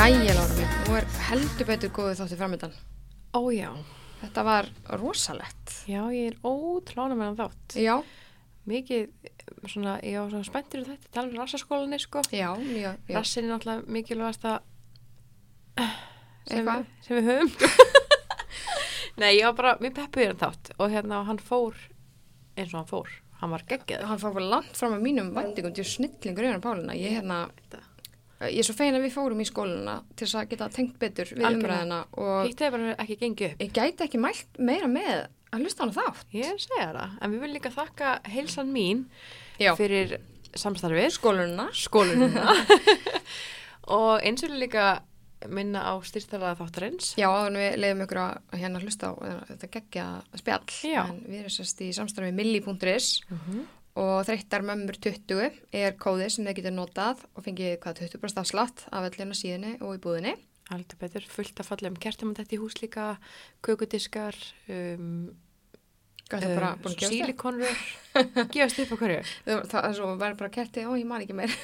Jæja, Lára mín, nú er heldur betur góðu þáttu framöndan. Ó já, Þetta var rosalegt. já ég er ótlána með hann þátt. Já, Mikið, svona, ég var svona spenntur um þetta, tala um rassaskólanni, sko. já, mjög, já. Rassin er náttúrulega mikilvægast að sem, við- sem við höfum. Nei, ég var bara, mér peppuði hann þátt og hérna hann fór eins og hann fór. Hann var geggjað. Hann fór langt fram með mínum vendingum til snillingur yfir Pálina. Ég, hérna, ég er svo fegin að við fórum í skóluna til þess að geta tengt betur við umræðina og Hitt hefur ekki gengið upp. ég gæti ekki mælt meira með að hlusta hana þátt. Ég segja það, en við viljum líka þakka heilsan mín Já. fyrir samstarfið. Skóluna. skólununa og eins og líka minna á styrstalaða þáttarins Já, en við leiðum ykkur að hérna hlusta á uh, þetta geggja spjall. Já. En við erum sérst í samstarfi milli.is og þreyttar mömmur 20 er kóði sem þið getur notað og fengið hvað 20% afslátt af öllina síðunni og í búðinni. Alltaf betur, fullt að falla um kertum þetta í hús líka, kökudiskar um, það stið? sílikonrur gefast upp á hverju Það er svo verður bara kerti, ó ég man ekki meir.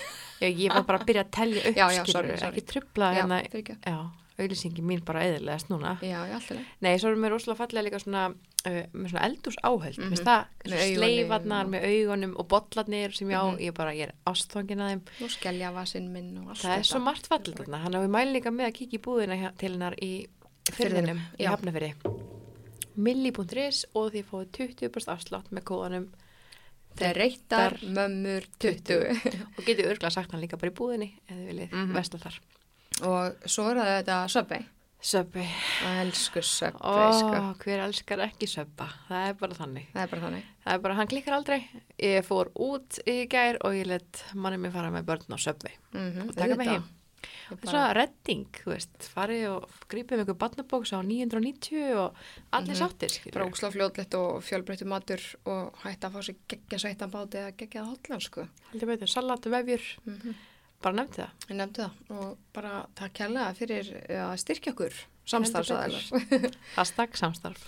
Já, ég var bara að byrja að telja upp sorry. ekki trubla Já, hérna, fyrirgefðu. já, auðlýsingi mín bara eðilegast núna Já, já, alltaf. Nei, svo erum við rosalega fallega líka svona uh, svona eldús áhöld mm. -hmm. sleifarnar og- með augunum og bollarnir sem já, Mhm. ég bara, ég er ástfangin að þeim Nú skellja vasinn minn og allt Það er svo margt fallið þarna, hann við mælum líka með að kíkja í búðina til hennar í fyrðinum, í hafnafyrði. Milli.is og því fóðu 20% afslátt með kóðanum er reittar mömmur 20. og getið örgla sagt hann líka bara í búðinni eða viljið mm. -hmm. vesla þar. Og svo er það þetta söpvei. Söpbi, Elsku söpvei, ó, sko. hver elskar ekki söpba, það er bara þannig. Það er bara þannig. Það er bara, hann klikkar aldrei. Ég fór út í gær og ég let manni mér fara með börn á söpbi. Mm Og taka mig heim. Það er svona redding, þú veist, farið og grípið með einhver barnabóks á 990 og allir Mhm. sáttir, skilur. bara óksla fljóðlegt og fjölbreyttu matur og hætta að fá sér geggja sveitan báti eða geggja hotlan sko. Heldur betur, salat, vefjur, Mm bara nefndi það. Ég nefndi það og bara takk kærlega fyrir að styrkja okkur samstarfsaðalar. Hashtag samstarf.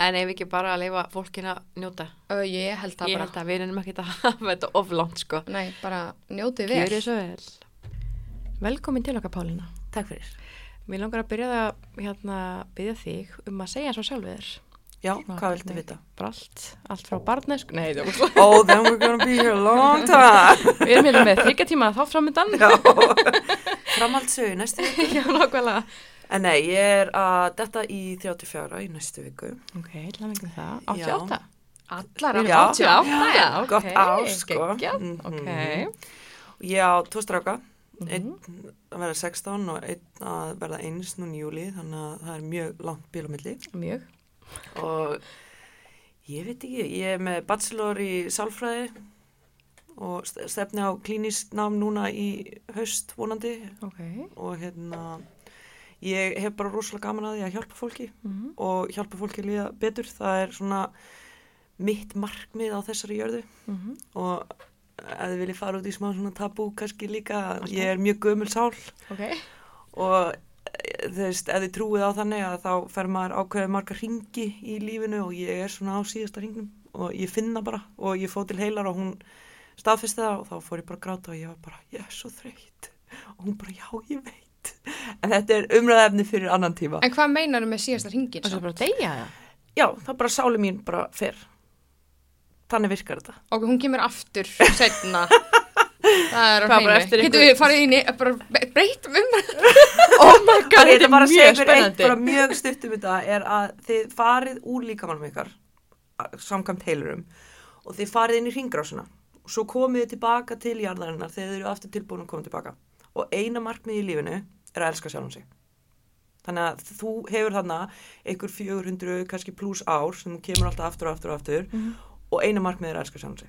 En ef ekki bara að leifa fólkin að njóta. Ég held það Ég bara. held að við erum ekki að hafa þetta oflánt, sko. Nei, bara njótið vel. Gjörið svo vel. Velkomin til okkar, Pálína. Takk fyrir. Mér langar að byrja það, hérna, byrja þig um að segja svo sjálfur þér. Já, Svona, hvað viltu vita? Bara allt, allt frá barnesku. Nei, það var Oh, then we're gonna be here a long time. Við erum hérna með þryggja tíma þá framöndan. Já, framhaldssögu næstu viku. Já, nákvæmlega. En nei, ég er að detta í 34 í næstu viku. Ok, að mengja það. Já. 88. Allar af erum 88, já. ok. Gott ár, sko. Geggjað, Mhm. ok. Ég á tvo Mhm. einn að verða 16 og einn að verða eins núna í júli, þannig að það er mjög langt bíl á milli. Mjög. Og ég veit ekki, ég er með bachelor í sálfræði og st- stefni á klínískt nám núna í haust vonandi Ok. og hérna ég hef bara rosalega gaman að því að hjálpa fólki Mm og hjálpa fólki að líða betur það er svona mitt markmið á þessari jörðu -hmm. og ef þið viljið fara út í smá svona tabú kannski líka, ég er mjög gömul sál Ok. og þú veist, ef þið trúið á þannig að þá fer maður ákveðið marga ringi í lífinu og ég er svona á síðasta ringnum og ég finna bara og ég fóð til heilar og hún staðfesti það og þá fór ég bara að gráta og ég var bara, ég er svo þreytt og hún bara, já, ég veit en þetta er umræðefni fyrir annan tíma En hvað meinar með síðasta ringin? Og svo bara deyja það. já, það bara sáli mín bara fer þannig virkar þetta Og hún kemur aftur setna. Það er á hreinu. einhver- við farið inn í, bara breytt um Oh my god, Það þetta er mjög spennandi. bara mjög stutt um þetta er að þið farið úr líkamannum ykkar samkvæmt heilurum og þið farið inn í ringrásuna og svo komið þið tilbaka til jarðarinnar þegar þið eru aftur tilbúin að koma tilbaka og eina markmið í lífinu er að elska sjálfum sig þannig að þú hefur þarna einhver 400 kannski pluss ár sem kemur alltaf aftur og aftur og aftur Mhm. og eina markmið er að elska sjálfum sig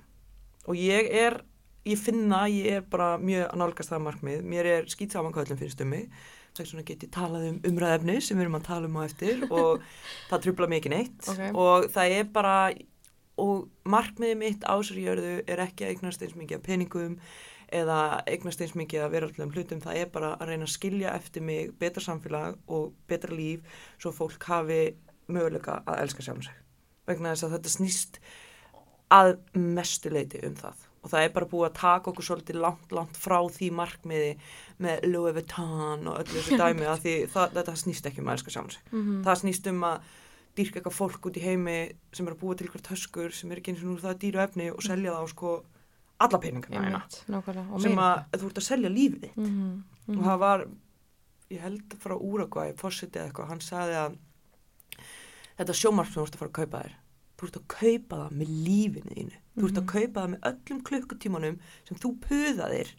og ég er, ég finna ég er bara mjög að nálgast það markmið. Mér er skýt saman hvað öllum finnst um mig þess vegna get ég talað um umræðefni sem við erum að tala um á eftir og það trubla mikið neitt. Ok. og það er bara og markmiðið mitt á sér jörðu er ekki að eignast eins mikið af peningum eða eignast eins mikið af veraldlegum hlutum, það er bara að reyna að skilja eftir mig betra samfélag og betra líf svo fólk hafi möguleika að elska sjálfum sig. Vegna þess að þetta snýst að mestu leiti um það og það er bara búið að taka okkur svolítið langt, langt frá því markmiði með Louis Vuitton og öllu þessu dæmi að því það, þetta snýst ekki um að elska sjálf sig. Mhm. Það snýst um að dýrka eitthvað fólk út í heimi sem er að búa til eitthvað töskur sem er ekki eins og nú það dýru efni og selja það á sko alla. Og sem að þú ert að selja lífið þitt Mhm, mhm. og það var ég held frá Úragvæ, fórsiti eða eitthvað, hann sagði að þetta sjómarp sem þú ert að fara að kaupa þér þú ert að kaupa það með lífinu þínu þú ert að kaupa það með öllum klukkutímanum sem þú puðaðir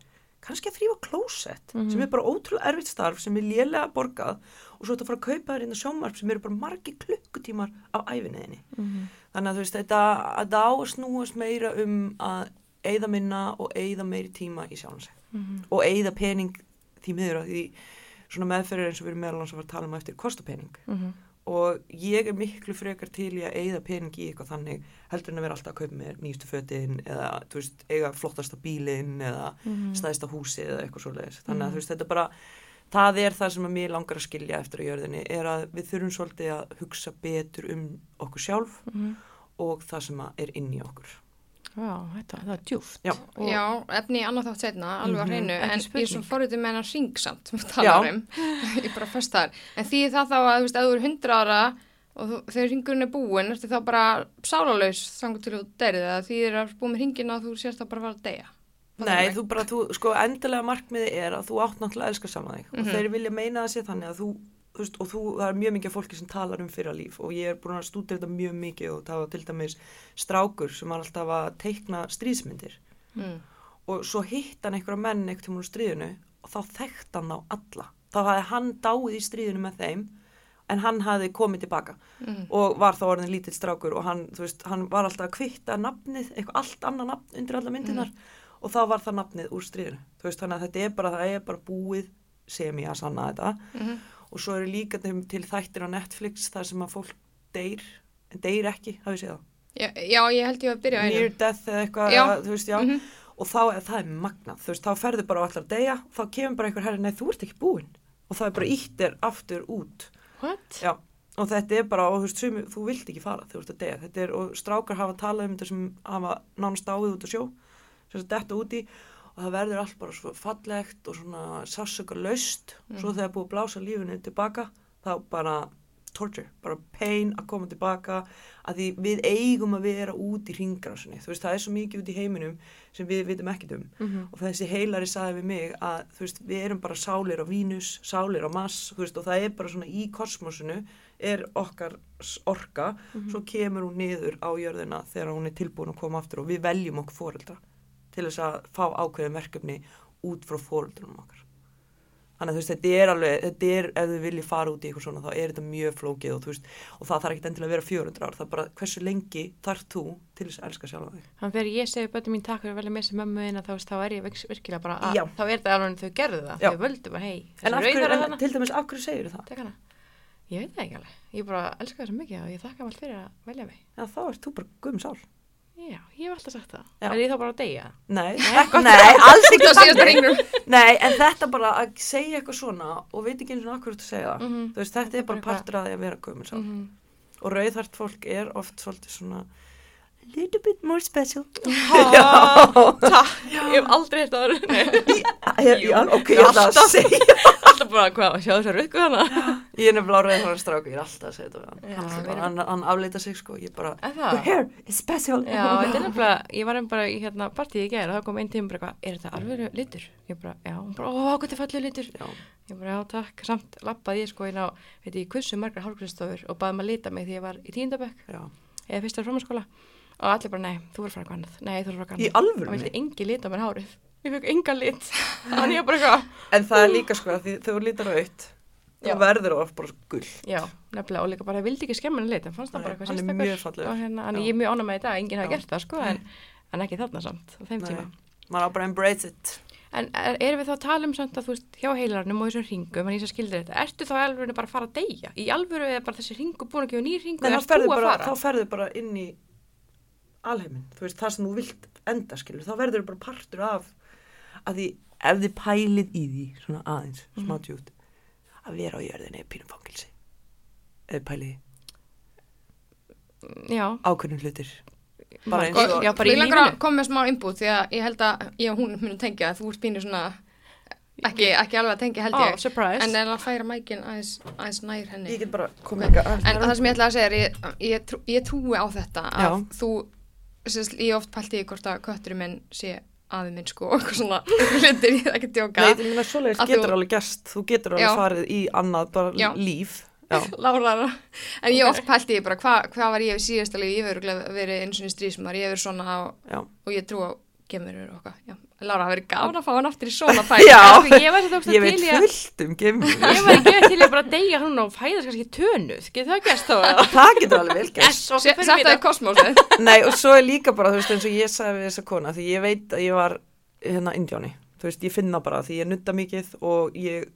kannski að þrýfa klósett Mhm. sem er bara ótrúlega erfitt starf sem er lélega borgað og svo ert að fara að kaupa þér inn á sjómarp sem eru bara margi klukkutímar á æfinniðinni Mhm. þannig að þú veist þetta að það á að snúast meira um að eigða minna og eigða meiri tíma í sjálfum sig Mhm. og eigða pening því miður að því svona meðferðir eins og við erum meðal hans að fara að tala um eftir kosta pening Mhm. Og ég er miklu frekar til í að eigða pening í eitthvað þannig heldur en að vera alltaf að kaupa mér nýjustu fötin eða veist, eiga flottasta bílinn eða Mhm. stæðsta húsið eða eitthvað svoleiðis þannig að þú veist, þetta bara það er það sem að mér langar að skilja eftir á jörðinni er að við þurfum svolítið að hugsa betur um okkur sjálf Mhm. og það sem að er inn í okkur Já, þetta, það er djúft. Já. Já, efni annað þátt setna, alveg á Mhm, hreinu, en ég er svo forrið með hennar ringsamt sem við Já. talar um, ég bara fyrst þar. En því það þá að, þú veist, að þú er hundra ára og þú, þegar ringurinn er búinn, ertu þá bara sálalaus þangur til þú derið, eða því þið er að búið með ringina og þú sérst að bara fara að deyja. Nei, mig? þú bara, þú, sko, endilega markmiði er að þú átt náttúrulega að elska saman þig Mhm. og þeir vilja meina það sé þannig að þú veist, og þú, það er mjög mikið fólki sem talar um fyrra líf og ég er búin að stúdira þetta mjög mikið og það var til dæmis strákur sem var alltaf að teikna stríðsmyndir Mm. og svo hitt hann einhverja menn einhvern tímann úr stríðinu og þá þekkt hann á alla. Þá hafði hann dáið í stríðinu með þeim en hann hafði komið tilbaka Mm. og var þá orðin lítill strákur og hann, veist, hann var alltaf að kvitta nafnið, eitthvað allt annað nafn undir alla myndinar og þá var það nafnið úr stríðinu. Veist, þannig að þetta er bara, er bara búið sem ég að sanna þetta Mhm. Og svo eru líka til, þættir á Netflix þar sem að fólk deyr, en deyr ekki, hafið séð það. Já, já, ég held ég að byrja á Near einu. death eða eitthvað, þú veist, já. Mhm. Og þá það er magnað, þú veist, þá ferðu bara á allar að deyja, þá kemur bara einhver herri, nei, þú ert ekki búinn. Og það er bara ítt er aftur út. What? Já, og þetta er bara, og þú veist, sumi, þú vilt ekki fara þú ert að deyja. Þetta er, og strákar hafa talað um þetta sem hafa nánast áið út á sjó, sem þetta detta úti og það verður allt bara svo fallegt og svona sássöka laust. Svo þegar búið að blása lífinu tilbaka, þá bara torture, bara pain að koma tilbaka að því við eigum að vera út í ringrásinni. Þú veist, það er svo mikið út í heiminum sem við vitum ekkert um Mhm. og þessi heilari saði við mig að þú veist, við erum bara sálir á Vínus, sálir á Mars þú veist, og það er bara svona í kosmosinu er okkar orka svo kemur hún niður á jörðina þegar hún er tilbúin að koma aftur og við veljum okkur fóreldra til þess að fá ákveðin verkefni út frá fóreldrunum okkar þannig að þú veist, þetta er alveg þetta er, ef þið viljið fara út í eitthvað svona þá er þetta mjög flókið og þú veist og það þarf ekki endilega að vera 400 ár, það er bara hversu lengi þarf þú til þess að elska sjálfa þig Þannig þegar ég segi bönnum mín takk fyrir að velja með sem mömmu þína þá, þá er ég virk- virkilega bara að þá er þetta alveg en þau gerðu það. Já. Þau völdu bara, hei, en, rauðar en til dæmis, af hverju segir það? tek hana. Ég veit það ekki alveg. Ég bara elska það svo mikið og ég þakka að. Já, Já, ég hef alltaf sagt það. Já. Er ég þá bara að deyja? Nei, nei, alls ekki Það síðast þannig. ringnum. Nei, en þetta bara að segja eitthvað svona og veit ekki eins og akkur þú segja það. Mhm. Þú veist, þetta er bara partur að því að vera gömulsál. Mhm. Og rauðhært fólk er oft svolítið svona a little bit more special. Takk, ég hef aldrei hitt að það Jú, ég, ok, ég ætla að segja. Alltaf bara, hvað, sjá þess að rukku hana Ég er nefnilega rauðhært stráku, ég er alltaf að segja þetta hann. Hann, hann, hann afleita sig sko, ég bara, your hair is special. Já, þetta er nefnilega, ég var einn bara í hérna partíi í gæri og það kom einn tíma bara er þetta alveg litur? Ég bara, já, hún bara, ó, hvað er fallið litur. Já, Ég bara, já, takk, samt lappaði ég sko inn á, veit ég, kursu margar hálfgristofur og baði maður að lita mig því ég var í tíundabökk já. eða fyrsta frámaskóla og allir bara, nei, þú verður að fara eitthvað annað, nei, þú verður að fara eitthvað annað. Það vildi engi lit á mér hárið, ég fekk enga lit, eitthvað, En það er líka sko, að því þegar þú lítar aukt, þá verður það bara gull. já, nefnilega, og líka bara, ég vildi ekki skemma henni lit, en fannst það bara eitthvað fallegur. Og hérna, en ég er mjög ánægð með þetta, enginn hafi Já. gert það, sko, en, en ekki þarna samt, á þeim Nei. tíma. Man á bara að embrace it. En er, erum við þá að tala um samt að þú veist hjá heilarnum og þessum ringum, en ég sem skildir þetta, ertu þá alveg bara að fara að deyja? Í alvöru er bara þessi ringu búin að gefa nýr ringu, þá ert þú ferðu að bara, fara? þá ferðu bara inn í alheimin, þú veist, það sem þú vilt enda, skilur, þá verður bara partur af að því, ef þið pælið í því, svona aðeins, Mhm. smá djút, að vera á jörðinni er pínum fangilsi, þið pælið Já, ákveðnum hlutir, bara eins og Já, bara Mér langar að koma með smá input því að ég held að ég og hún munum tengja að þú ert pínu svona ekki, ekki alveg að tengja held Oh, ég surprise. en er að færa mækin aðeins, aðeins nær henni ég get bara komið okay. en það sem ég ætla að segja er ég, ég, trú, ég trúi á þetta að Já. þú sérst, ég oft pælt í hvort að kötturinn minn sé aði minn sko og svona hlutir ég ekki djóka Nei, ég meina svoleiðis getur alveg gerst, þú getur alveg Já. farið í annað bara Já. líf. Já. Lára, en ég oft pælt í bara hvað hva var ég við síðasta lífi, ég verið eins og strísmar, ég verið svona og, ég trú á gemurur og eitthvað, já. Lára, það verið gaman að fá hann aftur í. Sko, ég var þetta Ég veit til að fullt um gemur. ég var ekki til að bara deyja hann og fæðast kannski tönuð. Getur það gæst þá það getur alveg vel það mér í kosmósið. Nei, og svo er líka bara, þú veist, eins og ég sagði við þessa kona, því ég veit að ég var hérna indjáni, þú veist, ég finna bara því ég nutta mikið og ég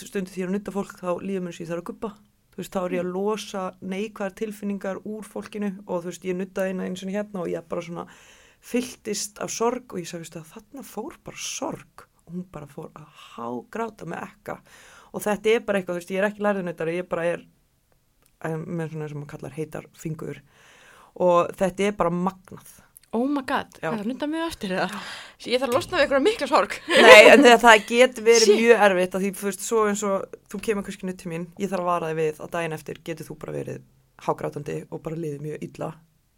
stundu því ég er að nutta fólk, þá líður mér sem ég þarf að guppa, þú veist, þá er ég að losa neikvæðar tilfinningar úr fólkinu og þú veist, ég nutta eina eins og hérna og ég bara svona fylltist af sorg og ég sagði, veist, að þarna fór bara sorg. Og hún bara fór að hágráta með ekka. Og þetta er bara eitthvað, þú veist, ég er ekki lærðunautari, ég bara er með svona sem maður kallar heitar fingur og þetta er bara magnað. Oh my god, Já. það er nunda mjög eftir það ég þarf að losna við ykkur mikla sorg. Nei, en það getur verið mjög erfitt að því, þú veist, svo eins og þú kemur kannski nutt til mín, ég þarf að vara þig við að daginn eftir getur þú bara verið hágrátandi og bara liðið mjög illa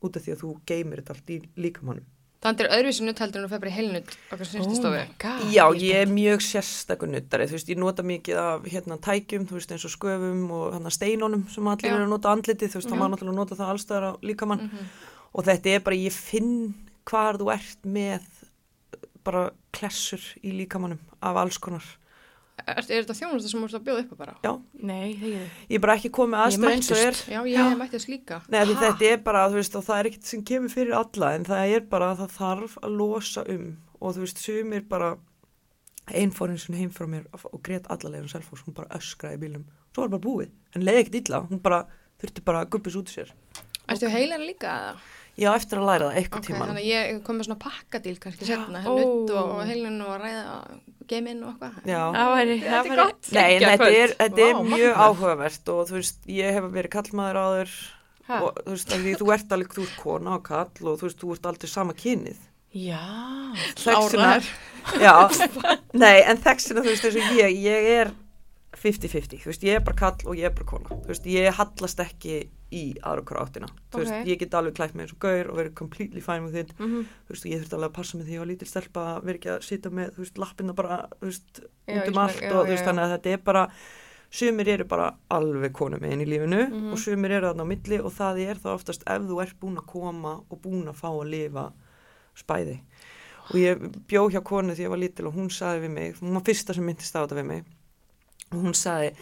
út af því að þú geymir þetta allt í líkamannum. Þannig er öðruvísi nutt heldur en þú fer bara í heilnutt okkar snýrtistofu. god Já, ég er mjög sérstakur nuttari, þú veist, ég nota mikið af hérna tækjum, þú veist, eins og sköfum og hérna steinunum sem allir Já. eru að nota andlitið, þú veist, þá maður náttúrulega nota það allstæðar á líkamann og þetta er bara, ég finn hvar þú ert með bara klessur í líkamannum af alls konar. Er, er þetta þjónust sem þú ert að bjóða upp á bara? Já, nei, það er ég er bara ekki komið Ég aðstöð eins og er. mættist. Já, ég hef mætti þess líka. Nei, þetta er bara, þú veist, og það er ekkert sem kemur fyrir alla, en það er bara að það þarf að losa um og þú veist, sumir bara, einn fór eins og heim frá mér og og grét allalegum selfos, hún bara öskraði bílum, svo var bara búið, en leiði ekkert illa, hún bara þurfti bara að guppis út sér. Ertu heilan líka eða? Já, eftir að læra það eitthvað Ok, tíman. þannig að ég kom með svona pakkadíl kannski setna, Ó. nutt og, og heilun og ræða geiminn og eitthvað. Já. það væri, Þetta er gott. Nei, en þetta er, þetta er Vá, mjög áhugavert og þú veist, ég hef verið kallmaður áður Ha? og þú veist, því þú ert alveg, þú ert kona og kall og þú veist, þú ert aldrei sama kynið. já, Þexina, já, nei, en þexina, þú veist, eins og ég, ég er 50-50, þú veist, ég er bara kall og ég er bara kona, þú veist, ég hallast ekki í aðra okkur áttina, þú veist, ég get alveg klætt mig eins og gaur og verið completely fine with it, Mhm. þú veist, og ég þurfti alveg að passa mig því ég var lítil stelpa vera ekki að sita með, þú veist, lappina bara, þú veist, út um allt já, og þú já, veist, já. þannig að þetta er bara, sumir eru bara alveg konu með inn í lífinu Mhm. og sumir eru þarna á milli og það er þá oftast ef þú ert búin að koma og búin að fá að lifa spæði og ég bjó hjá konu því ég var lítil og hún saði við mig, hún var fyrsta sem myndist á þetta við mig og hún saði að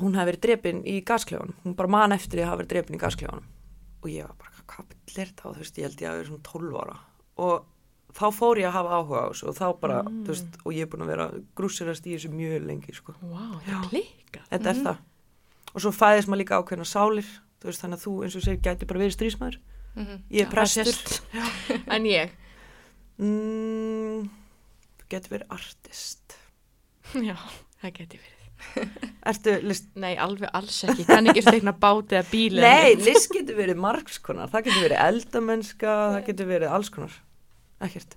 hún hafi verið drepin í gasklefanum hún bara man eftir því að hafa verið drepin í gasklefanum og ég var bara, hvað er þetta og þú veist, ég held ég að vera svona 12 ára. Og þá fór ég að hafa áhuga á þessu og þá bara, Mm. þú veist, og ég er búin að vera grúsirast í þessu mjög lengi, sko. Wow, það þetta er það. Og svo fæðist maður líka ákveðna sálir. Veist, þannig að þú, eins og segir, gæti bara verið strísmaður Mhm. ég er prestur. en ég, mm, þú geti verið artist. Já, það geti verið ertu list nei, alveg alls ekki, kann ekki stekna bát eða bíl Nei, list getur verið margskonar, það getur verið eldamennska, það getur verið alls konar, ekkert.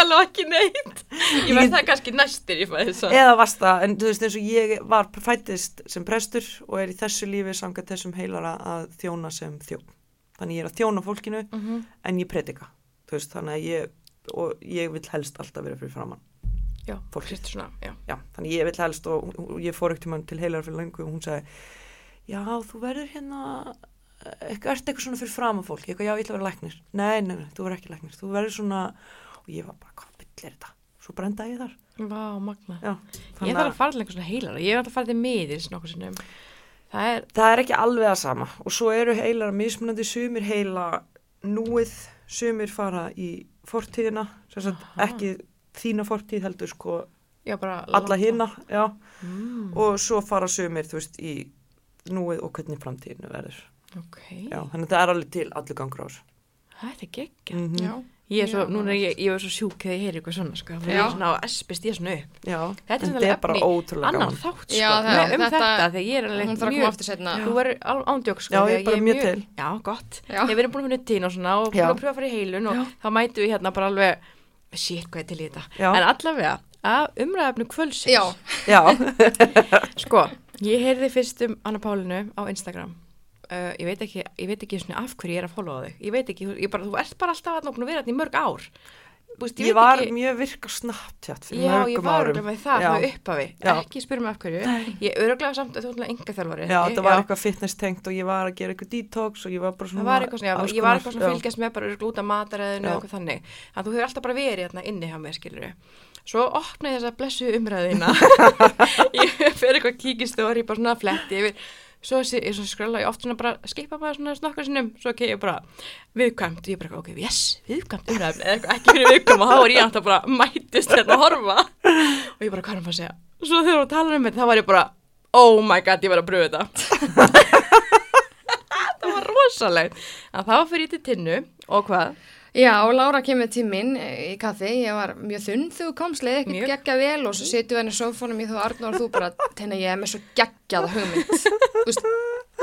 alveg ekki neitt ég verð það kannski næstir ég fæði þess Eða varst það, en þú veist eins og ég var fættist sem prestur og er í þessu lífi samkvæmt þessum heilara að þjóna sem þjón. Þannig ég er að þjóna fólkinu Mhm. en ég predika, veist, þannig að ég, og ég vil helst alltaf vera fyrir framann. Já, Fólk. fyrst svona, já Já, þannig ég vil helst og, og ég fór ekkert tímann til heilara fyrir lengu og hún sagði, já, þú verður hérna, eitthvað, ert eitthvað svona fyrir fram fólk, ég eitthvað, já, ég ætla að vera læknir. Nei, nei, nei, þú verður ekki læknir, þú verður svona, og ég var bara, hvað byll er þetta? Svo brenda ég þar. Vá, magna. Já, Ég þarf að fara til einhver svona heilara. Ég þarf að fara til miðir. Það er, það er ekki alveg að sama og svo eru heilar mismunandi sumir heila núið, sumir fara í fortíðina, ekki þína fortíð heldur sko já, alla hina, já, Mm, og svo fara sumir, þú veist, í núið og hvernig framtíðinu verður. ok, Já, þannig að það er alveg til allur gangur á þessu. þetta er geggja. Mhm. Já. Ég er svo, Já, núna er ég, ég er svo sjúk þegar ég heyri eitthvað svona, sko. Ég Já. er svona á espist ég svona upp. Já, Þetta er en svona þetta er bara ótrúlega gaman. þátt, sko. Já, það- um þetta- þetta, þegar ég er alveg að. Þú verður á- ándjók, sko. Já, ég að bara er mjög til. Já, gott. Já. Ég verið búin að finna tín og svona og að pröfa að fara í heilun og þá mætu við hérna bara alveg, shit, hvað er til í þetta. Já. En allavega, að umræðafnu kvölsins. Já, Já, Sko, ég heyrði fyrst um Anna Pálinu á Instagram. Uh, ég veit ekki, ég veit ekki af hverju ég er að followa þig. Ég veit ekki, ég bara, þú ert bara alltaf að vera þetta í mörg ár. Veist, ég, veit var ekki, mjög virk á Snapchat fyrir Já, ég mörgum var árum. örugglega með það Já. frá upphafi, Já. ekki spyrja mig af hverju. Ég öruglega samt að þú ætla enga þjálfari. Já, það var eitthvað fitness tengt og ég var að gera eitthvað detox og ég var bara svona... Það var eitthvað svona, já, ég var eitthvað svona að já. fylgjast með bara af mataræðinu Já. og eitthvað þannig. Þannig að þú hefur alltaf bara verið hérna inni hjá mér, skilur Svo opnaði þessa blessu umræðina. ég fer eitthvað fletti yfir. Svo, sé- svo skröla ég oft svona bara, skipa bara svona snokkar sinnum, svo ekki ég bara viðkvæmt, ég bara, ok, yes, viðkvæmt umræðin, eða eitthvað ekki fyrir viðkvæm og þá var ég alltaf bara mættist hérna að horfa og ég bara, hvað er hann að segja? Svo þegar hún talar um þetta, þá var ég bara, oh my god, ég var að bröða þetta. það var rosalegt. En þá fyrir ég til tinnu og hvað? Já, og Lára kemur til minn í kaffi, ég var mjög þunn þú Mjög. ekkert geggja vel og svo setjum við henni sófónum í þú Arnur og þú bara, tenni ég er með svo geggjað hugmynd, Þú veist,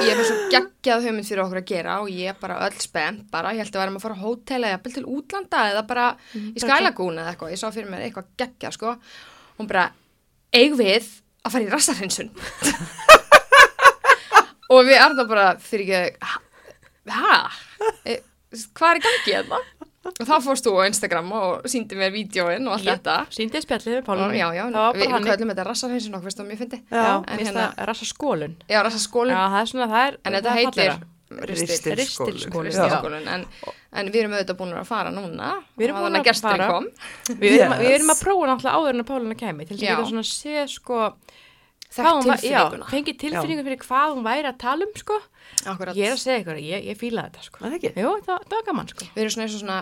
ég er með svo geggjað hugmynd fyrir okkur að gera og ég er bara öll spennt bara, ég held að verðum að fara á hótel eða til útlanda eða bara í skælagún eða eitthvað, ég sá fyrir mér eitthvað geggjað sko, hún bara, eig við að fara í rassarhinsun og við Arnur bara, fyrir ekki, hæ? Hvað er í gangi hérna? Og þá fórst þú á Instagram og síndi mér vídjóin og allt þetta. Síndi spjallið við Og, Pálunni. já, já, við, við köllum þetta rassarhinsin okkur, veist það mjög fyndi. Já, mér hérna- það rassa skólun. Já, rassaskólin, Já, það er svona, það er, en þetta heitir fallegra. ristil. Ristilskólinn. Ristilskólinn, Já. Ristilskólin, en, en við erum auðvitað búin að fara núna. Við erum búin að gesturinn fara. kom. Við erum, við Yes. erum að prófa náttúrulega áður en að Pálunni kemi til þess að Já. geta svona sé sko Þekkt tilfinninguna. Já, fengið tilfinningu fyrir hvað hún væri að tala um sko. Akkurat. Ég er að segja ykkur, ég, ég fíla þetta sko. Er það ekki? Jú, það, það var gaman sko. Við erum svona eins og svona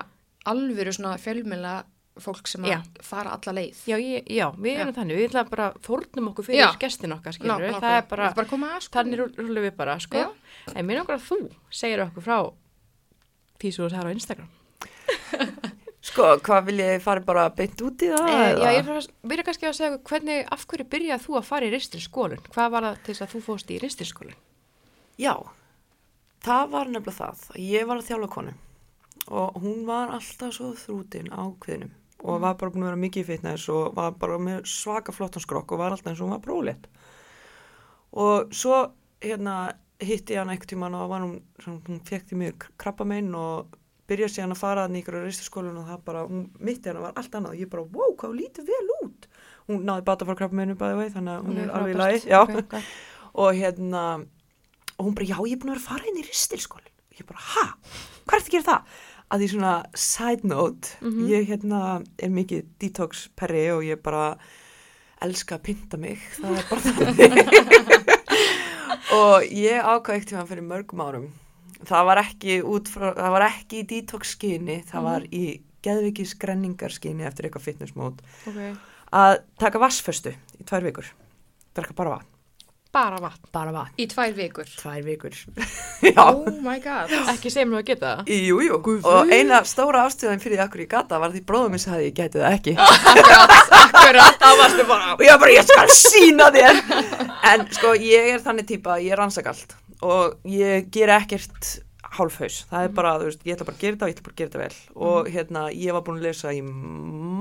alvöru svona fjölmjöla fólk sem Já. að fara alla leið. Já, ég, já, við erum þannig, við ætlum bara fórnum okkur fyrir Já. gestin okkar, skilur nákvæmlega. það er bara, er bara að koma að sko. þannig rú- rúllum við bara, sko. Já. En mér langar að þú segir okkur frá því sem þú. Sko, hvað vil ég fara bara beint út í það? Eh, já, ég er byrja kannski að segja hvernig, af hverju byrjað þú að fara í ristilskólinn? Hvað var það til þess að þú fóst í ristilskólinn? Já, það var nefnilega það. að Ég var að þjálfa konu og hún var alltaf svo þrútin á kviðnum og var bara búin að vera mikið í fitness og var bara með svaka flottan skrokk og var alltaf eins og hún var brólitt. Og svo hérna hitti ég hann einhvern tíman og var hún, hún því mjög krabba minn og byrjaði síðan að fara ykkur á ristaskólinu og það bara, hún mitti hann var allt annað. Og ég bara, wow, hvað lítið vel út. Hún náði bata frá krabba minnu bæði vei þannig að hún er alveg í lagi. Okay, og hérna og hún bara, já, ég er búin að vera að fara inn í ristilskólin og ég bara, ha, hvað er þetta að gera það? að því svona side note ég hérna er mikið detox perri og ég bara elska að pynta mig. Það er bara þannig. Og ég ákvað ekkert tíma fyrir mörgum árum það var ekki út frá, það var ekki í detox skyni, það var í geðvikis grenningar skyni eftir eitthvað fitness mode Okay. að taka vassföstu í tvær vikur. Drakka bara vatn, Bara vatn. bara vatn. Í tvær vikur. tvær vikur. Oh my god. Ekki segjum nú að geta það. jú, jú. Og eina stóra ástöðan fyrir akkur ég gata var því bróðum minn sagði ég geti það ekki. Akkurat, þá varstu bara. og ég bara, ég skal sína þér. En sko, ég er þannig típa að ég rannsaka allt og ég ger ekkert hálfhaus, það er bara, þú veist, ég ætla bara að gera þetta og ég ætla bara að gera þetta vel. Og hérna, ég var búin að lesa í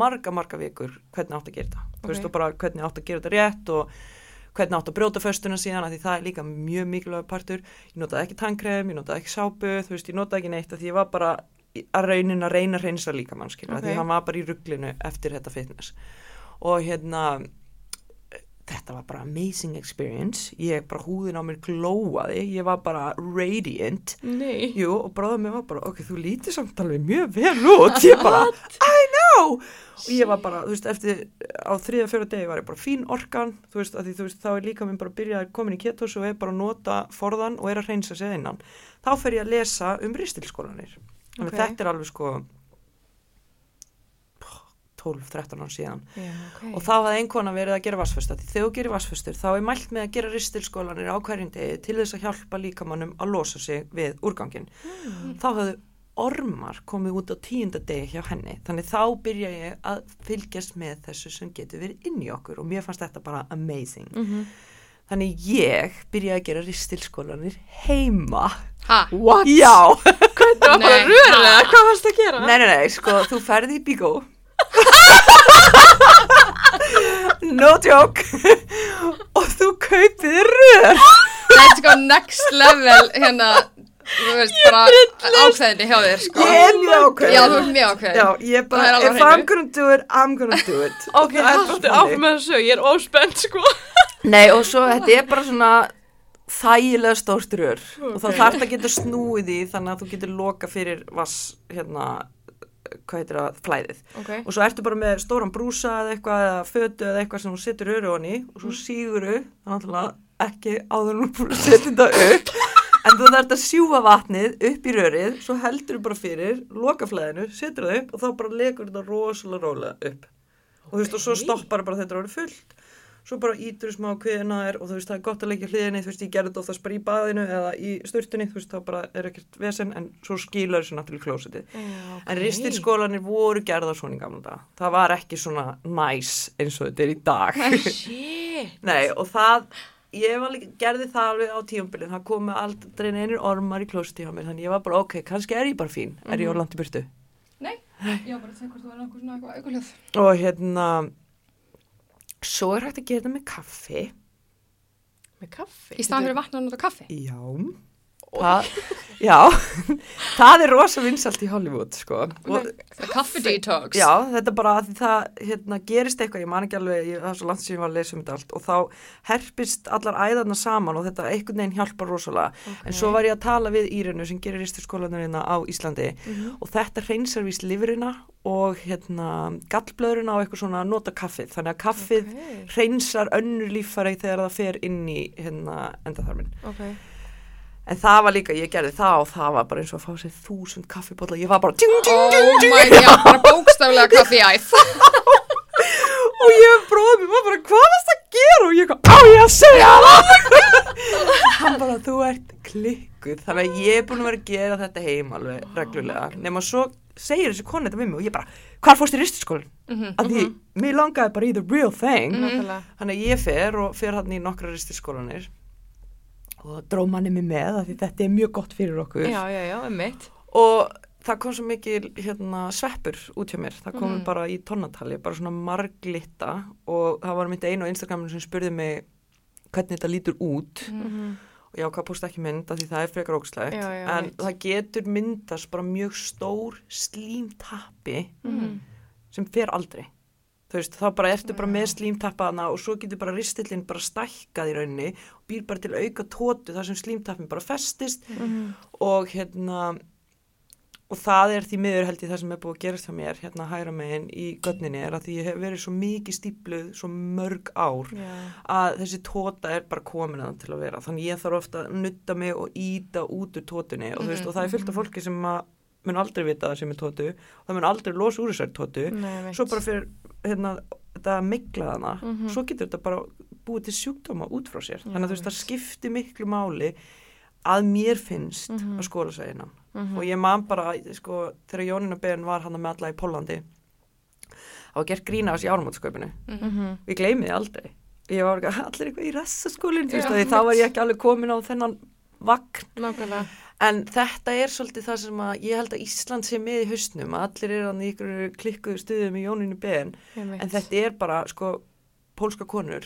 marga, marga vikur hvernig átt að gera þetta, þú veist, og bara hvernig átt að gera þetta rétt og hvernig átt að brjóta föstuna síðan, því það er líka mjög mikilvæg partur, ég notaði ekki tannkrem, ég notaði ekki sápu, þú veist, ég notaði ekki neitt, því ég var bara að raunin að reyna að reynsa líka mannskilja, Ok. því hann var bara í rugglinu eftir þetta fitness. Og hérna þetta var bara amazing experience. Ég bara húðin á mér glóaði. Ég var bara radiant. Jú og bráðum mér var bara ok, þú lítið samt alveg mjög vel út. Ég bara, I know! Og ég var bara, þú veist, eftir á þriða fjóra degi var ég bara fín orkan. Þú veist, því þú veist, þá er líka minn bara að byrja að komin í ketos og er bara að nota forðan og er að reynsa sig innan. Þá fer ég að lesa um ristilskólanir. Þannig Ok. þetta er alveg sko 12-13 án síðan Já, okay. og þá hafði einhvern að verið að gera vassfösta því þegar þú gerir vassföstur þá er mælt með að gera ristilskólanir á hverjum degi til þess að hjálpa líkamannum að losa sig við úrgangin Mm. þá hafðu ormar komið út á tíunda degi hjá henni þannig þá byrja ég að fylgjast með þessu sem getur verið inn í okkur og mér fannst þetta bara amazing Mhm. þannig ég byrjaði að gera ristilskólanir heima Ha? What? já, Það var röðlega, ha? hvað varst að gera? nei nei nei sko, þú ferði í bígó no joke og þú kaupið rör Let's go next level hérna, þú veist, bara ákveðinni hjá þér, sko. ég er mjög ákveðin Já, þú ert mjög ákveðin. Já, ég bara, Það er if hreinu. I'm gonna do it, I'm gonna do it Ok, Það er bara haldu áfram með þessu, ég er óspennt sko. Nei, og svo þetta er bara svona þægilega stórt rör og þá þarf það að geta snúið í þannig að þú getur loka fyrir vass hérna, hvað heitir það, flæðið. Ok. og svo ertu bara með stóran brúsa eða eitthvað eða fötu eða eitthvað sem þú setur röru honni og svo síguru, þannig að ekki áður að setja þetta upp en þú þarft að sjúfa vatnið upp í rörið, svo heldur þú bara fyrir loka flæðinu, setur það upp og þá bara legur þetta rosalega rólega upp. Og þú veist, og svo stoppar bara þetta orðið fullt svo bara ítur smá kviðina er og þú veist, það er gott að leggja hliðinni, þú veist, ég gerði þetta oftast bara í baðinu eða í sturtunni, þú veist, þá bara er ekkert vesen en svo skýlar þessu náttúrulega í klósitið En ristilskólanir voru gerðar svona í gamla dag. Það var ekki svona næs eins og þetta er í dag. Nei, og það, ég var líka, gerði það alveg á tíumbilin. Það komu aldrei neynir ormar í klósiti hjá mér. Þannig ég var bara, ok, kannski er ég bara fín. Er ég á langt í burtu? Nei, ég var bara að segja hvort þú var svona eitthvað aukulöð. Og hérna, svo er hægt að gera þetta með kaffi. Með kaffi? Í staðan fyrir vatn og nota kaffi. Já. Það, já, það er rosa vinsalt í Hollywood, sko. Kaffi detox. Já, þetta er bara að það hérna, gerist eitthvað, ég man ekki alveg, ég, það er svo langt sem ég var að lesa um þetta allt og þá herpist allar æðarna saman og þetta einhvern veginn hjálpar rosalega. En svo var ég að tala við Írinu sem gerir risturskólanurina á Íslandi og þetta hreinsar víst lifurina og hérna gallblöðurina og eitthvað svona að nota kaffið. Þannig að kaffið Ok. hreinsar önnur líffæri þegar það fer inn í hérna endaþarminn. Ok. En það var líka, ég gerði það og það var bara eins og að fá sér þúsund kaffibólla. Ég var bara ting, ting, Oh ting, ting. my god, bara bókstaflega kaffi æð. og ég bróði mér, bara, hvað varst að gera? Og ég kom, á ég að segja það? Hann bara, þú ert klikkuð. Þannig að ég er búin að vera að gera þetta heim alveg reglulega. Nefn svo segir þessi konu þetta við mig og ég bara, hvað fórst í ristiskólinn? Mhm. Af því, mér langaði bara í the real thing. Nákvæmlega. Þannig að ég fer og fer hann í nokkra ristiskólanir og dró manni mig með af því þetta er mjög gott fyrir okkur. Já, já, já, um mitt. og það kom svo mikil hérna, sveppur út hjá mér, það kom Mhm. bara í tonnatali, bara svona marglitta og það var mitt einu á Instagraminu sem spurði mig hvernig þetta lítur út Mhm. og ég ákvað að posta ekki mynd af því það er frekar ógslegt Já, já, en veit. það getur myndast bara mjög stór slímtappi Mhm. sem fer aldrei þú veist, þá bara ertu bara með slímtappaðana og svo getur bara ristillin bara stækkað í rauninni og býr bara til auka tótu þar sem slímtappin bara festist Mhm. og hérna og það er því miður held ég það sem er búið að gerast hjá mér hérna hægra megin í götninni er að því ég hef verið svo mikið stípluð svo mörg ár Já. að þessi tóta er bara komin að til að vera þannig ég þarf ofta að nutta mig og íta út úr tótunni og, þú veist, og það er fullt af fólki sem að mun aldrei vita það sem er tótu og það mun aldrei losa úr þessari tótu Nei, svo bara fyrir hérna, þetta að mikla hana Mhm. svo getur þetta bara búið til sjúkdóma út frá sér Já, þannig að þú veist það veist. skiptir miklu máli að mér finnst Mhm. að skólasæðina Mhm. og ég man bara sko, þegar Jónina Ben var hann með alla í Pólandi það var gert grína á þessi árumótskaupinu Mhm. við gleymiði aldrei ég var allir eitthvað í ressaskólinn Já, þá var ég ekki alveg komin á þennan vagn Nákvæmlega. En þetta er svolítið það sem að ég held að Ísland sé með í haustnum, að allir eru hann í ykkur klikkuðu stuðum í Jóninu Einmitt. en þetta er bara, sko, pólska konur,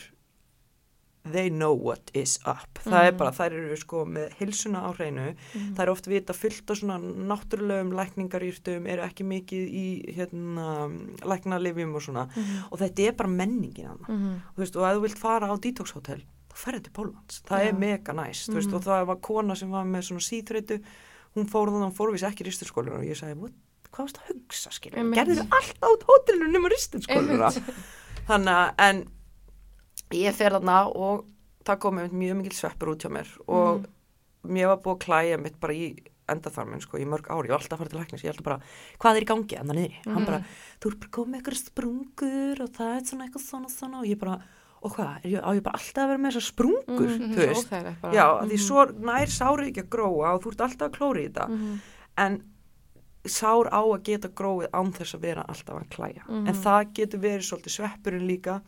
they know what is up. Það er Mhm. bara, þær eru sko með hilsuna á hreinu, Mhm. það er oft vita fullt á svona náttúrulegum lækningarýrtum, eru ekki mikið í hérna, læknalifjum og svona, Mhm. og þetta er bara menningin hann. Mhm. Þú veist, og ef þú vilt fara á detox hotel, ferði til Pólans. Það Já. er mega næst, veist, Mhm. og það var kona sem var með svona síþreitu, hún fór þannig, hún fór við ekki risturskólinu og ég sagði, "What? hvað varst að hugsa, skilja? Einmitt. Gerður allt á hótelinu nema risturskólinu? Þannig að, en ég fer þarna og það kom einmitt mjög mikil sveppur út hjá mér og Mhm. mér var búið að klæja mitt bara í endaþarminn, sko, í mörg ári, ég var alltaf að fara til læknis, ég held bara, hvað er í gangi, andan niðri? Hann Mhm. bara, þú er bara komið með eitthvað sprungur og það er svona eitthvað svona svona og ég bara, og hvað, ég, á ég bara alltaf að vera með þessar sprungur, Mhm. þú veist? Já, því Mhm. svo nær sárið ekki að gróa og þú ert alltaf að klóri í þetta, Mhm. en sár á að geta gróið án þess að vera alltaf að klæja. En það getur verið svolítið sveppurinn líka.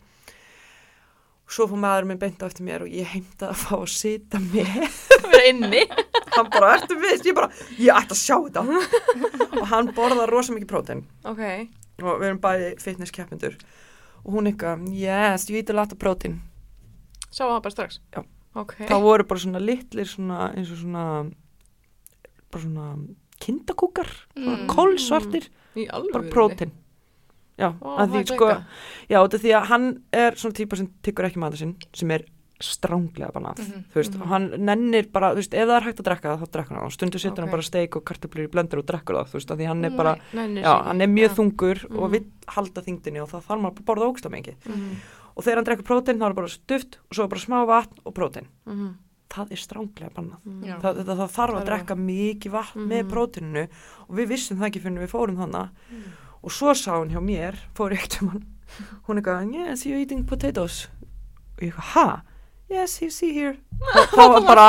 Svo fór maður minn beint á eftir mér og ég heimta að fá að sita með. Vera inni? Hann bara, ertu við, ég bara, ég ætti að sjá þetta. Og hann borðar rosa mikið prótein. Ok, og við erum bæði fitness keppindur og hún eitthvað, yes, you eat a lot of protein. Sá það bara strax? Já. ok, það voru bara svona litlir svona, eins og svona bara svona kindakúkar Mm. kólsvartir, alveg bara prótein. Já, Ó, því sko já, því að hann er svona típa sem tyggur ekki maður sinn, sem er stránglega bannað, Mhm, þú veist, mhm. og hann nennir bara, þú veist, ef það er hægt að drekka það, þá drekkur hann, stundu setur Ok. hann bara steik og kartöflur í blendur og drekkur það, þú veist, að því hann er bara, Nei, já, hann er mjög Já. þungur og Mhm. vill halda þingdinni og það þarf maður að borða ógsta mengi Mhm, og þegar hann drekkur prótein, þá er bara stuft og svo er bara smá vatn og prótein. Mhm, það er stránglega bannað. Það, það, það þarf að drekka mikið vatn með próteininu og við vissum það ekki fyrir við fórum þannig Mm. og svo sá hún hjá mér fór eitt um hann hún er eitthvað, yes, you're eating potatoes. Og ég ha? Yes, you see here. Og það var bara,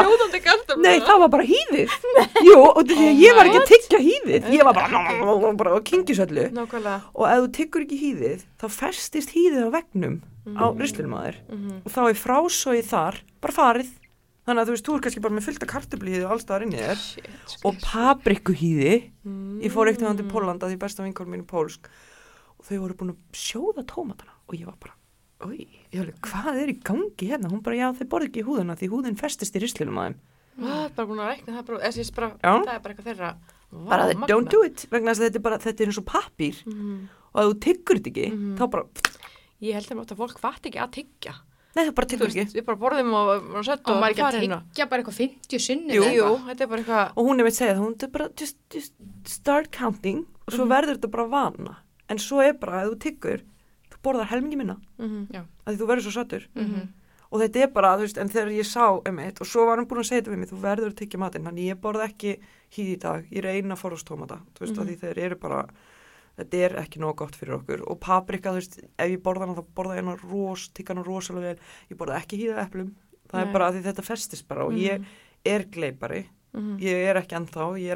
nei, það var bara hýðið. Jú, og því að ég var ekki að tyggja hýðið. Ég var bara, kyngisöllu Nákvæmlega. og ef þú tyggur ekki hýðið þá festist hýðið á vegnum á Mhm. rislinum að þér Mhm. og þá er frásóið þar bara farið. Þannig að þú veist, þú er kannski bara með fullta kartöflíði og allstaðar inni í þér og paprikuhýði Mm. ég fór eitt til Pólanda því besta vinkor mín er pólsk. Og þau voru búin að sjóða tómatana. Og ég var bara, alveg, hvað er í gangi hérna? Hún bara, já, þau borði ekki í húðina því húðin festist í rislinum að þeim Hvað, bara búin að reikna það bara, bara, það er bara eitthvað þeirra. Vá, bara, magnað. don't do it, vegna þess að þetta er bara þetta er eins og pappír Mhm. og ef þú tyggur þetta ekki, Mhm. þá bara Ég held að fólk fatt ekki að tyggja. nei, það bara tyggur ekki við bara borðum og, og sett Og og maður ekki að tyggja bara eitthvað 50 sinni Jú, Jú, þetta er bara eitthvað, og hún er með að segja það, hún er bara just, just start counting og svo Mhm. verður þetta bara vana en svo er bara, ef þú tyggur borðar helmingi minna, mhm, af því þú verður svo sattur Mhm. og þetta er bara, þú veist, en þegar ég sá einmitt, og svo var hann búin að segja þetta við mig, þú verður að tyggja matinn, þannig ég borða ekki hýð í dag, ég reyna að forðast tómata þú veist, Mhm. mm því þeir eru bara þetta er ekki nóg gott fyrir okkur. Og paprika, þú veist, ef ég borða hana þá borða ég hana ros, tygga hana rosalega vel. Ég borða ekki hýð af eplum, það Nei. er bara að því þetta festist bara og ég er gleipari. Mhm. ég er ekki ennþá, ég er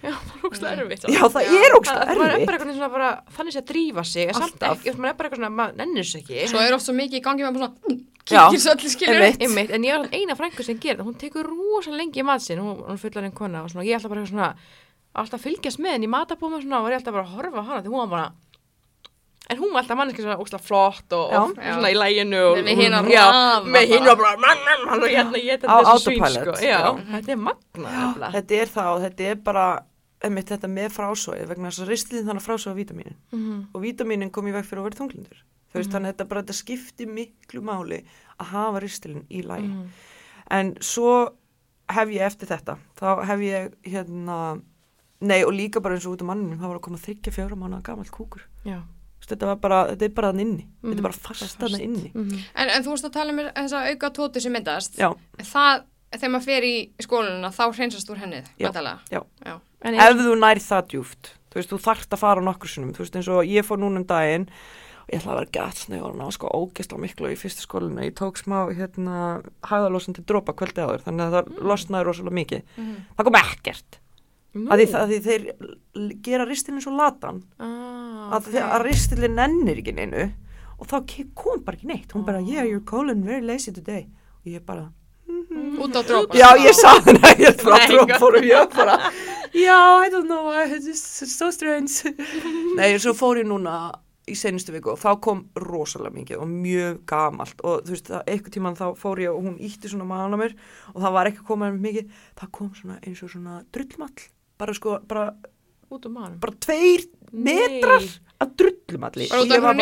það Já, það er ógstlega erfitt. já, það er ógst Það er bara erfitt eitthvað svona bara, þannig að drífa sig, en samt ekki, maður er bara eitthvað svona, maður nennir sig ekki. Svo er oft svo mikið í gangi með bara svona mm, Já, Kíkir svo allir skilur einmitt. Einmitt, en ég er eina frængu sem það, hún tekur rosa lengi í mat sinn, hún, hún fullar einn kona og svona, ég alltaf bara eitthvað svona, alltaf fylgjast með henni í matabúma og svona, og er alltaf bara að horfa hana, því hún var bara, en hún var alltaf manneski svona óslega flott og, og svona í læginu og, Með hina já, raða með hinn og bara, mann, mann, hann og hérna, ég Á þetta þessu svín, autopilot, sko, já, já. þetta er magnað, þetta er og þetta er bara einmitt þetta með frásóið vegna þess að ristlinn þannig að frásóða vítamínin. Mhm. og vítamínin kom í veg fyrir að vera þunglindur. Þú veist Mhm. þannig að þetta bara þetta skipti miklu máli að hafa ristlinn í lagi. Mhm. en svo hef ég eftir þetta þá hef ég hérna nei og líka bara eins og út af mannum það var að koma þryggja fjóra mánu gamalt kúkur. Já. Veist, þetta var bara, þetta er bara þann inni. Þetta Mhm. er bara fast þann inni. Mhm. En, en þú veist að tala um þessa auka tóti sem myndast. Já, Það, þegar maður fer í skóluna þá hreinsast úr hennið ef þú nær það djúft þú veist, þú þarft að fara nokkur sinnum. Þú veist, eins og ég fór núna um daginn ég ætla að vera gæt snöður og sko ógist á miklu í fyrsta skólinu. Ég tók smá, hérna, hæðalosandi dropa kvöldi áður, þannig að það losnaði rosalega mikið. Mhm. það kom ekkert. Að því, að því þeir gera ristilinn svo latan. Ah, að, okay. að ristilinn nennir ekki neinu og þá kom bara ekki neitt. Hún bara, yeah, you're colon very lazy today. Og ég bara, Út á drópa. já, ég sagði henni ég frá Nei, drópfórum, ég bara já, I don't know, it's so strange. Nei, svo fór ég núna í senustu viku og þá kom rosalega mikið og mjög gamalt. Og þú veist, það, eitthvað tíman þá fór ég og hún ítti svona mér og það var ekki að koma með mikið, það kom svona eins og svona drullmall, bara sko bara, um bara tveir metrar Og út ég af var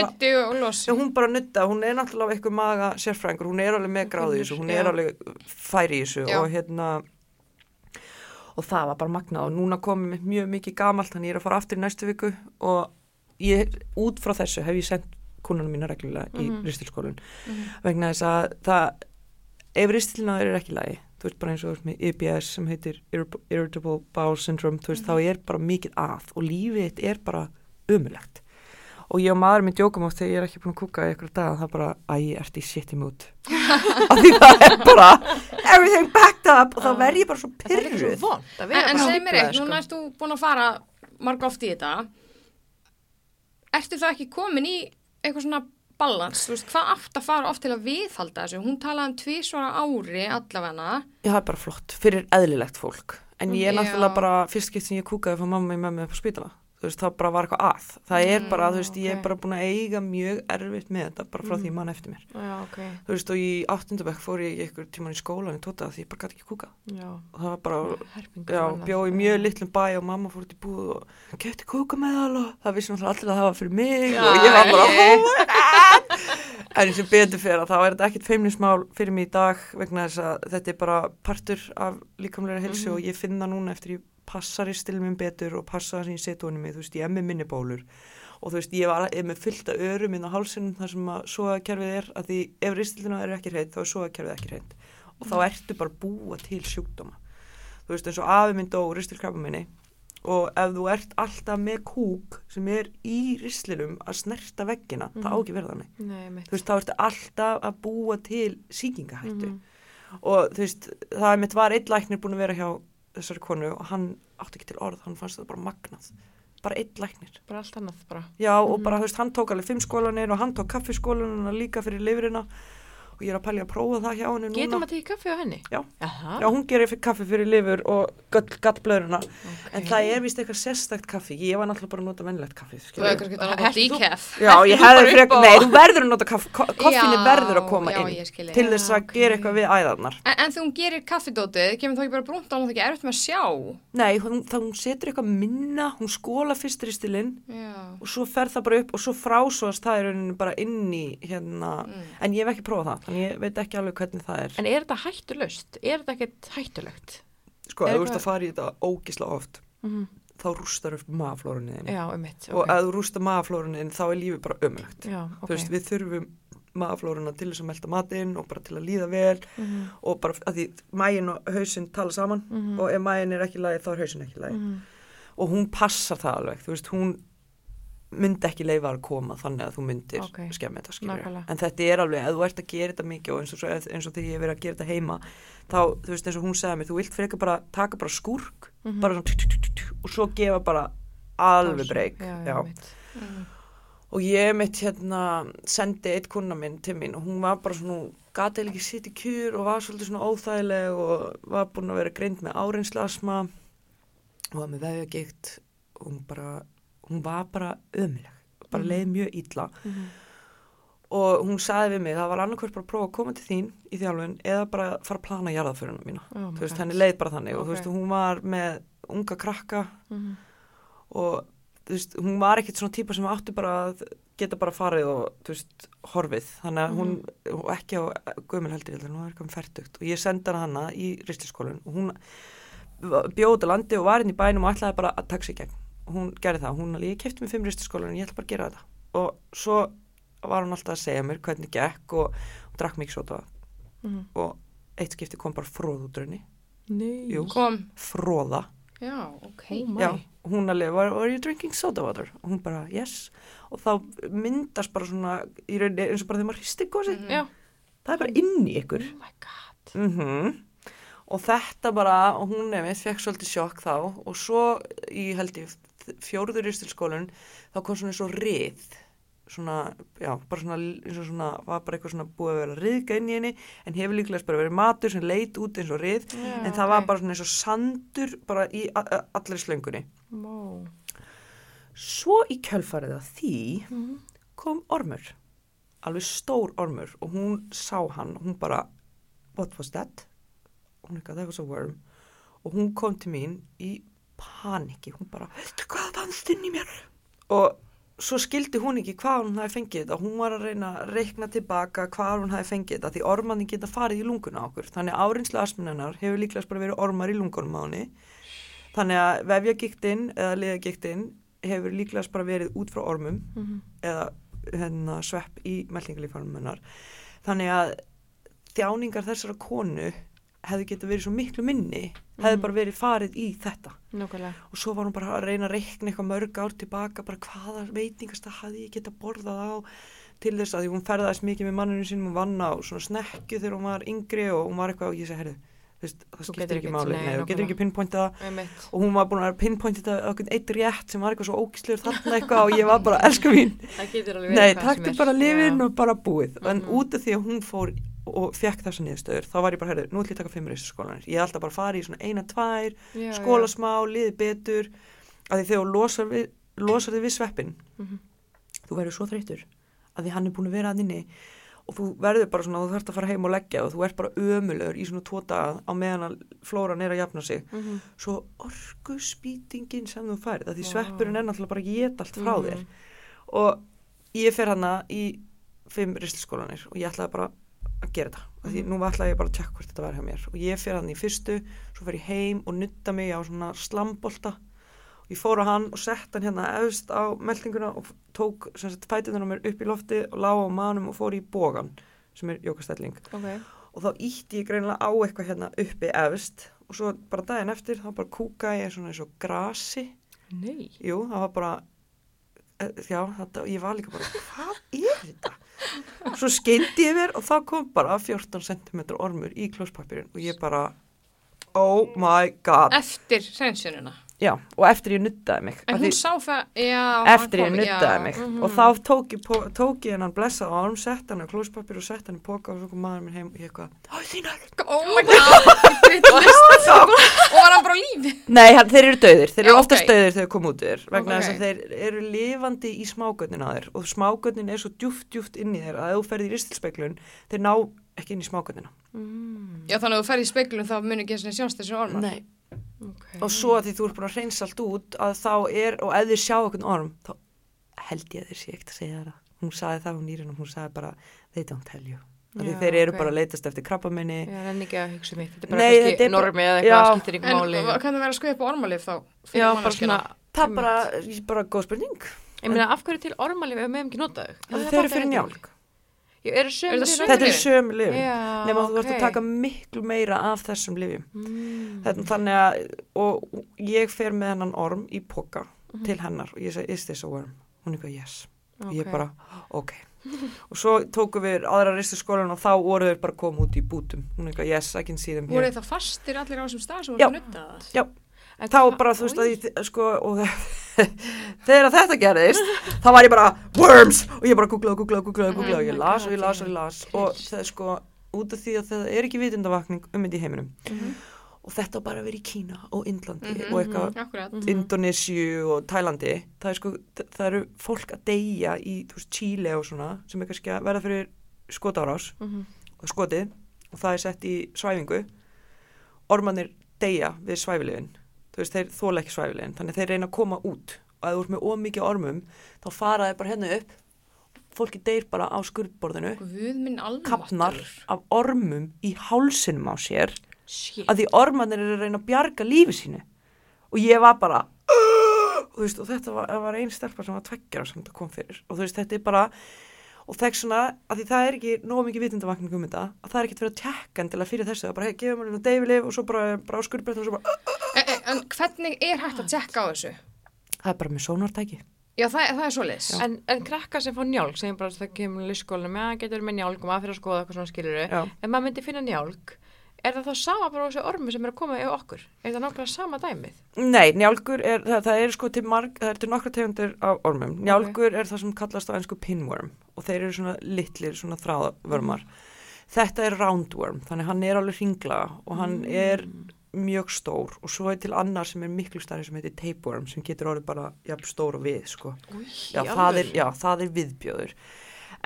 hún bara nutta, hún er náttúrulega eitthvað maga sérfræðingur, hún er alveg með gráði þessu, hún er alveg færi í þessu Já. og hérna og það var bara magnað og núna komið mjög mikið gamalt, þannig ég er að fara aftur í næstu viku og ég, út frá þessu hef ég sendt kúnunum mína reglulega í Mhm. ristilskólun Mhm. vegna þess að það ef ristilnaður er ekki lagi þú veist bara eins og þú veist með IBS sem heitir Irri- Irritable Bowel Syndrome þú veist þá er bara mikið að og lífið er bara umulegt og ég og maður minn djókum átt þegar ég er ekki búin að kúka í ykkur dag það er bara, æ, ég ert í shitty mood. Af því það er bara everything backed up og þá verð ég bara svo Það pyrruð. að En, en segð mér eitt, núna erst þú búin að fara marg oft í þetta. Ertu það ekki komin í eitthvað svona balans? Þú veist, hvað átt að fara oft til að viðhalda þessu? Hún talaði um tvísvara ári allavegna. Já, það er bara flott, fyrir eðlilegt fólk. En ég er náttúrulega bara, fyrst skipt sem ég kúkaði fyrir mamma í mömmu upp á spítala. Veist, það bara var eitthvað að. Það er bara, þú veist, ég er bara búin að eiga mjög erfitt með þetta, bara frá því ég man eftir mér. Já, ok, Þú veist, og í áttundabæk fór ég einhver tíman í skólan í tóta því ég bara gæti ekki kúka. já, Og það var bara, herpingur já, annað. bjó í mjög litlum bæ og mamma fór út í búð og kefti kúka með það og það vissi náttúrulega allir að það var fyrir mig Já, og ég var bara, oh! En sem betur fyrir að þá er ekkit feimnismál fyrir mig í dag vegna þess að þetta er bara partur af líkamlega helsu Mhm. og ég finna núna eftir ég passar í stilmum betur og passa það sem ég seti honum í, þú veist, ég er með minni bólur og þú veist, ég var er með fyllt af örum inn á hálsinum þar sem að svoakerfið er, að því ef ristilina er ekki hreitt, þá er svoakerfið ekki hreitt og þá ertu bara búa til sjúkdóma þú veist, eins og afi minn dó ristilkrabba minni og ef þú ert alltaf með kúk sem er í rislinum að snerta veggina, það á Mhm. ekki verða þannig Nei, mitt. þú veist, þá ertu alltaf að búa til sýkingahættu Mhm. og þú veist, það mitt var einn læknir búin að vera hjá þessari konu og hann átti ekki til orð, hann fannst það bara magnað bara einn læknir Bara allt annað, bara. já og Mhm. bara þú veist, hann tók alveg fimm skólanir og hann tók kaffiskólanina líka fyrir lifrina og ég er að pælja að prófa það hjá henni Getur núna maður tekið kaffi á henni? Já. Já, hún gerir kaffi fyrir lifur og gattblöðurina Ok. en það er vist eitthvað sérstakt kaffi ég var náttúrulega bara að nota vennlegt kaffi Þú hefur kannski að nota decaf. Já, ég hefði frek, nei, þú verður að nota kaffi, ko- koffinni Já, verður að koma já, inn til þess að gera eitthvað við æðarnar. En, en þú gerir kaffidótið, kemur þá ekki bara brúnt á hún það ekki erfitt með að sjá? Nei, hún, þá hún setur eitthvað minna, hún Mm. þannig ég veit ekki alveg hvernig það er. En er þetta hættulaust? Er þetta ekkert hættulegt? Sko, ef þú ert að fara í þetta ógisla oft, Mm þá rústar upp um mitt. Og ef þú rústar magaflórunni þinn, þá er lífið bara ömulegt. Já, ok. Þú veist, við þurfum magaflórunna til þess að melda matinn og bara til að líða vel Mhm, og bara að því mægin og hausinn tala saman mhm, og ef mægin er ekki í lagi þá er hausinn ekki í lagi mhm. og hún passar það alveg, þú veist, hún myndi ekki leifa að koma þannig að þú myndir Ok, skemmi þetta nákvæmlega. en þetta er alveg, ef þú ert að gera þetta mikið og eins og, og þegar ég hef verið að gera þetta heima þá, þú veist, eins og hún segði mér, þú vilt frekar bara taka bara skúrk, Mhm. bara svona tjú, tjú, tjú, og svo gefa bara alveg breyk. Mm. og ég mitt hérna sendi eitt kuna minn til mín og hún var bara svona, hún gati ekki sitt í kjur og var svolítið svona óþægileg og var búin að vera greind með áreinslasma og var með vefjagikt og hún bara, hún var bara ömuleg, bara Mhm. leið mjög illa Mhm. og hún sagði við mig, það var annarkvært bara að prófa að koma til þín í þjálfun eða bara fara að plana jarðaförunum mína, Oh þú veist, henni leið bara þannig og þú veist, hún var með unga krakka Mhm. og þú veist, hún var ekkit svona típa sem átti bara að geta bara farið og þú veist, horfið, þannig að hún Mhm. og ekki á gömul heldur, ég held að hún var eitthvað færtugt og ég sendi hana í ristiskólinn og hún bjóð út á landi og var inn í bænum og ætlaði bara að taka sig gegn hún gerði það, hún alveg, ég kefti mig fimm ristiskólinn og ég ætla bara að gera þetta og svo var hún alltaf að segja mér hvernig gekk og, og drakk mikið sota Mhm. og eitt skipti kom bara fróð út rauninni, Nei. Jú. Kom. fróða Já, ok. Oh. Já, hún alveg, were, were you drinking soda water? Og hún bara, yes. Og þá myndast bara svona, í rauninni, eins og bara þegar maður hristir gósi, Mhm. Já. það er bara inn í ykkur. Oh my god. Mm Og þetta bara, og hún nefnir, fekk svolítið sjokk þá, og svo í held ég fjóruður ristilskólun, þá kom svona eins og rið, svona, já, bara svona, eins og svona, var bara eitthvað svona búið að vera riðga inn í henni, en hefur líklega bara verið matur sem leit út eins og rið, Já, en það var bara svona eins og sandur bara í a- a- allri slöngunni. Wow. Svo í kjölfarið að því Mhm. kom ormur, alveg stór ormur og hún sá hann og hún bara, what was that? Hún eitthvað, that was a worm. Og hún kom til mín í paniki, hún bara, veistu hvað fannst inn í mér? Og svo skildi hún ekki hvað hún hafi fengið þetta, hún var að reyna að reikna tilbaka hvað hún hafi fengið þetta, því ormanni geta farið í lunguna okkur. Þannig að árinslu asminnanar hefur líklegast bara verið ormar í lungunum á henni. Þannig að vefjagíktinn eða liðagíktinn hefur líklegast bara verið út frá ormum Mhm. eða hérna, svepp í meltingalífanum hennar. Þannig að þjáningar þessara konu hefðu getið verið svo miklu minni, Mhm. bara verið farið í þetta. Nákvæmlega. Og svo var hún bara að reyna að reikna eitthvað mörg ár tilbaka, bara hvaða veitingast það hafði ég getað borðað á til þess að hún ferðaðist mikið með manninu sínum og vann á svona snekju þegar hún var yngri og hún var eitthvað og ég segi, herru, það skiptir ekki máli, þú getur ekki pinpointað og hún var búin að pinpointa þetta á einhvern eitt rétt sem var eitthvað svo ógíslegur þarna eitthvað og ég var bara, elsku mín nei, er. bara lifin og bara búið en Mhm. út af því að hún fór og fekk þessa niðurstöður, þá var ég bara, herrið, nú ætlum ég að taka fimm reisskólanir, ég ætla bara að fara í svona eina, tvær, Já, skóla já. smá, liði betur að því þegar losar, við, losar þig við sveppin Mhm. þú verður svo þreytur að því hann er búin að vera að inni og þú verður bara svona, þú þarfst að fara heim og leggja og þú ert bara ömulegur í svona daga á meðan að flóran er að jafna sig Mhm. svo orgu spýtingin sem þú færð, að því Vá. sveppurinn er náttúrulega bara geta allt frá Mhm. þér og ég fer hana í fimm ristilskólanir og ég ætlaði bara að gera þetta, af því Mhm. nú ætlaði ég bara að tjekka hvort þetta var hjá mér og ég fer hann í fyrstu, svo fer ég heim og nutta mig á svona slambolta og ég fór á hann og sett hann hérna efst á meldinguna og tók á mér upp í lofti og lág á manum og fór í bógan sem er jókastelling Ok. og þá ítti ég greinilega á eitthvað hérna uppi efst og svo bara daginn eftir þá bara kúka ég svona eins og grasi Nei. jú, það var bara eh, já, þetta, ég var líka bara hvað er þetta? Svo skeindi ég mér og þá kom bara 14 cm ormur í klóspapirinn og ég bara oh my god Eftir hreinsununa. Já, og eftir ég nuttaði mig En hún sá það, já. eftir ég nuttaði já. mig mhm. og þá tók ég, tók ég hennan blessað orm, sett hann á klóspapir og sett hann í póka og svo kom maður minn heim og ég eitthvað, hæ þínar Oh my god, villist. og var hann bara á lífi. Nei, hann, þeir eru döðir, þeir eru Já, oftast ok. döðir þegar þeir koma út þér vegna Ok. þess að þeir eru lifandi í smágötnin á þér og smágötnin er svo djúft, djúft inn í þér að ef þú ferði í ristilspeglun þeir ná ekki inn í smágötnina Mm. Já, þannig að þú ferð í speglum þá munir ekki svona sjást þessi ormar. Nei. Ok. og svo að því þú ert búin að reynsa allt út að þá er, og ef þeir sjá okkur orm þá held ég að þeir sé ekkert að segja það hún sagði það hún nýrinn og hún sagði bara they don't tell you því Já, þeir eru ok. bara að leitast eftir krabbaminni Já, en ekki að hugsa um mitt. Þetta er bara Nei, er bara- normi eða eitthvað skiptir ykkur En máli. hvað kann það vera að skoða upp ormalif þá? Já, bara svona. það er bara, bara góð spurning Ég meina, af hverju til ormalif ef við meðum ekki nota þau? Það Það þeir eru fyrir ekki. njálg Það lyfin? sömu þetta er sömu lifin nema að þú ert að taka miklu meira af þessum lifjum Mm. Þannig að og ég fer með hennan orm í poka Mhm. til hennar og ég segi is this a worm? Hún er eitthvað yes. Og ég bara ok. Og svo tókum við aðra ristu skólan og þá voru þeir bara koma út í bútum. Hún er eitthvað yes I can see them Voru here. þá fastir allir á þessum stað sem voru að nutta það? Já. En þá bara þú veist að ég sko og þegar þetta gerðist þá var ég bara worms! Og ég bara googlaði og googlaði og googlaði og googlaði og Oh ég las og ég las og ég las. Og það er sko út af því að það er ekki vitundavakning um þetta í heiminum. Mhm. og þetta bara að vera í Kína og Indlandi Mhm, og eitthvað Akkurat. Mhm. Indonésiu og Tælandi. Það er sko, það eru fólk að deyja í þú veist, Chile og svona sem er kannski að verða fyrir skotárás Mhm. og skotið. Og það er sett í svæfingu. Ormanir deyja við svæfilegin þú veist, þeir þóla ekki svæfilegin þannig að þeir reyna að koma út. Og að þú ert með ómikið ormum þá fara þeir bara hérna upp. Fólki deyr bara á skurðborðinu. Alveg. kapnar af ormum í hálsinum á sér. Shit. að því ormanir eru að reyna að bjarga lífi sínu. Og ég var bara og, veist, og þetta var, var einn stelpa sem var tveggjara sem þetta kom fyrir. Og þú veist þetta er bara og þekk svona að því það er ekki nóg mikið vitundavakning um þetta að það er ekkert verið að tekka endilega fyrir þessu. Er bara hei, gefum mér hérna deyfilif og svo bara, bara á skurðbreytt og svo bara En, en, en hvernig er hægt að tjekka á þessu? það er bara með sónartæki Já, það, það er svoleiðis. En, en krakka sem fá njálg, segjum bara að það kemur í skólanum, já, getur með njálg og maður fyrir að skoða eitthvað svona skilur Já. Ef maður myndi finna njálg, er það þá sama bara á þessu ormi sem er að koma yfir okkur? Er það nákvæmlega sama dæmið? Nei, njálgur er, það, það er sko til marg, það er til nokkra tegundir af ormum. Njálgur er það sem kallast á ennsku pinworm og þeir eru svona litlir, svona þráðvörmar. Þetta er roundworm, þannig hann er alveg hringla og hann er mjög stór og svo er til annar sem er miklu stærri sem heitir tapeworm sem getur orðið bara jafn stór og við sko. Új, Já, það er, já, það er viðbjöður.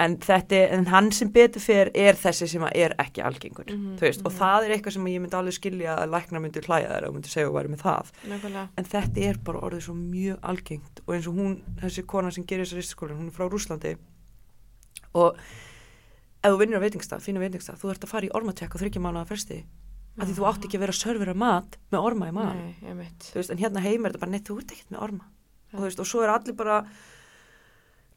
En, þetta, en hann sem betur fer er þessi sem er ekki algengur, Mhm, þú veist, og það er eitthvað sem ég myndi alveg skilja að lækna myndi hlæja þær og myndi segja að væri með það Nákvæmlega. en þetta er bara orðið svo mjög algengt og eins og hún, þessi kona sem gerir þessar ristaskólinn, hún er frá Rúslandi og ef þú vinnur á veitingstað, fínu veitingstað, þú ert að fara í ormatekk á þryggja mánuða fresti af því þú átt ekki að vera að servera mat með orma í maður ég en hérna heim er þetta bara, neitt, þú ert ekkert með orma. Og veist, og svo er allir bara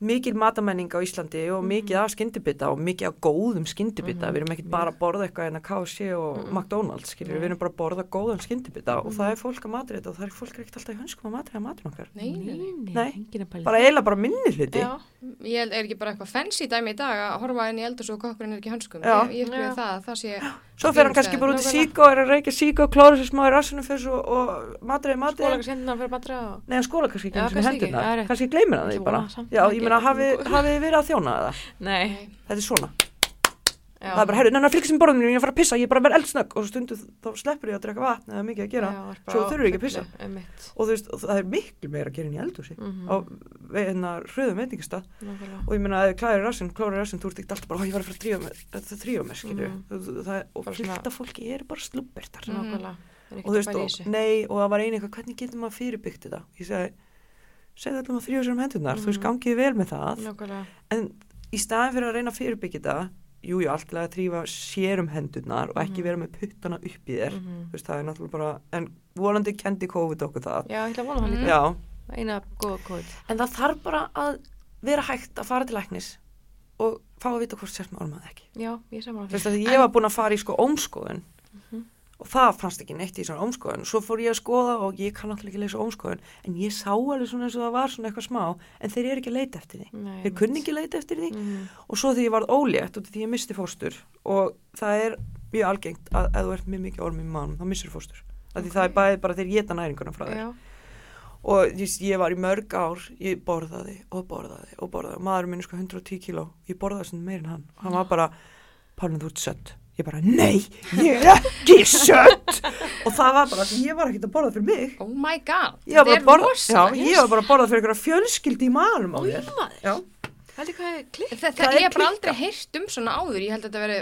mikil matamenning á Íslandi og mikið af skyndibita og mikið af góðum skyndibita, Mhm, við erum ekkert bara að borða eitthvað en að KFC og Mhm. McDonalds við erum bara að borða góðan skyndibita og Mhm. það er fólk að matri þetta og það er fólk er ekkert alltaf í hönskum að matri að matri okkar. Nei, nei, bara eiginlega bara minni hluti. Ég er ekki bara eitthvað fancy dæmi í dag að horfa inn í eldur svo kokkurinn er ekki hönskum. Ég, ég Já. upplifði það, að það sé svo fer hann kannski bara út í Nákvæmlega. síkó er að reykja síkó, klóra sér smá í rassinu fyrir svo og matriði Skóla matriði kannski hendina fyrir matra og... Nei, skóla kannski ekki eins og kannski gleymir hann því bara. Já, ég meina, hafið þið verið að þjóna það? Nei. Þetta er svona. Já. Það er bara, herru, nennar fylgst sem borðinu, ég er að fara að pissa, ég er bara að vera eldsnögg og stundu þá sleppur ég að drekka vatn eða mikið að gera. Já, er svo þurfum við ekki að pissa. Og þú veist, og það er miklu meira að gera inn í eldhúsi Mhm. á hérna hröðum veitingastað Nákvæmlega. og ég ef þið klæðir rassinn, klórar rassinn, þú ert ekki alltaf bara, ó, ég var að fara að drífa mér, það þrýfa mér, skilju. Mhm. Það er, og af fólki eru bara slubbertar. Mhm. Er Og ekkert þú veist, og, nei, og það var einu eitthvað, hvernig getur um Mhm. það. Í staðin fyrir að reyna að fyrirbyggja þetta, jú, jú, allt til að þrýfa sér um hendurnar og ekki Mhm. vera með puttana upp í þér. Mhm. Þú veist, það er náttúrulega bara, en vonandi kendi COVID okkur það. Já, ég ætla að vona það líka. Já, Eina góða kóð. en það þarf bara að vera hægt að fara til læknis og fá að vita hvort sért með ormað ekki. Já, ég saman Þú veist, ég var búin að fara í sko ómskoðun og það fannst ekki neitt í svona ómskoðun. Svo fór ég að skoða og ég kann náttúrulega ekki leysa ómskoðun, en ég sá alveg svona eins og það var svona eitthvað smá, en þeir eru ekki að leita eftir því. Nei, Þeir kunni ekki að leita eftir því. Mhm. og svo því ég varð ólétt af því ég misti fóstur og það er mjög algengt að ef þú ert mjög mikið orm í mannum þá missur fóstur. Af því það er bæði bara þeir geta næringuna frá þér. Já. og ég, ég var í mörg ár ég borðaði og borðaði og borðaði og maður minn 110 kíló ég bara nei, ég er ekki sött. Og það var bara ég var ekkert að borða fyrir mig. Oh my god, þetta er borða, já, rosalega. ég var bara að borða fyrir einhverja fjölskyldi í málum á þér já? Þetta, Það er bara aldrei heyrt um svona áður, ég held að þetta veri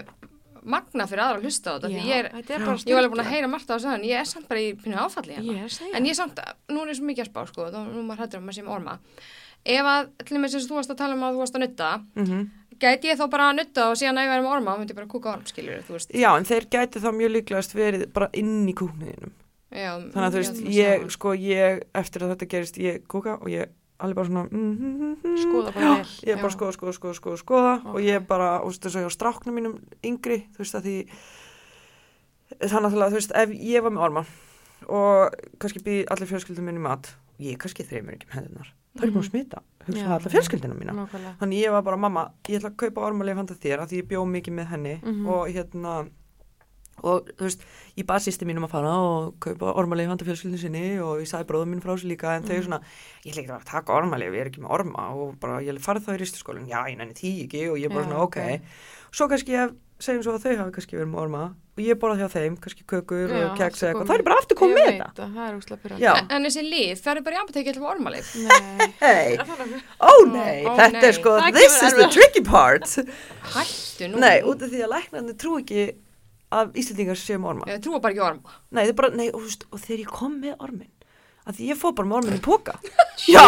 magna fyrir aðra að hlusta á þetta, ég er, er bara ég var alveg búin að heyra margt á þessu en ég er samt bara í pínu áfalli hérna. En ég er samt, nú er ég svo mikið að spá, sko, þá nú maður hættur um að sé með orma. Ef að, til og með sem þú varst að tala um að þú varst að nutta, mhm gæti ég þá bara að nutta og síðan að ég verið með orma, þá myndi ég bara kúka orm, skiljur, þú veist. Já, en þeir gæti þá mjög líklegast verið bara inn í kúkniðinum. Já, Þannig að þú veist, ég, sko, ég, eftir að þetta gerist, ég kúka og ég alveg bara svona, mm, mm, mm, mm, Skoða bara já, vel, Ég bara skoða, skoða, skoða, skoða, skoða og Ok. ég bara, þú veist, þess að ég á stráknum mínum yngri, þú veist, að því, þannig að þú veist, ef ég var með orma og kannski býði allir fjölskyldum minni mat, og ég kannski þreymur ekki um hendunar, þá er ég búin að smita, hugsa Já. það allar fjölskyldina mína. Nákvæmlega. Þannig ég var bara, mamma, ég ætla að kaupa ormalif handa þér að því ég bjó mikið með henni Mhm. og hérna og þú veist, ég baði sýsti mínum að fara og kaupa ormalif handa fjölskyldinu sinni og ég sagði bróðum mín frá þessu líka en þau Mhm. svona, ég ekki að taka ormalif, ég er ekki með orma og bara ég farið þá í ristaskólinn, já ég nenni því ekki og ég bara Já, svona, ok. ok. Svo kannski ég segjum svo að þau hafi kannski verið með orma og ég borða hjá þeim, kannski kökur Já, og keks eitthvað, það er bara aftur komið með Ég þetta. veit að það er úrslega pyrrandi. En, en þessi lið, það er bara í apotekið til ormalið. Hei, Það ó nei, ó, þetta nei. er sko, Það this is the tricky part. Hættu nú. Nei, út af því að læknarnir trú ekki að Íslandingar séu með orma. Trúa bara ekki orma. Nei, bara, nei, og, veist, og þegar ég kom með ormin, að því ég fór bara með ormin í póka. Já,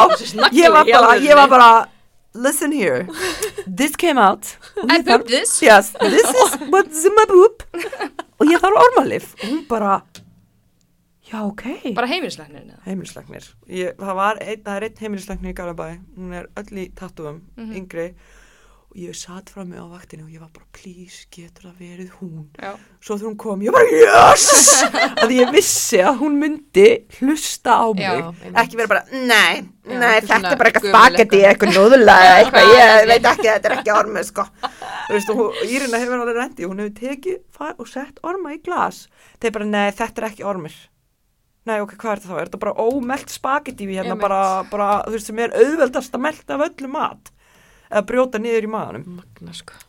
ég var bara, ég var bara, listen here, this came out. I pooped this. Yes, this is what's in my poop. og ég þarf ormalif. Og hún bara, já, ok. Bara heimilislegnir. Heimilislegnir. Ég, það einn, það er einn heimilislegnir í Garabæ, hún er öll í tattúum, Mhm. yngri, og ég satt fram með á vaktinu og ég var bara, please, getur það verið hún? Já. Svo þegar hún kom, ég bara, yes! að ég vissi að hún myndi hlusta á mig. Já, ekki vera bara, nei, Já, nei, þetta er bara eitthvað spagetti, eitthvað. núðulega, eitthvað, ég veit ekki, þetta er ekki ormið, sko. Þú veist, og Írina hefur alveg rendi, hún hefur tekið far og sett orma í glas. Þeir bara, nei, þetta er ekki ormir. Nei, ok, hvað er þetta þá? Er þetta bara ómelt spagetti við hérna, bara, bara, þú veist, sem er auðveldast að melta af öllu mat? Eða brjóta niður í maðanum? Magna, sko.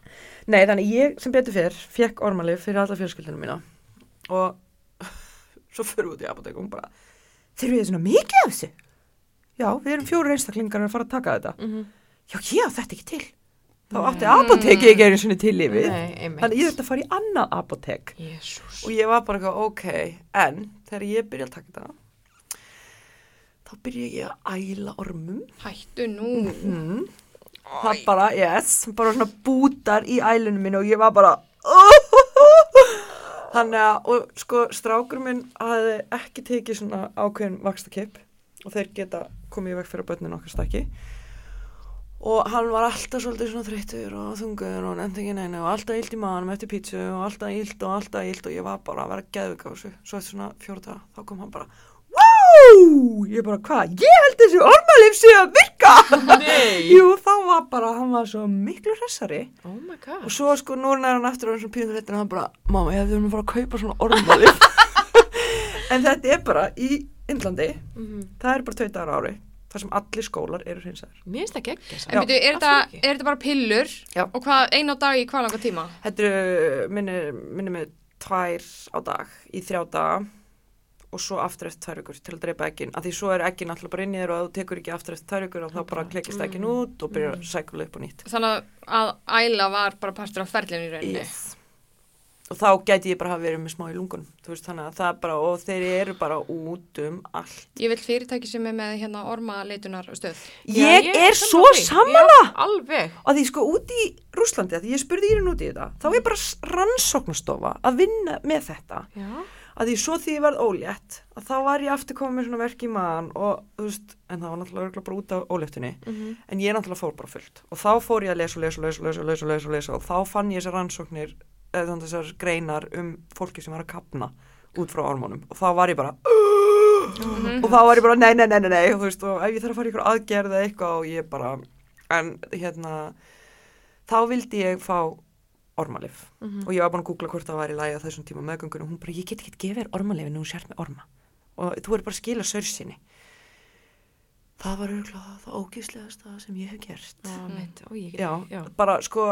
Nei, þannig ég sem betur fyrr fekk ormalif fyrir alla fjölskyldunum mína og svo fyrir við út í apotek og hún bara þurfið þið svona mikið af þessu? Já, við erum fjóru einstaklingar að fara að taka þetta. Mm Já, ég á þetta ekki til. Þá átti apoteki ekki einu sinni til lífið. Þannig ég þurfti að fara í annað apotek Jésús. og ég var bara eitthvað, ok, en þegar ég byrja að taka þetta, þá byrja ég að æla ormum. Hættu nú. Mm. Það bara, yes, bara svona bútar í ælunum minn og ég var bara Þannig að, og sko, strákur minn hafði ekki tekið svona ákveðin vakstakipp og þeir geta komið í veg fyrir börnin okkar stakki og hann var alltaf svolítið svona þreyttur og þungur og nefndi ekki neina og alltaf illt í maðanum eftir pítsu og alltaf illt og alltaf illt og ég var bara að vera geðvika á þessu. Svo eftir svona fjóra daga, þá kom hann bara ég bara, hvað? Ég held þessi ormalif sé að virka. Jú, þá var bara, hann var svo miklu hressari. Oh my god. Og svo sko, núna er hann eftir og hann svona pínur þetta og hann bara, mamma, ég hefði verið að fara að kaupa svona ormalif. en þetta er bara í Indlandi, Mhm. það er bara tveit dagar á ári, þar sem allir skólar eru hreinsæðir. Mér finnst það geggja En byrju, er, þetta, er bara pillur? Já. Og hvað, einu á dag í hvað langa tíma? Þetta eru, minni, minni með tvær á dag í þrjá daga og svo aftur eftir tvær ykkur til að dreipa ekkin. Af því svo er ekkin alltaf bara inn í þér og ef þú tekur ekki aftur eftir tvær ykkur og þá bara klekist ekkin út og byrjar að sækula upp og nýtt. Þannig að æla var bara partur af ferlinu í rauninni. Yes. Og þá gæti ég bara hafa verið með smá í lungunum. Þú veist þannig að það er bara, og þeir eru bara út um allt. Ég vil fyrirtæki sem er með hérna ormaleitunar stöð. Ég, er svo sammála því. sammála! Já, alveg. Og því sko út í Rúslandi, að því ég spurði í að því svo því ég verð ólétt að þá var ég aftur komið með svona verk í maðan og þú veist, en það var náttúrulega bara út af óléttunni. Mhm. en ég náttúrulega fór bara fullt. Og þá fór ég að lesa og lesa og lesa og lesa og lesa og lesa og, lesa, og þá fann ég þessar rannsóknir eða þannig þessar greinar um fólki sem var að kapna út frá ormónum og þá var ég bara og þá var ég bara nei, nei, nei, nei, nei og þú veist, og ef ég þarf að fara ykkur aðgerð eða eitthvað og ég bara en hérna þá vildi ég fá ormalif. Og ég var búin að googla hvort það var í lagi á þessum tíma meðgöngunum og hún bara, ég get ekki gefið þér ormalif en þú sért með orma. Og þú er bara að skila sörsinni það var auðvitað það ógíslegasta sem ég hef gert. Mitt. Ó, ég já, já. bara sko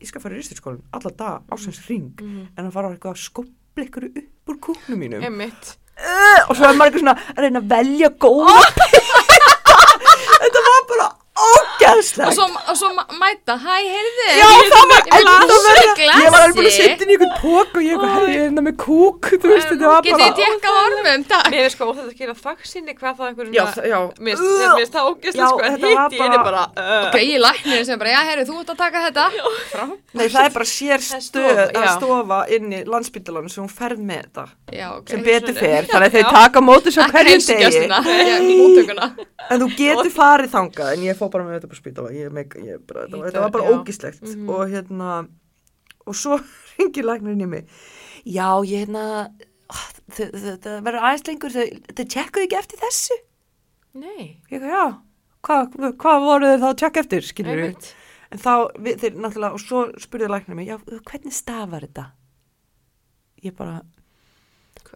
ég skal fara í risturskólinn alla dag ásins ring Mhm. en að fara eitthvað að skopla ykkur upp úr kúknum mínum. Einmitt. uh, og svo er maður eitthvað svona að reyna að velja góða bara Og svo, og svo mæta, hæ, heyrðu. Já, það var Ég verra. í glasi. Ég var alveg búin að setja inn í einhvern pók og ég ég er hérna með kúk, þú veist, þetta var Getið bara... þið tekkað ormum, takk. Mér finnst sko óþægt að gera þakksinni hvað það já. Mér finnst það ógæslega sko en var hitt ég er bara- bara uh, Ok, ég læknir sem bara, já, heyrðu, þú ert að taka þetta. Nei, það er bara sér Það er stöð að stofa inn í landsbytalanum sem hún ferð með þetta. Sem betur fer, þannig að þeir Já. taka á ég þetta spítala, ég, meg, ég bara, þetta, var- þetta var bara ógíslegt. Mhm. Og hérna, og svo ringir læknirinn í mig. Já, ég hérna, þetta verður aðeins lengur, þau tjekkuðu ekki eftir þessu. Nei, Ég hvað hva voru þeir þá að tjekka eftir, skilur við? En þá, við, þeir náttúrulega, og svo spurði læknir mig, já, hvernig stafar þetta? Ég bara,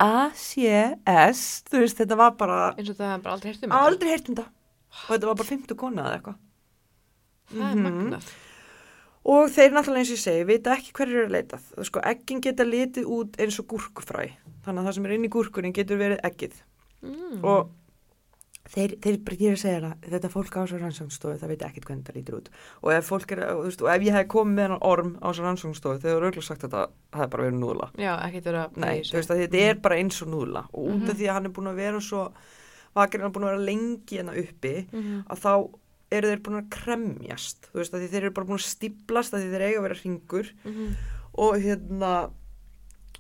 A-C-S, þú veist, þetta var bara, eins og það er bara aldrei heyrt um þetta. aldrei heyrt um það. Og þetta var bara 50 kona eða eitthvað. Það er Mhm. magnað. Og þeir náttúrulega eins og ég segi, vita ekki hverju eru að leita. Það sko, eggin geta litið út eins og gúrkufræ. Þannig að það sem er inn í gúrkunni getur verið eggið. Mm. Og þeir, þeir er að segja það, þetta fólk á svo rannsóknstofu, það veit ekkert hvernig það lítur út. Og ef er, og, veist, og ef ég hef komið með hennar orm á svo rannsóknstofu, þeir eru auðvitað sagt að það, er bara verið núðla. Já, ekkert vera að Nei, þú veist að þetta er bara eins og núðla. Og út af Mhm. því að hann er búin að vera svo, vakirinn er búin að vera lengi hérna uppi, Mhm. að þá eru þeir búin að kremjast. Þú veist að þeir eru bara búin að stíplast, að þeir eiga að vera hringur Mhm. og hérna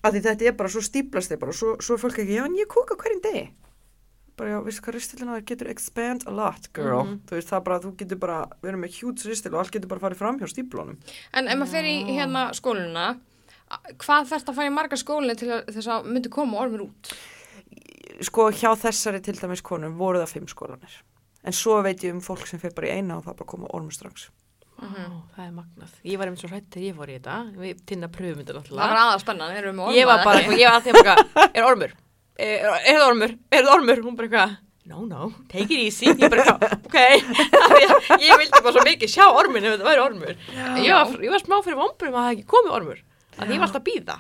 að þetta er bara svo stíplast þeir bara og svo, svo er fólk ekki, já en ég kúka hverjum degi bara já, veistu hvað ristilina það getur expand a lot, girl Mhm. þú veist það bara, þú getur bara verið með hjúts ristil og allt getur bara farið fram hjá stíplunum En ef maður fer í hérna skóluna, hvað þarf að fara í marga skólinu til að þess að myndi koma ormur út? sko hjá þessari til dæmis konum voru það fimm skólanir en svo veit ég um fólk sem fer bara í eina og það bara koma ormur strax Vá, það er magnað. Ég var einmitt svo hrætt þegar ég fór í þetta. Við tinna pröfumyndir Það náttúrulega. var aðað spennan, erum við með orma? Ég var bara, ég var alltaf bara, er ormur? Er, er það ormur? Er það ormur? Hún bara eitthvað, no, no, take it easy. Ég bara eitthvað, ok. ég, ég vildi bara svo mikið sjá ormin ef þetta væri ormur. Ég var, ég var smá fyrir vomburum að það ekki komið ormur. Að ég var alltaf að býða.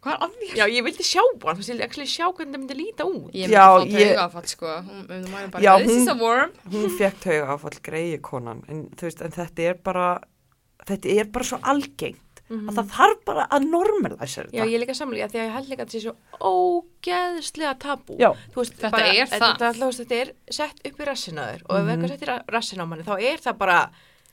Hvað er að því? Já, ég vildi sjá hann, þú veist, ég sjá hvernig það myndi líta út. Ég myndi Já, að fá taugafall, sko. Hún hún bara, Já, this is hún- a worm. hún fekk tauga áfall greiði konan en, þú veist, en þetta er bara þetta er bara svo algengt að það þarf bara að normalæsa þetta Já, ég er líka samlega því að ég held líka að þetta sé svo ógeðslega tabú. Já. Veist, Þetta bara, er það. Þetta, þetta, þetta er sett upp í rassinaður og ef Mhm. eitthvað settir rassin á manni þá er það bara,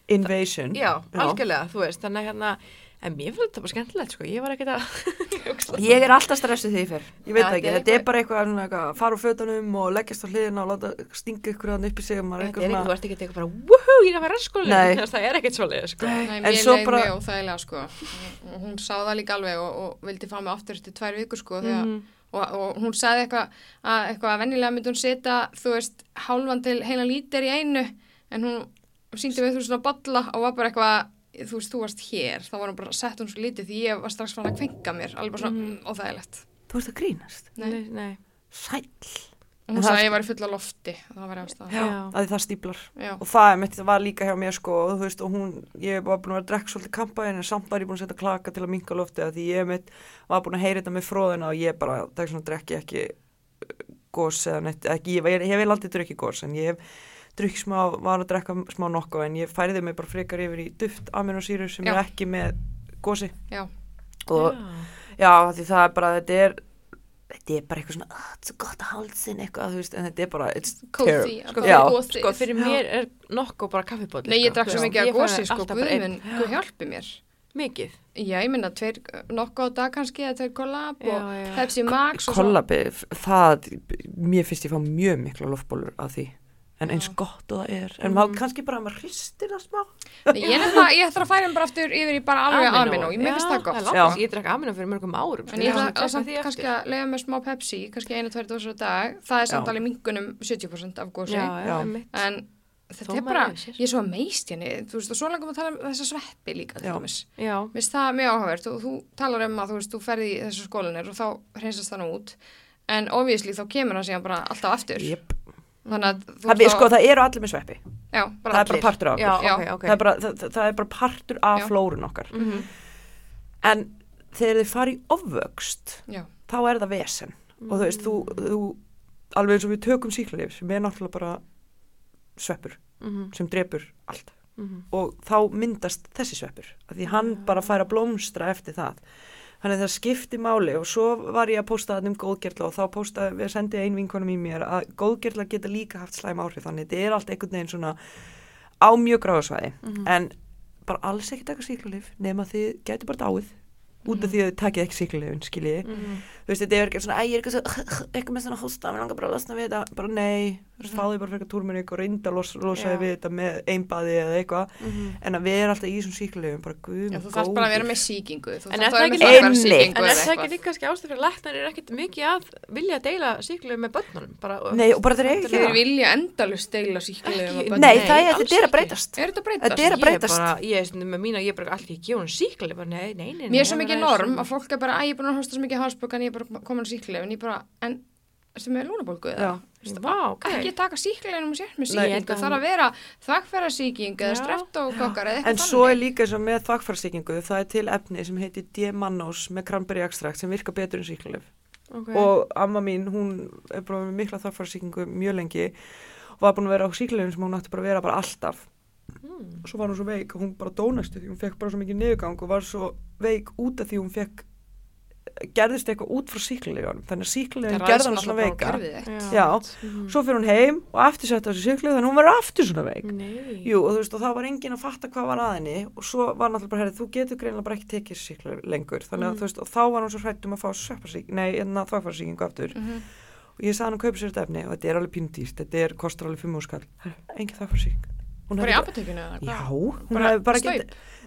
invasion já, algjörlega, þú veist, þannig að hérna, en mér finnst þetta bara skemmtilegt, sko, ég var ekkert að hugsa. Ég er alltaf stressuð því fer, ég veit það ekki, þetta er er eitthvað- bara eitthvað, eitthvað fara úr fötunum og leggjast á hliðina og láta stinga ykkur hann upp í sig og er Þetta er eitthvað ekki, þú ert ekki að teka bara, woohoo, ég er að rasskóli, Nei. það er ekkert svolítið, sko. Nei, mér svo leið bara- mjög óþægilega, sko. Og Hún sá það líka alveg og, og vildi fá mig aftur eftir tvær vikur, sko, að Mhm. og, og hún sagði eitthvað að eitthvað að venjulega myndi hún setja þú veist, hálfan til heila lítir í einu en hún síndi við þú svona bolla og var bara eitthvað þú veist, þú varst hér, þá var hún bara sett hún svo lítið því ég var strax fann að kvenka mér alveg bara svona mm. óþægilegt Þú veist að grínast. Nei. Nei, og hún það- sagði að ég var í fulla lofti það var ástæða Já, Já. að því það stíplar. Já. Og það er mitt, það var líka hjá mér sko, og þú veist, og hún, ég var búin að vera að drekka svolítið kampaðin, en samt var ég búin að setja klaka til að minka loftið, að því ég mitt var búin að heyra þetta með fróðina og ég bara, það er svona drekki ekki gos eða neitt, ekki, ég, ég, ég drukki smá, var að drekka smá nokko, en ég færiði mig bara frekar yfir í duft aminosýru sem Já. er ekki með gosi. Já. Og, Já. já, því það er bara, þetta er, þetta er bara eitthvað svona, ah, þetta er svo gott að hálsin eitthvað, veist, en þetta er bara, it's Cozy, terrible. Sko, Já. fyrir, sko, fyrir mér er nokkuð bara kaffibóti. Nei, ég drakk svo mikið að gósi, sko, bara guð hjálpi mér. Mikið. Já, ég minna, tveir nokkuð á dag kannski, eða tveir kollab Já, og og svo. Kollabi, það, mér finnst ég fá mjög mikla loftbólur af því. En eins gott og það er. En maður kannski bara að maður hristir það smá. Nei, Ég, nefna, ég ætla að færa um bara aftur yfir í bara alveg amino, ég finnst það gott. Já, ég drakk amino fyrir mörgum árum. En ég ætla samt kannski að lega með smá Pepsi, kannski einu, tveir dósar á dag, það er samt alveg mingunum 70% af gósi. En þetta Þó er bara, ég er svo meist henni, þú veist, og svo langum að tala um þessa sveppi líka, til dæmis. Mér finnst það mjög áhugavert og þú talar um að þú veist, þú ferði í þessu skólanir og þá hreinsast það nú út. En obviously þá kemur það síðan bara alltaf aftur. Jep. Þannig að Það, ert sko, það eru allir með sveppi. já, Það er bara partur af okkur. Já, Já. ok, ok. Það, er bara, það, það- það er bara partur af flórun okkar. Mhm. En þegar þið fari ofvöxt, þá er það vesen. Og þú veist, þú, þú, alveg eins og við tökum síklarlif, sem er náttúrulega bara sveppur, Mhm, sem drepur allt. mhm. og þá myndast þessi sveppur af því hann bara fær að blómstra eftir það þannig að það skipti máli. Og svo var ég að posta um góðgerla og þá posta, við sendið ein vinkonum í mér að góðgerla geta líka haft slæm áhrif þannig. Þetta er allt einhvern veginn svona á mjög gráðsvæði en bara alls ekki taka síklarlif nema þið gæti bara dáið út af því að þið takið ekki síklarlifin skiljiði Mhm. þú veist, þetta er ekki svona, æ, ég er eitthvað, svo, eitthvað með svona hósta, mér langar bara að losna við þetta, bara nei, þú veist, fáðu bara fyrir túrminni og reynda að los, losa við þetta með einbaði eða eitthvað, Mhm. en að vera alltaf í þessum síkulegum, bara guð, Já, þú þarf bara að vera með síkingu. En er að það ekki svona- eitthvað. líka ástæð fyrir læknar er ekkert mikið að vilja deila síklu með börnunum? Er, er. Er er er með er er svo mikið norm að fólk er bara, að ég er búin að hosta svo mikið hálsbökan, ég er bara komin á síkulegum, ég bara, en sem er lúnabólgu eða? Vá, ok. Ekki taka síkulegum og sér með síkingu, það þarf að vera þvagfærasíking eða Já. streptókokkar eða En eitthvað svo er líka og með þvagfærsíkingu, það er til efni sem heitir D-mannós með cranberry extract sem virka betur en síkulegum. Ok. Og amma mín, hún er bara með mikla þvagfærsíkingu mjög lengi og var búin að vera á síkulegum sem hún átti bara að vera bara alltaf. Mm. og svo var hún svo veik og hún bara dónastu því hún fekk bara svo mikið niðurgang og var svo veik út af því hún fekk gerðist eitthvað út frá síklarleganum þannig að síklarlegan gerði hann svona veika. Já. Mhm. svo fyrir hún heim og aftur sett á þessu síklarlega þannig að hún var aftur svona veik. Jú, og þú veist, og það var enginn að fatta hvað var að henni og svo var náttúrulega bara, herri, þú getur greinlega bara ekki tekið síklar lengur, þannig að Mhm. þú veist, og þá var hún svo hrætt um að fá svepparsík, nei, en að þvagfarsíkingu aftur Mhm. og ég sagði hann að kaupa sér þetta efni og þetta er alveg pínudýrt, þetta er, kostar alveg 5 Hún Bara í apotekinu eða Já, hvað? hún Bara hefði bara ekki,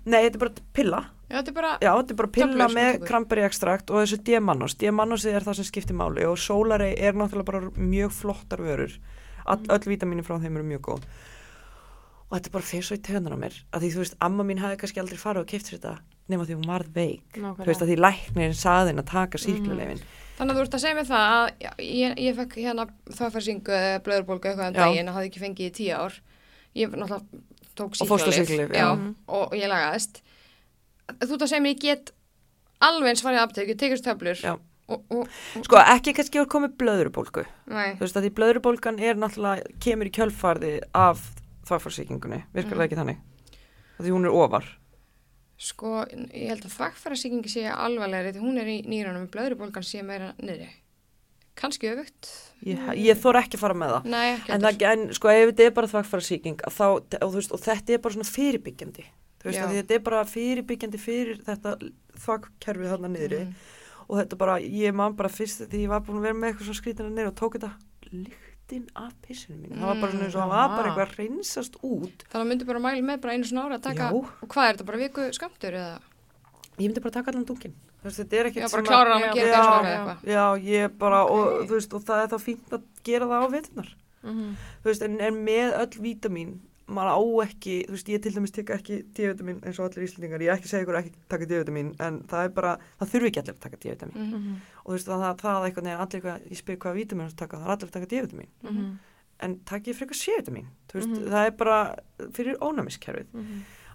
nei, þetta er bara pilla, Já, þetta er bara, já, þetta er bara pilla með extrakt og þessu diamannos, diamannosið er það sem skiptir máli og sólarei er náttúrulega bara mjög flottar vörur, All, Mm. öll vítamini frá þeim eru mjög góð og þetta er bara fyrir svo í töðunar á mér, að því þú veist, amma mín hefði kannski aldrei farið og sér þetta nema því hún varð veik, Nákvæmlega. þú veist að því læknirinn saði henn að taka síkluleifin, þannig að þú ert að segja mér það að já, ég, ég fekk hérna þvagfærasýkingu eða blöðurbólgu eitthvað en Já. daginn og hafði ekki fengið í tíu ár. Ég náttúrulega tók Mhm. og ég lagaðist. Þú að segja mér ég get alveg eins farið apoteki, tekist töflur og, og, sko ekki kannski að komið blöðurubólgu, nei, þú veist að því blöðurubólgan er náttúrulega, kemur í kjölfarði af þvagfarsíkingunni, virkar það ekki þannig, að því hún er ofar, sko, ég held að þvagfærasýkingi sé alvarlegri því hún er í nýranum og blöðurbólgan sé meira niðri. Kannski öfugt. Ég, ég þór ekki að fara með það. Nei, En, það, en sko ef þetta er bara þvagfærasíking þá, og, veist, og þetta er bara svona fyrirbyggjandi. Veist þetta er bara fyrirbyggjandi fyrir þetta þvagkerfið þarna niðri. Mhm. og þetta bara, ég man bara fyrst því ég var búin að vera með eitthvað svona skrítina niður og tók þetta lyktin af pissinu mínu það var bara svona eins og það var bara Mm, eitthvað að reynsast út. Þannig að myndi bara mæli með bara einu svona ára að taka, Já. og hvað er þetta bara viku skamtur eða? ég myndi bara taka allan dunkin Þú veist, þetta er Já, ekkert bara sem að- klárar hann Já, að gera já, og já. eitthvað. Já, ég bara, og, Ok. þú veist, og það er þá fínt að gera það á vetunar. Mhm. Þú veist, en, en með öll vítamin, maður á ekki, þú veist, ég til dæmis tek ekki D-vitamin eins og allir íslendingar, ég er ekki segja ykkur ekki taka D-vitamin, en það er bara, það þurfi ekki allir að taka D-vitamin. Mhm. Mhm. Og þú veist, það, það, það eitthvað neina allir eitthvað, ég spyr hvaða vítamin þú taka, það er allir að taka D-vitamin. Mhm. En takk ég frekar C-vitamin, þú veist, Mhm. það er bara fyrir ónæmiskerfið.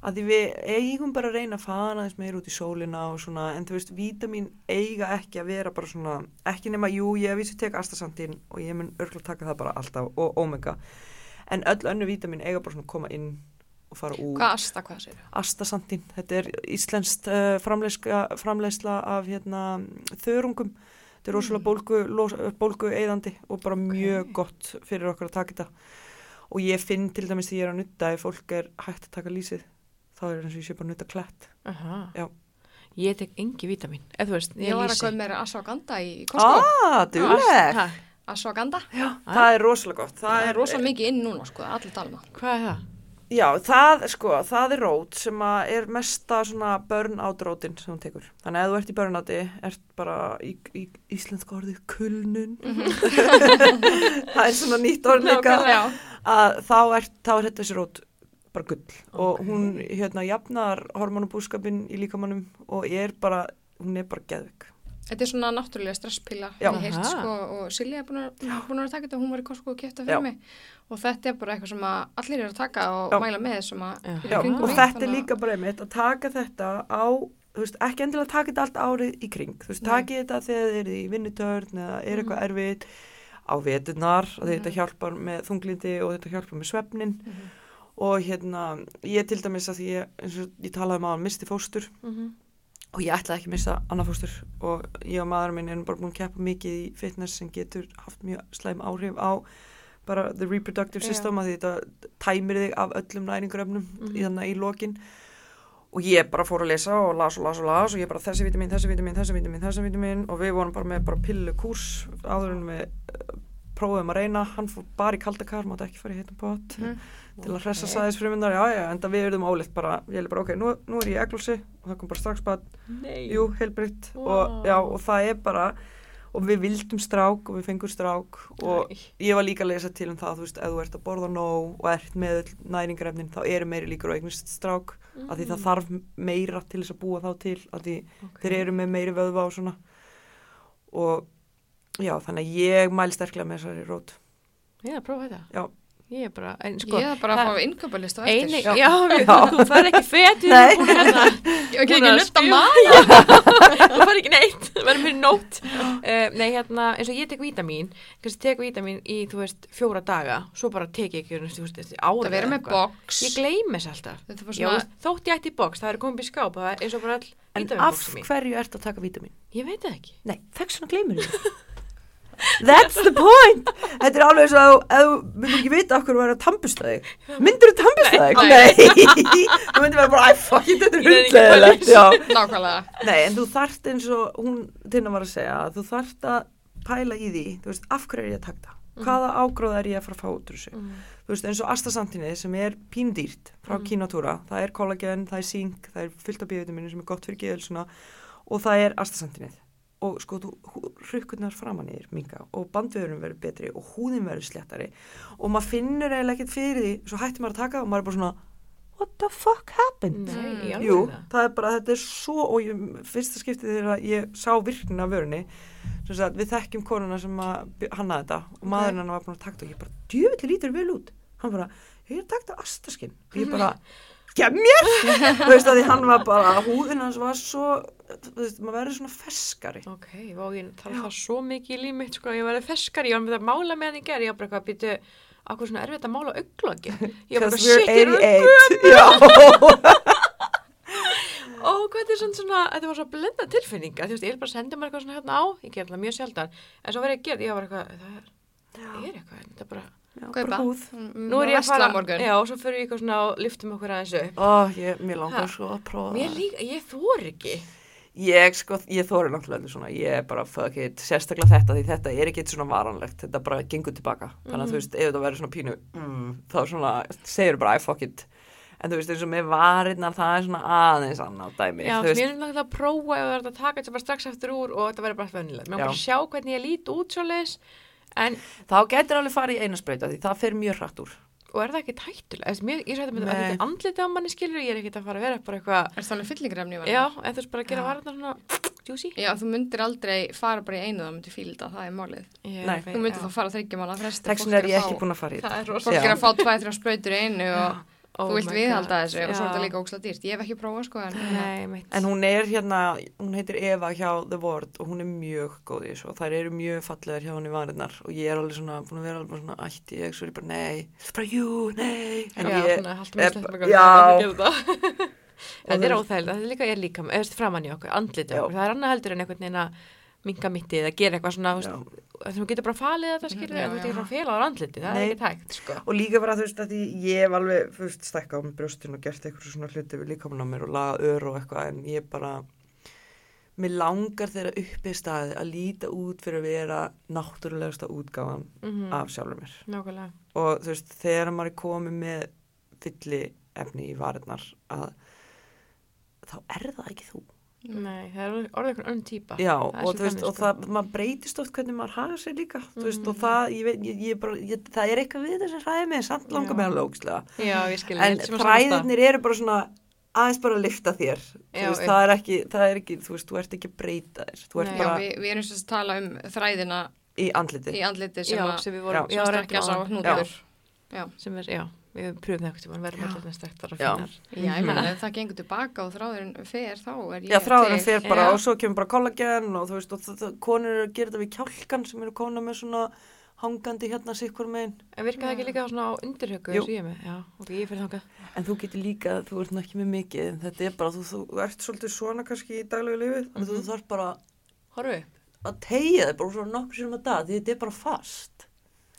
Að því við eigum bara að reyna að fana þess meir út í sólina og svona en þú veist, vítamin eiga ekki að vera bara svona, ekki nema, jú, ég hef vísu tek astasantin og ég mun örgulega taka það bara alltaf og omega, en öll önnu vítamin eiga bara svona að koma inn og fara út Hvað asta, hvað sér? astasantin, þetta er íslenskt uh, framleiðsla, framleiðsla af hérna þörungum. Þetta er rosalega bólgu, los- bólgu eðandi og bara mjög gott fyrir okkur að taka þetta. Og ég finn til dæmis því ég er að nutta ef fólk er hægt að taka lýsið þá er eins og ég sé bara að nutta klætt. Já. Ég tek engi vítamin, eða þú veist, Ég var að koma meira ashwagandha í Costco. Ah, duðleg Ha, Ashwagandha. Já, það er rosalega gott Það það er rosalega mikið inn núna, sko, allir tala um það. Hvað er það? Já, það, sko, það er rót sem er mesta svona burnout rótin sem hún tekur. Þannig að ef þú ert í burnouti, ert bara í, í íslenska orðið kulnun. það er svona nýtt orð líka Já. að þá er, þá er þetta þessi rót bara gull og hún hérna jafnar hormonubúskapin í líkamannum og er bara, hún er bara geðvik. Þetta er svona náttúrulega stresspíla Já. ég heilt sko og Silja er búin að, búin að taka þetta hún var í Costco og kæfta Já. fyrir mig og þetta er bara eitthvað sem allir eru að taka og Já. mæla með sem að Já. Já, og mig, þetta er líka bara einmitt að taka þetta á, þú veist, ekki endilega taka þetta allt árið í kring, þú veist, takið þetta þegar þið eru í vinnutörn eða er eitthvað erfitt á veturnar, þetta hjálpar með þunglindi og þetta hjálpar með svefnin Mhm. Og hérna, ég til dæmis að því ég, eins og ég talaði um að misti fóstur. Mhm. og ég ætlaði ekki að missa annað fóstur. Og ég og maðurinn minn erum bara búin að keppa mikið í fitness sem getur haft mjög slæm áhrif á bara the reproductive system að því þetta tæmir þig af öllum næringaröfnum Mhm. í þannig í lokin. Og ég bara fór að lesa og las og las og las og ég bara þessi vitamin, þessi vitamin, þessi vitamin, þessi vitamin og við vorum bara með bara pillu kúrs áður en við uh, prófum að reyna, hann fór bara í kaldakar, mátti ekki fara í heitum pott Mhm. Til að hressa sæðis frumundar, já já, enda við erum ólitt bara, ég er bara ok, nú, nú er ég eglúsi og það kom bara strax bara, jú, heilbritt Vá. og já, og það er bara og við vildum strák og við fengum strák og Æ. ég var líka að lesa til um það, þú veist, ef þú ert að borða nóg og ert með næringarefnin, þá eru meiri líkur og eignist strák, af því það þarf meira til þess að búa þá til, af því Ok. þeir eru með meiri vöðva og svona og já, þannig að ég mæl sterklega með þessari rót að prófa þetta. Já. Ég er bara, en sko. Ég er bara að fá innköpalist á Eini, eftir. já, við, Já. þú fær ekki fetið Nei. búin að hérna, Ég ekki búin ekki að nutta skrifa- maður. þú fær ekki neitt, það verður mér nótt uh, nei, hérna, eins og ég tek vítamin kannski tek vítamin í, þú veist, fjóra daga svo bara tek ég ekki, þú veist, ára Það verður með box. ég gleymi þess alltaf Þetta er Já, svona, veist, þótt ég ætti í box, það er komið í skáp það er eins og bara all en af hverju ert að taka vítamin? ég veit það ekki Nei, þess vegna gleymir þið That's the point Þetta er alveg svo að þú myndir ekki vita okkur að vera að tampust þig Myndir þú tampust þig? Nei. Þú myndir vera bara, fuck it, þetta er hundlegilegt nákvæmlega. Nei, en þú þarft eins og hún Tina var að segja, að þú þarft að pæla í því, veist, af hverju er ég að taka það? Hvaða ágróða er ég að fara að fá út úr þessu? mm. Þú veist, eins og astasantinið sem er píndýrt frá Mhm. kínatúra, það er kollagen, það er zink, það er bíovitaminu sem er gott fyrir geðelsuna og það er astasantinið. Og sko, þú hrukkurnar framan í þér minga og bandvöðurum verður betri og húðin verður sléttari og maður finnur eiginlega ekkert fyrir því, svo hættir maður að taka og maður er bara svona, what the fuck happened? nei, ég Jú, það er bara, þetta er svo, og ég, fyrsta skiptið þegar ég sá virknin af vörunni, sem sagt, við þekkjum konuna sem að hannaði þetta og maðurinn hann var búin að taka þetta og ég bara, djöfelli lítur vel út. Hann bara, ég er að taka þetta astaskinn. Og ég bara, skemmjör! þú veist að því hann var bara, húðin hans var svo, þú veist, maður verður svona feskari. ok, og tala það svo mikið í líf mitt sko, ég verði feskar, ég var með að mála með gerð ég var bara eitthvað að býtu Akkur svona erfitt að mála auglokki Ég var bara, shit, ég er 88. Já. Ó, hvað er svona, svona, þetta var svo blenda tilfinninga, þú veist, ég vil bara senda mér eitthvað svona hérna á, ég ger það mjög sjaldan, en svo verið ég að gera, ég var eitthvað, það er, það er eitthvað, þetta er bara, Já, Kaupa. húð. nú er ég að fara, morgun. já, og svo fyrir ég eitthvað svona og liftum okkur aðeins upp. Ó, ég, mér langar Ha. svo að prófa Mér líka, ég þór ekki. Ég sko, ég þóri náttúrulega svona, ég er bara fuck it, sérstaklega þetta því þetta er ekki svona varanlegt, þetta bara gengur tilbaka, þannig að Mhm. þú veist, ef þetta verður svona pínu, mm, þá svona, segir bara I fuck it, en þú veist eins og með varirnar það er svona aðeins annað dæmi Já, þú mér er náttúrulega að prófa ef það er að taka þetta bara strax eftir úr og þetta verður bara vönilegt. Mér er bara að sjá hvernig ég lít út svo leis, en, þá getur alveg farið í eina sprauta því það fer mjög hratt úr og er það ekki tættulega? Þess, mér, ég sætti með Nei. að þetta andliti á manni skilur, ég er ekki að fara að vera bara eitthvað, Er það alveg fyllingrefni? já, en þú veist bara að gera Já. varna svona juicy. Já, þú myndir aldrei fara bara í einu það myndir fílda, það er málið. Ég Nei. Þú myndir já. þá fara þryggja mánu að fresta. Þeksin er ég ekki búin að fara í Það þetta er rosa. Fólk Já. er að fá tvæ, Oh þú vilt viðhalda þessu og svo er Já. þetta líka óksla dýrt. Ég hef ekki prófað sko en Nei, mitt. En hún er hérna, hún heitir Eva hjá The Ward og hún er mjög góð í þessu og þær eru mjög fallegar hjá henni varirnar og ég er alveg svona, búin að vera alveg svona ætti ég, svo er ég bara nei, það er bara jú, nei en já, ég, svona, já. Þetta er óþægilega, þetta er líka er líka, eða framann í okkur, andliti Já. okkur, það er annað heldur en einhvern veginn að minga mitti eða gera eitthvað svona, þú getur bara falið skilur, Já, en þú getur bara felaður andliti, það Nei. er ekki tækt, sko. og líka bara þú veist að ég hef alveg fyrst stækka á með brjóstin og gert eitthvað svona hluti við líkamann á mér og laga ör og eitthvað en ég bara mér langar þeirra uppi staði að líta út fyrir að vera náttúrulegasta útgáfan Mm af sjálfur mér Nákvæmlega. og þú veist þegar maður er komið með fylli efni í varirnar að þá er það ekki þú Nei, það er orðið einhvern önn típa. Já, og svo þú veist, og sko. það, maður breytist oft hvernig maður hafa sér líka, þú veist, og Mhm. það, ég veit, ég, ég bara, ég, það er eitthvað við þess að hræði mig, samt langar Já. mig alveg ógislega. Já, ég skil. En þræðirnir eru bara svona, aðeins bara að lifta þér, Já, veist, já. það er ekki, það er ekki, þú veist, þú ert ekki að breyta þér, þú ert Nei. Já, bara við, við erum sagt að tala um þræðina í andliti. í andliti sem Já, að sem við vorum, Já. já, sem já strekkja sá hnútur. Sem er, já, við pröfum það eitthvað sem verðum allir stektar og Já. finnar. Já, ég meina, ef það gengur tilbaka og þráðurinn fer, þá er ég Já, þráðurinn fer bara Já. og svo kemur bara kollagen og þú veist, og það, það, konur eru að gera þetta við kjálkan sem eru kona með svona hangandi hérna sikkur megin. En virka það ekki líka svona á undirhauku Jú. eins og ég er með? Já, ok, ég fyrir þangað. En þú getur líka, þú ert nú ekki með mikið, en þetta er bara, þú, þú ert svolítið svona kannski í daglegu lifið, en þú Mhm. þarf bara Horfu upp. að tegja þig bara svona nokkur sérum að dag, því þetta er bara fast.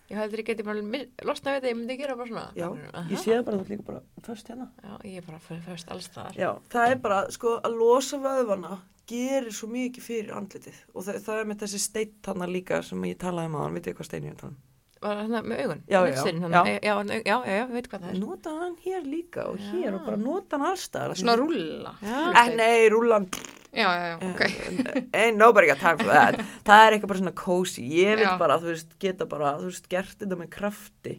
Ég heldur ég geti bara losnað við þetta, ég myndi gera bara svona. Já, Aha. ég sé það bara, þú ert líka bara först hérna. Já, ég er bara fyrst alls þar. Já, það er bara, sko, að losa vöðvana gerir svo mikið fyrir andlitið og það, það er með þessi steitt hana líka sem ég talaði um á hann, veit ég hvað stein ég er að um? Var það með augun? Já, já, Liftsteininn já. Já, já, já, já, ég veit hvað það er. Nota hann hér líka og Já. hér og bara nota hann allstaðar. Svona rúlla. Nei, rúlan, Já, já, já, ok. ain't nobody got time for that. það er eitthvað bara svona cozy, ég vil Já. bara, þú veist, geta bara, þú veist, gert þetta með krafti.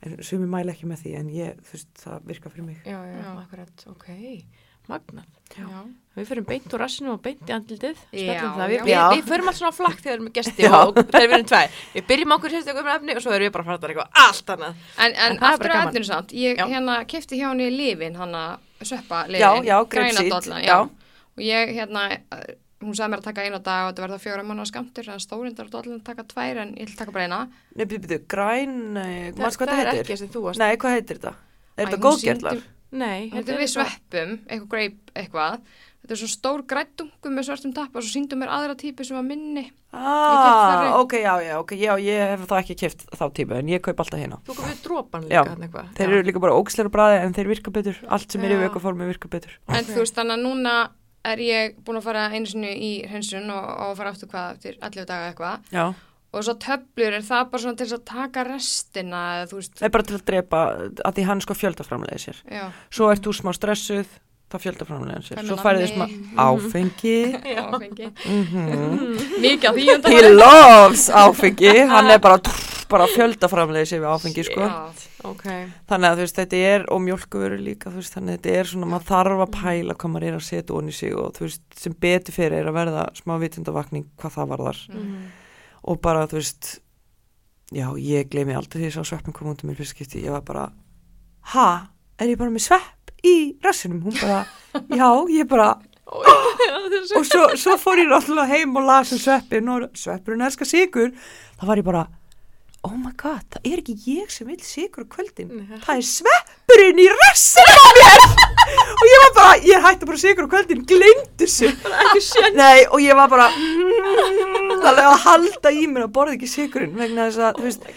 En ég mæla ekki með því, en ég, þú veist, það virka fyrir mig. Já, já, Já. akkurat, ok. Magnað. Já. Við fyrir beint úr rassinu og beint í andlitið. Við, já. við, við förum alls svona á flakk þegar við erum með gesti og þegar við erum tvær. Við byrjum okkur sérstökum um efni og svo erum við bara að fara tala eitthvað allt annað. En, en, En aftur að efninu samt, ég Já. hérna kefti hjá henni lifin, hana sveppa lifin, Já, já, já. Já. Og ég hérna, eh, hún sagði mér að taka eina dag og þetta verða fjóra mánu skamtur, en stórindar dollan taka tvær en ég vil taka bara eina. Nei, byrju, byrju, græn, eh, Það, manns hvað það það er heitir? ekki sem þú varst. Nei, hvað heitir þetta? Er þetta sýndi- Nei, Þetta er við sveppum, eitthvað grape eitthvað. Þetta er svo stór grættungu með svartum tappa og svo síndum mér aðra típu sem var minni. Ah, ok, já, já, ok, já, ég hef þá ekki keft þá tíma, en ég kaup alltaf hérna. Þú komið drópan Já. líka hann eitthvað. Þeir eru líka bara ógslæra bræði, en þeir virka betur, allt sem er í Já. vökuformi virka betur. En þú veist, þannig að núna er ég búin að fara einu sinni í hreinsun og, og fara aftur hvað eftir 11 daga eitthvað. Já, Og svo töflur, er það bara svona til að taka restina, eða það er bara til að drepa, að því hann sko fjöldaframlega sér. já, Svo ert þú smá stressuð, þá fjöldaframlega sér. Svo færið þið smá áfengi. áfengi. mhm. Mikið af því He loves áfengi, hann er bara, bara fjöldaframlega sér við áfengi, sko. Já, Ok. Þannig að veist, þetta er, og mjölkuvöru líka, veist, þannig að þetta er svona, maður þarf að pæla hvað maður er að setja onni sig og veist, sem betur fyrir er að verða smá vitundavakning hvað það varðar. Mm. Og bara, þú veist, já, ég gleymi aldrei því að sveppin kom út um mér fyrst skipti, ég var bara, ha, er ég bara með svepp í rassinum? Hún bara, já, ég bara, og svo, svo fór ég náttúrulega heim og las um sveppin og sveppurinn elskar sigur, þá var ég bara, oh my god, það er ekki ég sem vil sigur kvöldin, Nei. það er sveppurinn í rassinu á mér! Og ég var bara, ég hætti bara sigur kvöldin glemdi sig Nei, og ég var bara mm, að halda í mér að borða ekki sigurinn vegna þess að, þú veist,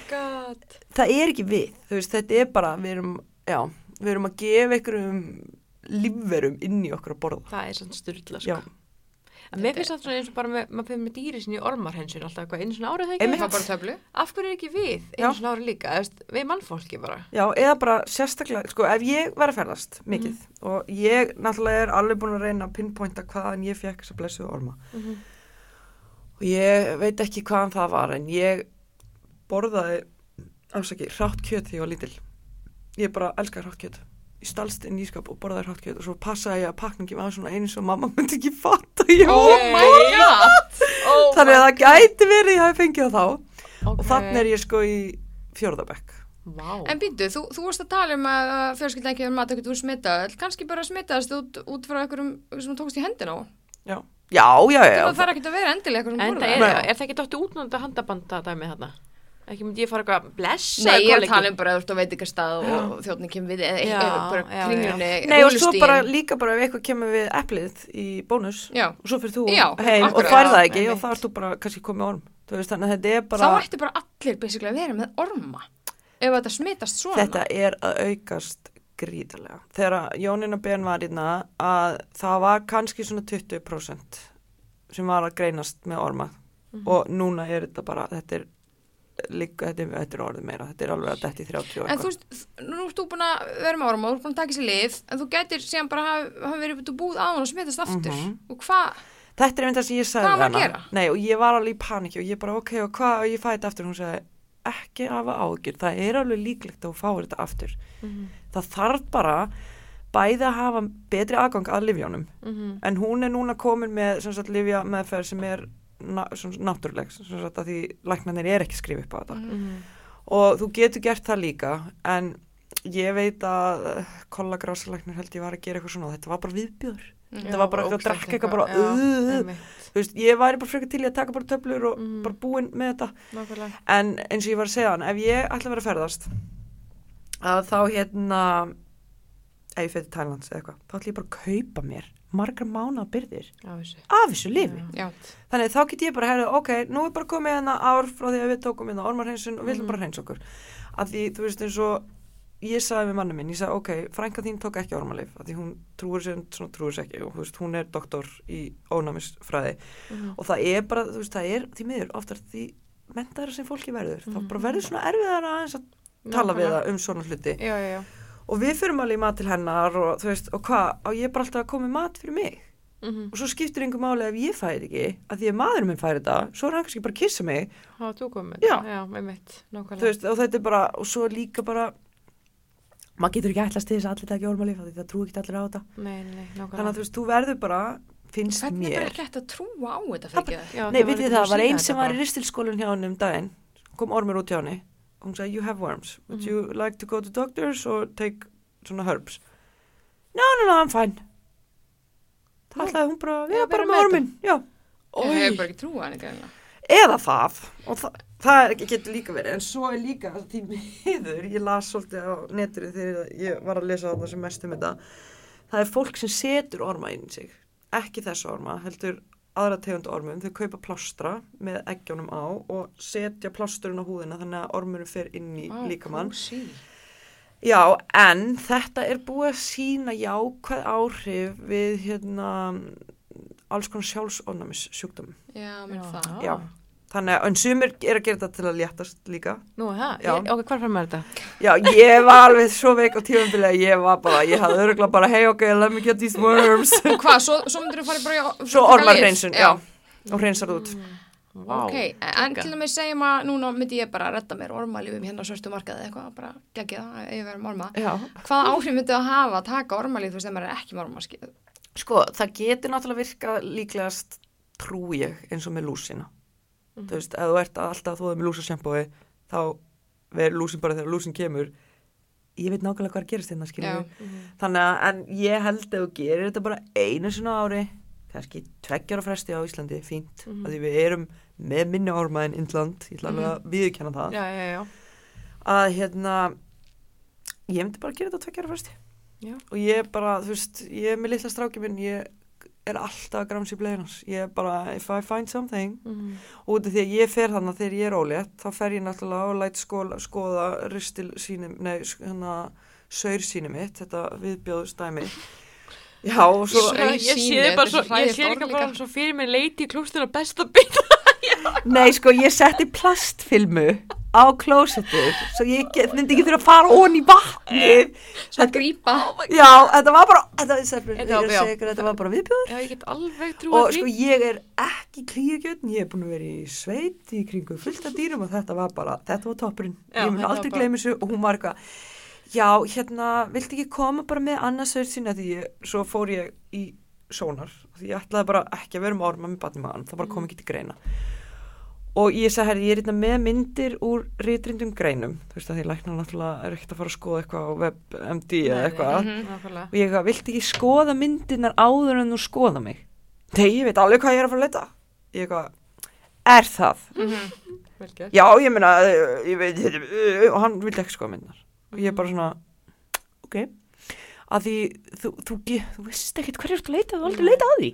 það er ekki við veist, þetta er bara, við erum já, við erum að gefa einhverjum lífverum inn í okkur að borða Það er svona styrla, sko. En mér finnst það svona eins og bara með, maður fyrir með dýri sinni ormarhensun alltaf eitthvað einu svona árið það ekki. Af hverju er ekki við einu svona árið líka, við mannfólki bara. Já, eða bara sérstaklega, sko, ef ég var að ferðast mikið og ég náttúrulega er alveg búin að reyna að pinpointa hvaðan ég fekk þessa blessuðu orma Mhm. og ég veit ekki hvaðan það var en ég borðaði, afsaki, hrátt kjöt þegar ég var lítil. Ég bara elskaði hrátt kjöt. Ég stalst inn í skap og borðaði hrátt kjöt og svo passaði ég að pakningi var svona eins og mamma myndi ekki fatta ég Oh var. my god! Oh Þannig að það gæti verið ég hafi fengið þá okay. og þannig er ég sko í fjórðabekk. Vá. En býtu, þú, þú varst að tala um að fjölskylda ekki verið mat ekkert úr smitaðal, kannski bara smitaðast út, út frá einhverjum sem þú tókst í hendina á. Já, já, já. já, Það þarf ekkert að vera endilega eitthvað sem En það er, er það ekki dóttu útnönda handabanda dæmi þarna? Ekki myndi ég fara eitthvað blessa Nei, ég er að tala um bara að þú ert á veitingastað og þjóðni kemur við eða Já, eitthvað bara já, kringlunni, Nei og svo bara líka bara ef eitthvað kemur við eplið í bónus Já, og svo fyrir þú Já, heim akkurat. og það Já, ekki og þá ert þú bara kannski komið orm. Veist þannig að þetta er þá bara, ætti bara allir basically að vera með orma ef þetta smitast svona. þetta er að aukast gríðarlega. Þegar að Jónina Ben var hérna að það var kannski svona 20% sem var að greinast með orma Mhm. og núna er þetta bara, þetta er líka, þetta þetta er orðið meira, þetta er alveg að detti 30 og En þú veist, nú ert þú búin að vera með orma, þú ert búin að taka sér lið, en þú gætir síðan bara hafa haf verið búið á hann og smitast aftur. Mhm. Og hvað, Þetta er einmitt það sem ég sagði að hana. gera? Nei, og ég var alveg í panikki og ég bara, ok, og hvað, og ég fæði þetta aftur. Hún sagði, ekki hafa ágjur, það er alveg líklegt að þú fáir þetta aftur. Mhm. Það þarf bara bæði að hafa betri aðgang að livjónum. Mhm. En hún er núna komin með, na, svona, náttúruleg, sem sagt, að því læknarnir er ekki skrifið upp á þetta. Mhm. Og þú getur gert það líka, en ég veit að kollagrásalæknir held ég var að gera eitthvað svona þetta var bara viðbjöður. Þetta var bara eitthvað að drakka eitthvað bara, uh, Þú veist, ég væri bara frekar til í að taka bara töflur og Mhm. bara búin með þetta. Nákvæmlega. En eins og ég var að segja hann, ef ég ætla að vera að ferðast, að þá hérna, ef ég fyrir Thailands eða eitthvað, þá ætla ég bara að kaupa mér margar mánuða byrðir Já, þessu. af þessu lifi. Já, Þannig þá get ég bara að herra, ok, nú er bara komið hérna ár frá því að við tókum hérna ormarhreinsun og við ætlum Mhm. bara að hreins okkur. Af því, þú veist, eins og ég sagði við manni minn, ég sagði, ok, frænka þín tók ekki ormalif, af því hún trúir sér, svona trúir sér ekki og þú veist, hún er doktor í ónæmisfræði Mhm. og það er bara, þú veist, það er því miður oftar því mentaðara sem fólki verður þá Mhm. bara verður svona erfiðar aðeins að tala við það um svona hluti Já, já, já. Og við fyrir alveg í mat til hennar og þú veist, og hvað, á ég bara alltaf að koma með mat fyrir mig Mhm. og svo skiptir einhver máli ef ég færi ekki að því að maðurinn minn færi þetta, svo er hann kannski bara að kissa mig, Hafa þú komið? Já. Já, með mitt. Nákvæmlega. þú veist, og þetta er bara og svo líka bara maður getur ekki ætlast til þess að allir ormalíf af því það trú ekki allir á þetta Nei, nei, þannig að þú veist, þú verður bara, finnst hvernig er mér bara ekki hægt að trúa á þetta fyrir ekki Nei, vitið það, var einn sem var í ristilskólinn hjá hann um daginn, kom ormur út hjá og hún sagði, you have worms, would Mhm. you like to go to doctors or take svona herbs? No, no, no, I'm fine. Það ætlaði hún bara, Já, bara með ormin, já. Ég hef bara ekki trúa hann einhverja. Eða það, og það, það getur líka verið, en svo er líka því miður, ég las svolítið á neturu þegar ég var að lesa þarna sem mest um þetta, það er fólk sem setur orma inn í sig, ekki þessu orma, heldur aðra tegund ormum, þau kaupa plástra með eggjónum á og setja plásturinn á húðina þannig að ormurinn fer inn í Vá, líkamann. kósí. Já, en þetta er búið að sína jákvæð áhrif við hérna alls konar sjálfsónæmis sjúkdómum. Já, mér það. Já. Þannig að, en sumir er að gera þetta til að léttast líka. Nú, það? Ok, hvað fram með þetta? Já, ég var alveg svo veik á tífambili að ég var bara, ég hafði öruglega bara, hey, ok, let me get these worms. Og hvað, svo, svo myndir þú fara bara í... Svo taka ormarhreinsun, lyf? já, og hreinsar út. Vá. Ok, en til dæmis segjum að núna myndi ég bara redda mér ormalífum hérna á svörstu markaði eitthvað, bara gegja það ef ég verið orma. Já, Hvaða áhrif myndi það hafa að taka ormalíf þú veist þegar maður er ekki með orma, skil? sko, það getur náttúrulega virkað líklegast, trú ég, eins og með lúsina. Mhm. Þú veist, ef þú ert alltaf að þóða með lúsasjampói, þá verður lúsin bara þegar lúsin kemur. Ég veit nákvæmlega hvað er að gerast hérna, skiljum Já. við. Mhm. Þannig að, en ég held ef þú gerir þetta bara einu svona ári, kannski tveggjara fresti á Íslandi, fínt, Mhm. að því við erum með minni orma en Indland, ég ætla alveg að viðurkenna það, Já, já, já. að hérna, ég myndi bara gera þetta tveggjara fresti. Já. Og ég bara, þú veist, ég er með litla stráki minn, ég er alltaf að gramsa í blegðinans. Ég er bara, if I find something, Mhm. og út af því að ég fer þannig þegar ég er ólétt, þá fer ég náttúrulega og læt skoða, skoða ristil sínum, nei, hérna, saur sínum mitt, þetta viðbjóðstæmi Já, og svo, Svo- ég sé bara svo, ég sé líka bara svo fyrir mig leiti í klústur og besta bita. Nei, sko, ég setti plastfilmu á klósettið, svo ég myndi ekki þurfa að fara ón í vatnið. Svo að grípa. Já, þetta var bara, þetta, þetta, Þetta var- já. þetta, var bara viðbjóður. Já, ég get alveg trúið Og því. sko, ég er ekki klíugjötn, ég er búin að vera í sveit í kringu fullt af dýrum og þetta var bara, þetta var toppurinn. Ég mun aldrei gleyma þessu og hún var eitthvað, já, hérna, viltu ekki koma bara með annarsauð sína því ég, svo fór ég í sónar, því ég ætlaði bara ekki að vera með orma með batni maðan, það bara kom ekki til greina. Og ég sagði, herri, ég er hérna með myndir úr ritrindum greinum, þú veist að því læknar náttúrulega er ekkert að fara að skoða eitthvað á WebMD eða eitthvað. Mhm. Nákvæmlega. Og ég eitthvað, viltu ekki skoða myndirnar áður en þú skoða mig? Nei, ég veit alveg hvað ég er að fara að leita. Ég eitthvað, er það? Vel gert. Já, ég meina, ég veit, og hann vildi ekki skoða myndirnar. Og ég bara svona, ok, að því þú, þú, þú, þú veist ekkert hverju þú ert að leita, þú aldrei leita að því.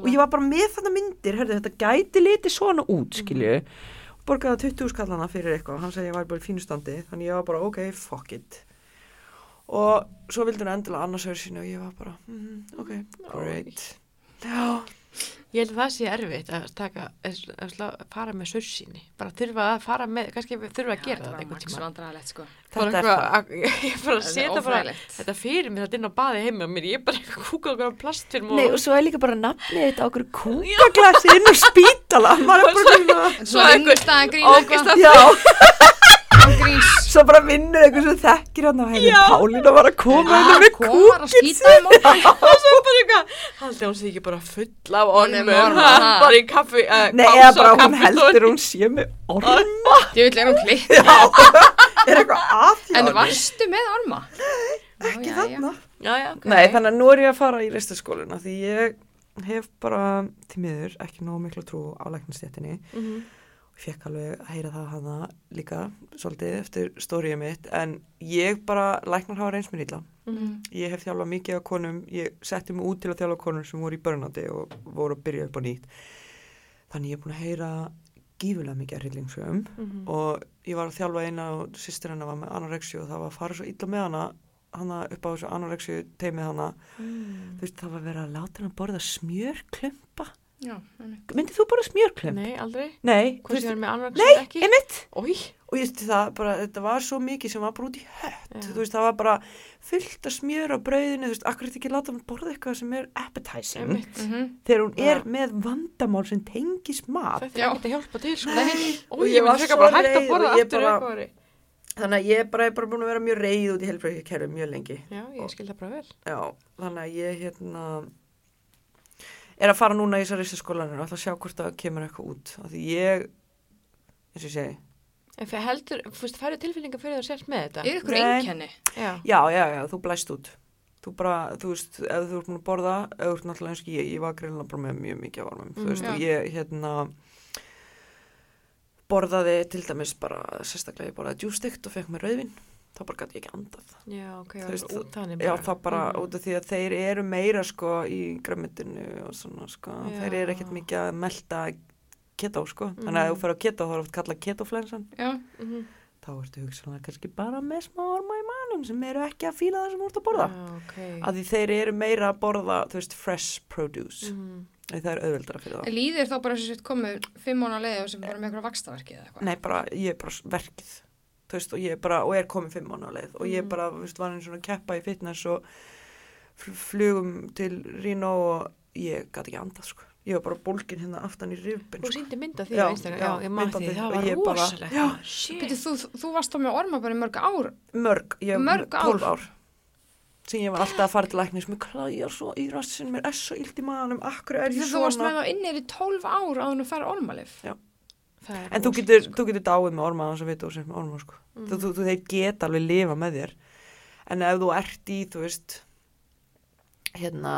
Og ég var bara með þarna myndir, herði, þetta gæti litið svona út, skilju. Borgaði 20 skallana fyrir eitthvað, hann segi ég var bara í fínu standi, þannig ég var bara, ok, fuck it. Og svo vildi hann endilega annars höfðu sínu og ég var bara, mm, ok, great. Já, Ég held að það sé erfitt að taka, að slá- fara með sörsýni. Bara þurfa að fara með, kannski þurfa að gera það einhvern tíma. vandræðilegt sko. Þetta er það. að- ég bara er setja bara þetta fyrir mig þetta inn á baði heima mér. Ég er bara eitthvað kúka okkur á plastfilm og... Nei, og svo er líka bara nafnið þetta okkur kúkaglasi inn á spítala. Maður er bara svona, Svo Svo einhver- vinnustæðan grín eitthvað. já, Án gríns. svo bara vinnur eitthvað sem þekkir hann henni. Já. Pálína var að koma inn með Komar að kúkinn móti. og svo bara eitthvað, haldið hún sé ekki bara full af með ha. bara í kaffi, uh, Nei, eða bara hún heldur hún sé með orma. Ég vil er hún klipp. Er eitthvað að hjá En henni? varstu með orma? Ekki Já, þarna. Já, já, ok. Nei, þannig að nú er ég að fara í listaskóluna því ég hef bara til miður ekki nóg miklu trú á læknastjættinni. Mhm. Ég fekk alveg að heyra það hana líka svolítið eftir stóriðið mitt en ég bara, læknar hafa reyns mér illa. Mhm. Ég hef þjálfað mikið af konum, ég setti mig út til að þjálfa konum sem voru í börnáti og voru að byrja upp á nýtt. Þannig ég er búin að heyra gífulega mikið að hryllingsögum Mhm. og ég var að þjálfa eina og sýstir hennar var með anorexíu og það var að fara svo illa með hana hana upp á þessu anorexíu teimið hana Mm. þú veist það var verið að láta hann borða smjörklumpa. Myndið þú borða smjörklump? Nei, aldrei. Nei, Hvað veist, sé hann með annar nei, ekki? einmitt Ói. og ég veist það bara, þetta var svo mikið sem var bara út í hött þú veist, það var bara fullt af smjör á brauðinu, þú veist, akkur þetta ekki láta hann borða eitthvað sem er appetizing Einmitt. Mhm. þegar hún er með vandamál sem tengis mat Já. þarf ekki að hjálpa til, sko. Nei. Ói, ég var svo bara reið að ég bara- þannig að ég er bara, bara búin að vera mjög reið út í helbreyðkerfi mjög lengi Já, ég skil það bara vel. Já, þannig að ég hérna er að fara núna í þessar ristaskólanir og ætla að sjá hvort það kemur eitthvað út af því ég eins og ég segi, En fyrir heldur, veist, færðu tilfinningar fyrir það sért með þetta? Er ykkur einkenni? Já. já, já, já, þú blæst út þú bara, þú veist, ef þú ert búin að borða ef þú ert náttúrulega eins og ég, ég var greinlega bara með mjög mikið á ormum, þú Mm, veist, já. og ég hérna borðaði til dæmis bara, sérstaklega ég borðaði djústikt og fekk mér rauðvin þá bara gæti ekki andað Já, ok, Þú það veist, þannig Já, bara. það bara Mhm. út af því að þeir eru meira sko í græmitinu og svona sko, Já. þeir eru ekkert mikið að melta keto sko, þannig að Mhm. ef þú fyrir á keto þá er oft kallað ketoflensan, Já. Mhm. þá ertu hugsanlega kannski bara með smá orma í manum sem eru ekki að fíla það sem þú ert að borða, Já, ok. að því þeir eru meira að borða, þú veist, fresh produce, Mhm. það er auðveldara fyrir það. Líðir þá bara sem sétt komið fimm mánu að leiði og sem bara með eitthvað vakstaverki eða eitthvað? Nei, bara, ég er bara verkið, þú veist, og ég er bara, og er komin fimm mánu á leið og ég Mhm. bara, þú veist, var eins og að keppa í fitness og fl- flugum til Rino og ég gæti ekki andað, sko. Ég var bara bólgin hérna aftan í rifbin, sko. síndi mynda því Já, á Instagram, já, já, ég maður því, það og var. Já. Shit. Býtu, þú, þú varst þá með orma bara í mörg ár? Mörg, ég Mörg ár? 12 ár. Sem ég var alltaf að fara til læknis, mér klæjar svo í rassin, mér er svo illt í manum, akkur er ég Þú varst með svona. þá innir í 12 ár en þú fær ormalif? Er En þú getur, sko. þú getur dáið með orma þannig að veit þú sem með orma, sko. Mhm. Þú, þú, þeir geta alveg lifa með þér. En ef þú ert í, þú veist, hérna,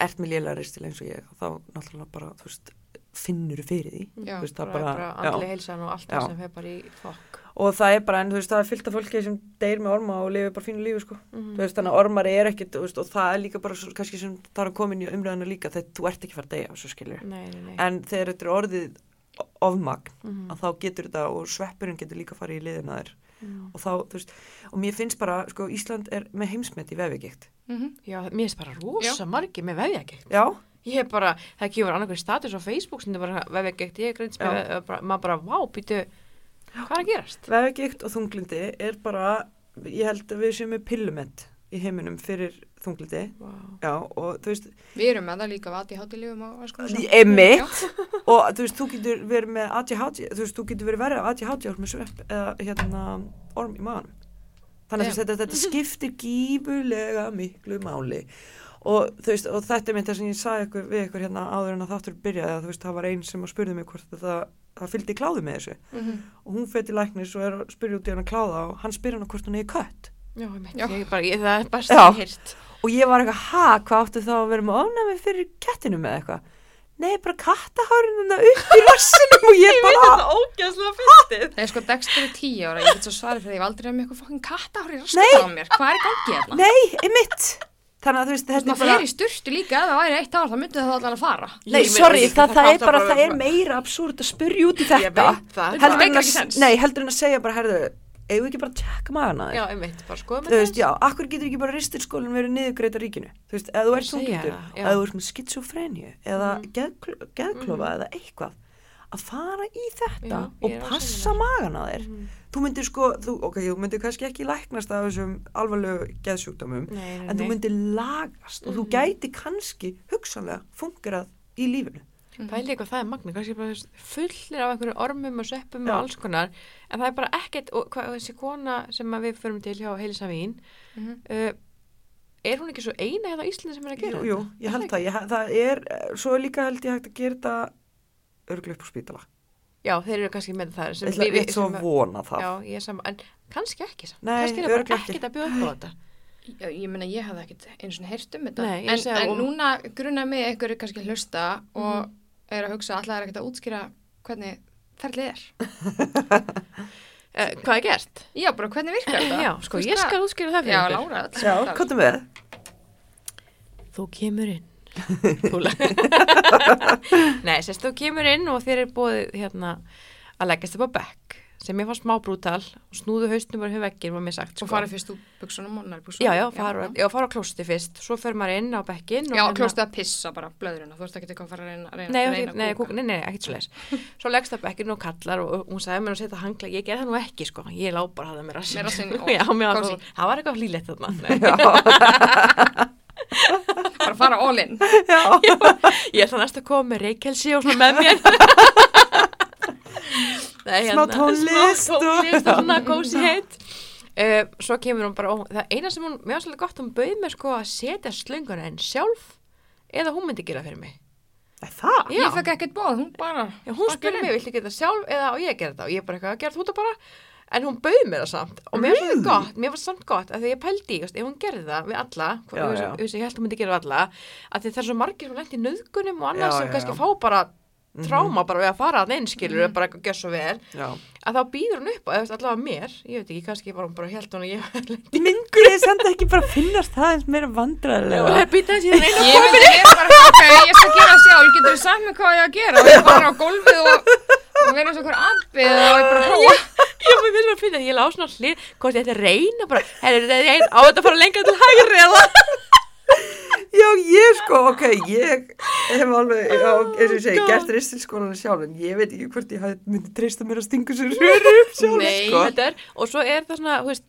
ert með lélega ristil eins og ég, þá náttúrulega bara, þú veist, finnur fyrir því. Já, Þú veist, bara, bara, bara andli já. heilsan og allt Já. það sem fer bara í fokk. Og það er bara, en þú veist, það er fyllt af fólki sem deyr með orma og lifir bara fínu lífi, sko. Mhm. Þú veist, þannig að ormar er ekkit, veist, og það er líka bara, svo, kannski sem það er inn í umræðinu líka, þegar þú ert ekki fara að deyja, svo skilur. Nei, nei, nei. En þegar þetta er orðið ofmagn Mhm. að þá getur þetta og sveppurinn getur líka farið í liðina þér Mm. og þá, þú veist, og mér finnst bara sko, Ísland er með heimsmet í vefigikt Mhm. Já, mér finnst bara rosa margir með vefjagigt. Já, Ég hef bara, það kemur annarkur status á Facebook sem þið bara vefjagigt, ég er vef- bara- maður bara, vá, býtu, hvað er að gerast? vefigikt og þunglindi er bara, ég held að við séum með pillumett í heiminum fyrir þunglindi Vá. Já, og þú veist, Við erum með það líka hátilífum á sko, Einmitt. og þú veist, þú getur verið með ADHD, þú veist, þú getur verið verið af ADHD með svepp eða hérna orm í maðanum. Þannig að þetta, þetta skiptir gífurlega miklu máli og þú veist, og þetta er mynd það sem ég sagði ykkur, við ykkur hérna áður en að þáttur byrjaði að þú veist, það var einn sem að spurði mig hvort það, það fylgdi kláði með þessu Mhm. og hún til læknis og er að spyrja út í hann að kláða og hann spyr hann hvort hún er kött Já, ég Já. ég bara, ég, það er bara Já. stið hýrt. og ég var eitthvað, ha, hvað áttu þá að vera með ofnæmi fyrir kettinu með eitthvað nei, bara kattahárinu upp í rassinum og ég bara ógæðslega fyndið. Nei, sko, Dexter er tíu ára, ég get svo svarið fyrir því, ég hef aldrei með eitthvað fokkin kattahár í raskat á mér. Hvað er í gangi hérna? Nei, einmitt. Þannig að þú veist, þetta er bara... fer í sturtu líka, ef það væri eitt ár, þá myndi það allan að fara. Nei, Ég sorry, ég- það, það, það er bara, það er meira absúrt að spyrja út í Ég þetta. veit það. Heldur- Heldur en meikar að, ekki sens. nei, heldur en að segja bara, herðu, eigum við ekki bara að tjekka magana Já, þér? ég meint, bara skoðum Þú veist, já, akkur getur ekki bara ristilskólinn verið niðurgreita ríkinu? Þú veist, eða þú ert já. eða þú ert með skitsofrenju, eða Mhm. geðkl- geðklofa, eða eitthvað, að fara í þetta Já, og passa sammála. magana þér. Mhm. Þú myndir sko, þú, ok, þú myndir kannski ekki læknast af þessum alvarlegu geðsjúkdómum, Nei, nei, en þú myndir lagast og þú Mhm. gæti kannski hugsanlega fungerað í lífinu. Pæli eitthvað það er magna, kannski bara fullir af einhverju ormum og sveppum Já. og alls konar, en það er bara ekkert, og hvað, þessi kona sem við förum til hjá Heilisa Vín, Mhm. uh, er hún ekki svo eina hérna á Íslandi sem er að gera Jú, jú, ég held það, ég, það er, eh, svo er líka held ég hægt að gera þetta örglu upp á spítala. Já, þeir eru kannski með það Ég ætla eitt svo að vona það. Já, ég er saman, en kannski ekki saman, Nei, kannski er það bara ekkert að bjóða upp á þetta. Já, ég meina, ég hafði ekkert eins og heyrt um þetta. Nei, en, en núna grunnaði mig einhver er kannski hlusta og Mhm. Er að hugsa, alltaf er ekkert að útskýra hvernig ferlið er. Uh, hvað er gert? Já, bara hvernig virkar þetta? Já, sko, veist ég það- skal útskýra það fyrir Já, ykkur. Lára, Já, það. hvað er með? Þú kemur inn. Nei, sérst, þú kemur inn og þér er búið hérna að leggast upp á bekk sem ég fann smá brútal og snúðu haustnum bara hjá veggin var mér sagt Svo farið fyrst úr buksunum og nærbuxunum. Já, já, fara, já, fara á klósti fyrst, svo fer maður inn á bekkin og Já, hérna- klóstið að pissa bara blöðurinn og þú veist ekki eitthvað að fara að reyna, reyna, Nei, reyna nei, að kúka, nei, nei, ekkert svo leis Svo leggst það bekkin og kallar og, og hún sagði mér að setja hangla, ég gerði það nú ekki sko, ég lá bara að það mér kósí. svo, það var eitthvað hlýlegt þarna. Bara fara all in. Já, Ég ætla næst að koma með reykjelsi og svona með mér Smá tónlist Smá og- tónlist og svona kósi heitt uh, Svo kemur hún bara ó, Það eina sem hún, var svolítið gott Hún bauð mér sko að setja slönguna en sjálf Eða hún myndi gera fyrir mig Er það? Já. Ég fekk ekkert bóð, hún bara... Já, hún spurði mig, viltu gera það sjálf eða á ég að gera það og ég bara eitthvað, gerð þú þetta bara en hún bauð mér það samt og mér var Really? gott, mér var samt gott að því ég pældi, ef hún gerði það við alla hvað, Já, ég, já. ég, ég held hún myndi gera það alla að því það er svo margir sem lendi í nöðgunum og annars sem já, kannski fá bara. Tráma bara við að fara að einn skilur bara eitthvað gjör svo vel. Já. að þá býður hún upp og allavega mér, ég veit ekki, kannski var hún bara held hún að ég Myndir þið samt ekki bara finnast það eins meira og vandræðilega? býta þessi einu Ég ég bara, ok, ég skal gera sjálf, getur þú sagt mér hvað ég að gera? Og ég bara á gólfið og, og og hver abbið og ég bara prófa. ég mér finnst að finna, ég lá svona hlið hvort ég ætti að reyna bara, herri, reyn, á þetta að fara lengra til hægri eða Já, ég sko, ok, ég hef alveg, já, eins og ég segi, gert ristilskólanum sjálf, en ég veit ekki hvort ég myndi treysta mér að stinga sér röru upp sjálf, Nei, sko. þetta er, og svo er það svona, þú veist,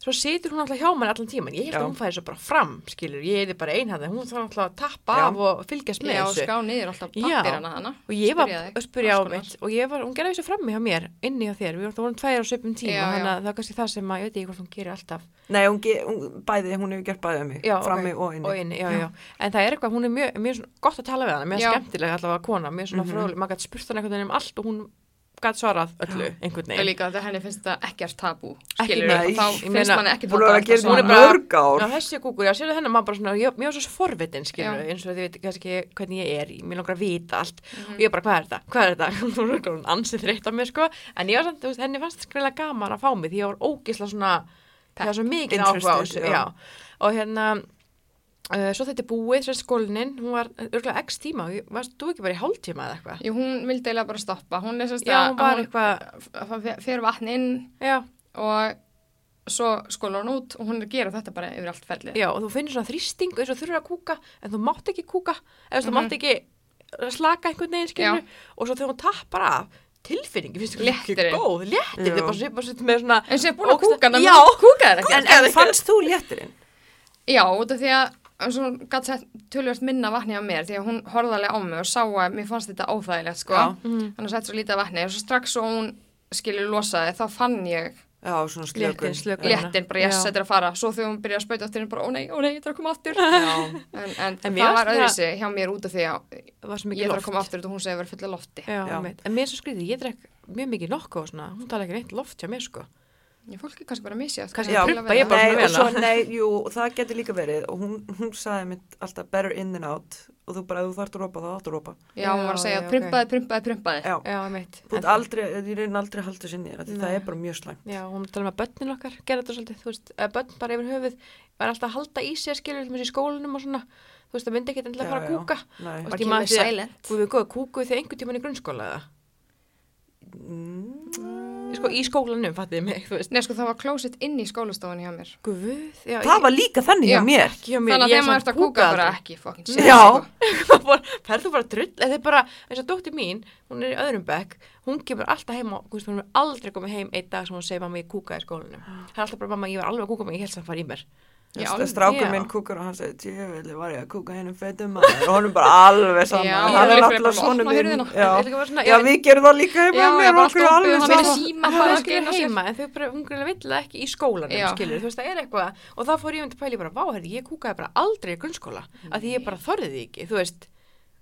svo situr hún alltaf hjá mann allan tíman, ég held Já. að hún fæði svo bara fram, skilur, ég er bara einhæði, hún þarf alltaf að tappa Já. af og fylgjast með Já, þessu. skrá niður alltaf Já. pappirana hana. Og ég var að spyrja á mitt og var, hún gerði þessu frammi hjá mér, inni hjá þér, við vorum tveir á svipum tíma, þannig að það er kannski það sem að, ég veit ekki hvort hún gerir alltaf. Nei, hún, ge- hún bæði, hún hefur gert bæðið mig, Já, frammi ok. og inni. Og inni, já. En það er eitthvað, hún er mjög, mjög gott að tala við hana, mjög skemmtilega allavega kona, mjög svona Mhm. fróðleg, maður gæti spurt hana einhvern veginn um allt og hún gæti svarað öllu, einhvern Og veginn. líka þetta henni finnst það ekkert tabú, Ekki við, þá finnst meina, manni ekkert Búin að vera að gera Hún er bara- mörg ár. Já, þessi kúkur, já, sérðu hennar maður bara svona, ég, mér var svo forvitin, skilur, eins og þið veit kannski hvernig ég er, mér langar að vita allt. Mhm. og ég bara, hvað er þetta, hvað er þetta, hún er eitthvað ansið þreytt á mér, sko, en ég var samt, þú veist, henni fannst skræðilega gaman að fá mig því ég var ógisla svona, það var svo mikið áhuga á þessu, já, og hérna, Uh, svo þetta er búið, svo skólinin, hún var örgulega x tíma, varst þú ekki bara í hálftíma eða eitthvað? Jú, hún vildi eiginlega bara stoppa. Hún er sérst Já, hún var eitthvað, eitthvað, fer vatn inn já, og svo skólar hún út og hún er að gera þetta bara yfir allt ferlið. já, og þú finnir svona þrýsting eins og þurfur að kúka, en þú mátt ekki kúka, eða þú Mhm. mátt ekki slaka einhvern veginn, skilur, og svo þegar hún tappar af, tilfinningi, finnst þú ekki góð, léttir, þetta Já. er bara svolítið með svona, En sem er búin að kúka, þannig Já. að hún kúkaði ekki. En, en fannst þú léttirinn? Já, út af því að hún gæti tölvöld minna vatni á mér því að hún horfði alveg á mig og sá að mér fannst þetta óþægilegt sko. Já. Mhm. Að sett svo lítið vatni og svo strax svo hún skilur losaði þá fann ég Já, svona slökun. Léttin, bara þetta er að fara. Svo þegar hún byrjaði að spauta aftur, bara ó nei, ó nei, þetta er að koma aftur. En, en, En það var öðruðsi hjá mér út af því að það var ég þarf að koma aftur og hún segi að vera fulla lofti. Já, Já. en mér er svo skrítið, ég drekk mjög mikið nokkuð og svona, hún tala ekki neitt loft hjá mér sko. Ég fólk er kannski bara misjátt. Kannski Já, prumpa ég bara og svo, vel nei, jú, það getur líka verið og hún, hún sagði mitt alltaf better in than out og þú bara, ef þú þarft að ropa, þá áttu að ropa. Já, hún var að Já, segja já, ok. prumpaði, prumpaði, prumpaði. Já, Já, einmitt. þú ert aldrei, ég reyna aldrei að halda sinni, því það er bara mjög slæmt. Já, hún tala um að börnin okkar gera þetta svolítið, þú veist, að börn bara yfir höfuð var alltaf að halda í að skilja til í skólanum og svona, þú veist, það myndi ekki endilega Já, fara að já. kúka. Og Og því að- silent. Þú við góða kúkuð þegar einhvern tíman í grunnskóla eða? Mm, Sko, í skólanum, fattiði mig. Nei, sko, það var klósett inn í skólastofunni hjá mér. Guð, já. Það var líka þannig hjá Já. mér. hjá mér, Þannig að ég þegar maður samt ert að kúka bara ekki fokkin Já. sér, sko. Það var- ferð þú bara drull, eða þið bara, eins og dóttir mín, hún er í öðrum bekk, hún kemur alltaf heim og, hún er aldrei komið heim einn dag sem hún segir mamma ég kúkaði í skólanum. Það er alltaf bara mamma, ég var alveg að kúka mig, ég held sem fara í mér. Strákur minn kúkar og hann segi, tjöfili var ég að kúka hennum feitum maður? Og hann er bara alveg saman. Hann er bara svona hurðina. Já. Við gerum það líka heima Já, bara okkur alveg hann saman. það bara er að ekki heima, en þau bara, hún greinlega vill ekki í skólanum, skilur, þú veist, það er eitthvað, og þá fór ég um til pæli bara, vá, herri, ég kúkaði bara aldrei í grunnskóla, að því ég bara þorði því ekki, þú veist,